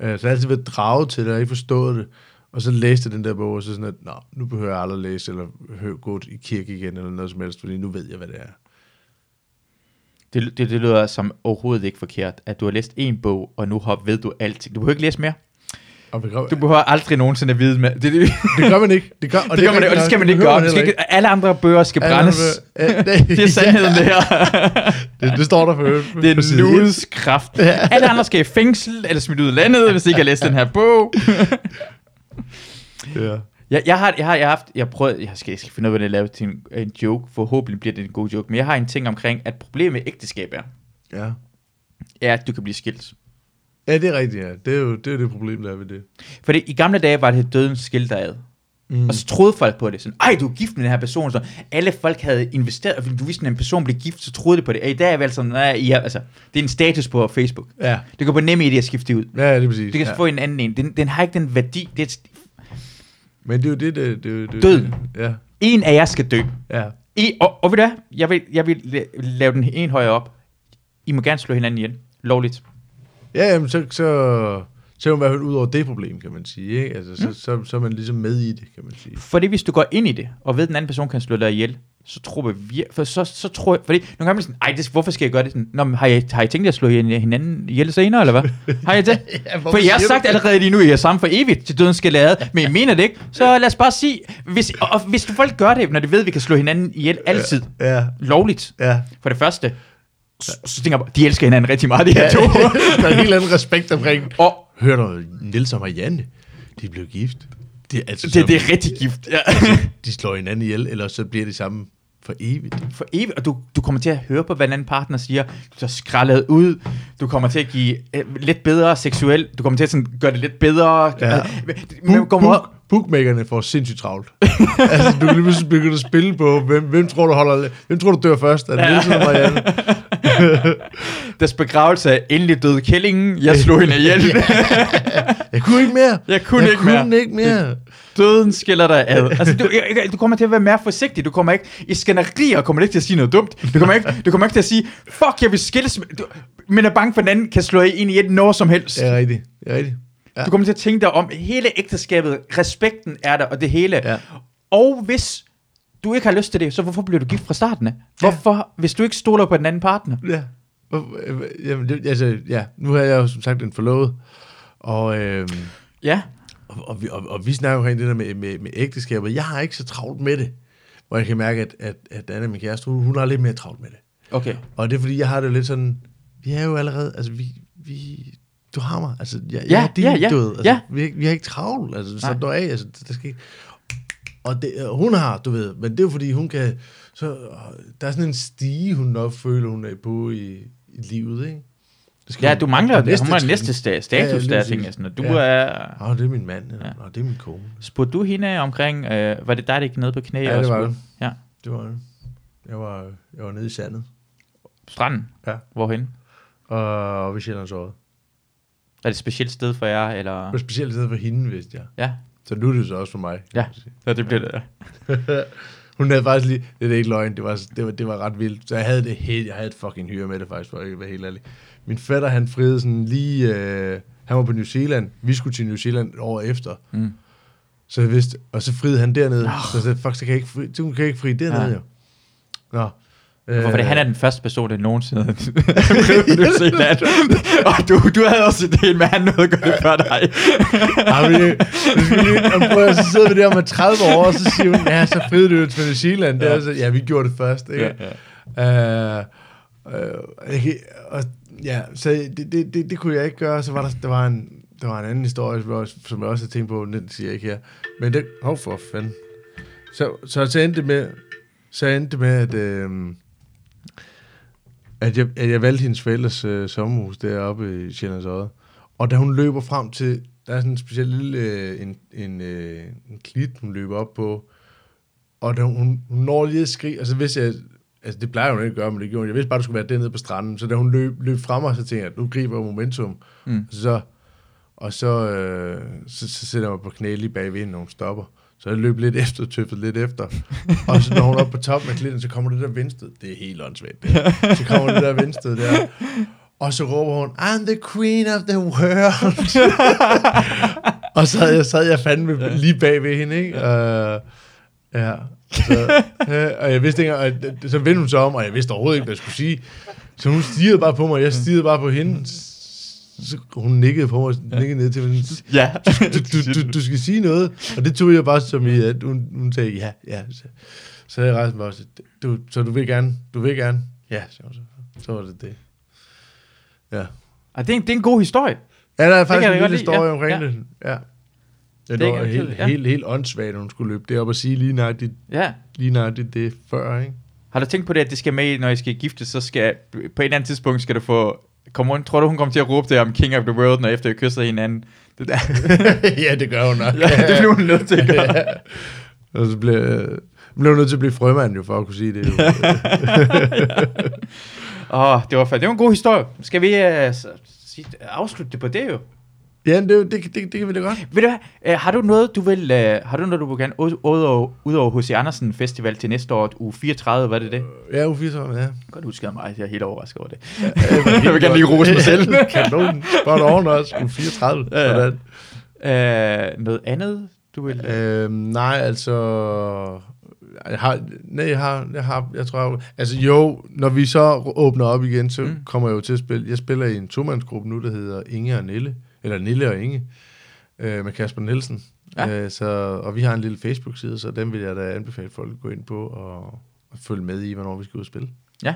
Øh, så jeg har altid været draget til det, og ikke forstået det, og så læste jeg den der bog, og så sådan, at, nå, nu behøver jeg aldrig læse, eller gå i kirke igen, eller noget som helst, fordi nu ved jeg, hvad det er. Det, det, det lyder som overhovedet ikke forkert, at du har læst en bog, og nu har, ved du alting. Du behøver ikke læse mere. Og det, Du behøver aldrig nogensinde at vide mere. Det, det, det, det gør man ikke. Det gør, og det, gør man, ikke, og det skal man ikke gøre. Det skal ikke, alle andre bøger skal Alle brændes. øh, Det er sandheden det her. Det, det står der for Det er nudes kraft. Alle andre skal i fængsel, eller smidt ud af landet, hvis de ikke har læst den her bog. Ja. Jeg, jeg, har, jeg, har, jeg har haft, jeg prøvet, jeg skal, jeg skal finde ud af, hvordan jeg laver til en, en joke, forhåbentlig bliver det en god joke, men jeg har en ting omkring, at problemet med ægteskab er, ja. er, at du kan blive skilt. Ja, det er rigtigt, ja. Det er jo det, er det problem, der er ved det. Fordi i gamle dage var det dødens skilt der ad. Mm. Og så troede folk på det. Sådan, ej, du er gift med den her person. Så alle folk havde investeret, og fordi du vidste, at en person blev gift, så troede de på det. Og I dag er vel sådan, nej, I har, altså, det er en status på Facebook. Ja. Det går på nemme idé at skifte det ud. Ja, det er præcis. Du kan ja. få en anden en. Den, den har ikke den værdi. Det er, Men det er jo det, det, det, det, Døden. Ja. en af jer skal dø. Ja. I, og, og ved du hvad? Jeg vil, jeg vil la- lave den en højere op. I må gerne slå hinanden ihjel. Lovligt. Ja, jamen, så, så, så er man i hvert fald ud over det problem, kan man sige. Ikke? Altså, så, så, så, er man ligesom med i det, kan man sige. Fordi hvis du går ind i det, og ved, at den anden person kan slå dig ihjel, så tror jeg vir- for så, så tror jeg, fordi nogle gange er sådan, ej, det, hvorfor skal jeg gøre det sådan? Nå, men har I, har I tænkt jer at slå hin- hinanden ihjel senere, eller hvad? Har I det? Ja, for jeg har sagt det? allerede lige nu, at I er sammen for evigt, til døden skal lade, men jeg mener det ikke. Så lad os bare sige, hvis, og, og hvis folk gør det, når de ved, at vi kan slå hinanden ihjel altid, Ja, lovligt, ja. for det første, så, så tænker jeg de elsker hinanden rigtig meget, de her to. der er en helt anden respekt omkring. og Hør du, Nils og Marianne, de blev gift. De, altså, det, det er rigtig gift. Ja. de slår hinanden ihjel, eller så bliver det sammen for evigt. for evigt, og du, du kommer til at høre på, hvad en anden partner siger. Du bliver skrællet ud. Du kommer til at give øh, lidt bedre seksuel. Du kommer til at sådan, gøre det lidt bedre. Ja. Men, men, kommer, Book, bookmakerne får sindssygt travlt. altså, du kan lige pludselig begynde at spille på, hvem, hvem, tror, du holder, hvem tror du dør først? Er det Nielsen eller Marianne? deres begravelse er endelig død kællingen. Jeg slog hende ihjel. Jeg kunne ikke mere. Jeg kunne jeg ikke kunne mere. ikke mere. Døden skiller dig ad. Altså, du, du kommer til at være mere forsigtig. Du kommer ikke... I skænderier kommer ikke til at sige noget dumt. Du kommer ikke, du kommer ikke til at sige, fuck, jeg vil skilles. med-" Du, men er bange for, at den anden kan slå ind i et når som helst. Det er rigtigt. Det er rigtigt. Du kommer til at tænke dig om hele ægteskabet, respekten er der, og det hele. Ja. Og hvis du ikke har lyst til det, så hvorfor bliver du gift fra starten af? Hvorfor, hvis du ikke stoler på den anden partner? Ja. Øh, Jamen, det, altså, ja. Nu har jeg jo som sagt en forlovet. Og, øhm, Ja. Og, og, vi, og, og vi snakker omkring det der med, med, med ægteskabet. Jeg har ikke så travlt med det. Hvor jeg kan mærke, at, at, at Anna, min kæreste, hun, hun har lidt mere travlt med det. Okay. Og det er fordi, jeg har det lidt sådan, vi er jo allerede, altså vi, vi du har mig, altså jeg, Ja, jeg er din, ja, ja, du ved, altså, ja. vi, er ikke- vi har ikke travlt, altså så du af, altså det, skal ikke, og det, hun har, du ved, men det er jo fordi, hun kan, så, der er sådan en stige, hun nok føler, hun er på i, i livet, ikke? Det skal Ja, du mangler det. Hun har trin. næste sta- Ja, ja, status lige der, tænker jeg sådan. Og du Ja. er... Åh, det er min mand, ja. Ja. Nå, det er min kone. Spurgte du hende omkring, øh, var det dig, der gik ned på knæ? Ja, og det var det. Ja. Det var det. Jeg var, jeg var nede i sandet, Stranden? Ja. Hvorhen? og ved Sjællands Odde. Er det et specielt sted for jer, eller? Det var specielt sted for hende, vidste jeg. Ja. Så nu er det så også for mig. Ja, ja det bliver det. Ja. Hun havde faktisk lige, det er ikke løgn, det var, det var, det var ret vildt. Så jeg havde det helt, jeg havde et fucking hyre med det faktisk, for at ikke være helt ærlig. Min fætter, han friede sådan lige, øh, han var på New Zealand, vi skulle til New Zealand over efter. Mm. Så jeg vidste, og så friede han dernede. Så jeg sagde, fuck, så kan jeg ikke fri, så kan ikke fri dernede Ja. jo. Nå. Hvorfor det? Han er den første person, der nogensinde på New Zealand. Og du, du havde også idéen med, at han nåede at gøre det før dig. Ja, men lige, og prøv at så sidder vi der med 30 år, og så siger hun, ja, så friede du til New Zealand. Det er så, ja, vi gjorde det først, ikke? Ja, Øh, øh, jeg kan- og, ja, så det, det, det, det kunne jeg ikke gøre. Så var der, der, var en, der var en anden historie, som jeg også, som jeg også har tænkt på, den siger jeg ikke her. Men det, hov for fanden. Så, så, så endte det med, så endte det med, at, øh, at, jeg, at jeg valgte hendes forældres øh, sommerhus deroppe i Sjællands Odde. Og da hun løber frem til, der er sådan en speciel lille, øh, en, en, øh, en klit, hun løber op på, og da hun, hun når lige at skrige, og så vidste jeg, altså det plejer hun ikke at gøre, men det gjorde hun. Jeg vidste bare, det skulle være dernede på stranden, så da hun løb, løb frem mig, så tænkte jeg, nu griber jeg momentum. Mm. Så, og så, øh, så, så sætter jeg mig på knæ lige bagved når hun stopper. Så jeg løb lidt efter, tøffede lidt efter. og så når hun er oppe på toppen af klitten, så kommer det der venstre. Det er helt åndssvagt. Det. Så kommer det der venstre der. Og så råber hun, I'm the queen of the world. og så havde jeg, sad jeg fandme lige bag ved hende, ikke? Uh, ja. Så, øh, og jeg vidste ikke, og så vendte hun sig om, og jeg vidste overhovedet ikke, hvad jeg skulle sige. Så hun stirrede bare på mig, og jeg stirrede bare på hende. Så hun nikkede på mig, nikkede ned til mig. Ja. Du, du, du, du skal sige noget. Og det tog jeg bare som i, at hun, hun sagde, ja, ja. Så, så jeg rejste mig også, du, så du vil gerne, du vil gerne. Ja, så, så, så var det det. Ja. Og det, er en, det er en god historie. Ja, der er faktisk en lille lide, historie ja. omkring Ja. det. Ja. Det det var helt, fortælle, ja. helt, helt åndssvagt, at hun skulle løbe det op og sige lige nøjagtigt, Ja. lige nøjagtigt det før, ikke? Har du tænkt på det, at det skal med, når I skal gifte, så skal på et eller andet tidspunkt skal du få... Kom hun, tror du, hun kommer til at råbe det om King of the World, når efter I kysser hinanden? Det, ja, det gør hun nok. ja, det bliver hun nødt til at gøre. ja. Og så blev, øh, blev hun nødt til at blive frømand jo, for at kunne sige det. Jo. Åh, oh, det var fa- det var en god historie. Skal vi uh, afslutte det på det jo? Ja, det, det, det, det, kan vi da godt. Ved du hvad, uh, har du noget, du vil, uh, har du noget, du vil gerne, ud- udover, H.C. Andersen Festival til næste år, uge 34, hvad er det det? Ja, u 34, ja. Godt huske mig, jeg er helt overrasket over det. jeg vil gerne lige rose mig selv. Kanon. Spot on også. U 34. Ja, ja. Sådan. Uh, noget andet, du vil... Uh, Øhm, nej, altså... jeg har, nej, jeg har, jeg har, jeg tror, jeg, altså jo, når vi så åbner op igen, så mm. kommer jeg jo til at spille, jeg spiller i en tomandsgruppe nu, der hedder Inge og Nille, eller Nille og Inge, øh, med Kasper Nielsen. Ja. Øh, så, og vi har en lille Facebook-side, så den vil jeg da anbefale folk at gå ind på og, og følge med i, hvornår vi skal ud og spille. Ja.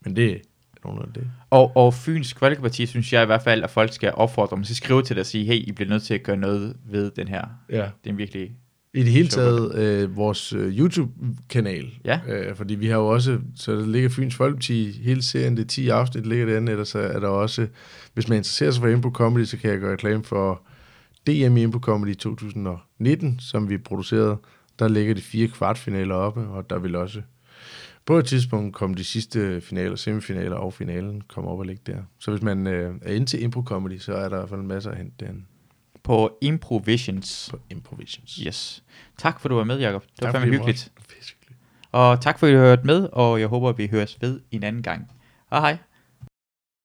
Men det er nogenlunde det. Og, og Fyns Folkeparti, synes jeg i hvert fald, at folk skal opfordre dem til at skrive til dig og sige, hey, I bliver nødt til at gøre noget ved den her. Ja. Det er en virkelig... I det hele taget øh, vores øh, YouTube-kanal. Ja. Øh, fordi vi har jo også, så der ligger Fyns Folkeparti, hele serien, det er 10 afsnit, ligger derinde, ellers så er der også, hvis man interesserer sig for Impro Comedy, så kan jeg gøre reklame for DM i Impro Comedy 2019, som vi producerede. Der ligger de fire kvartfinaler oppe, og der vil også på et tidspunkt komme de sidste finaler, semifinaler og finalen komme op og ligge der. Så hvis man øh, er inde til Impro Comedy, så er der i hvert fald masser at hente derinde På Improvisions. på Improvisions. Yes. Tak for, at du var med, Jacob. Det var Tak, fandme hyggeligt. hyggeligt. Og tak for, at I hørte med, og jeg håber, at vi høres ved en anden gang. Hej hej.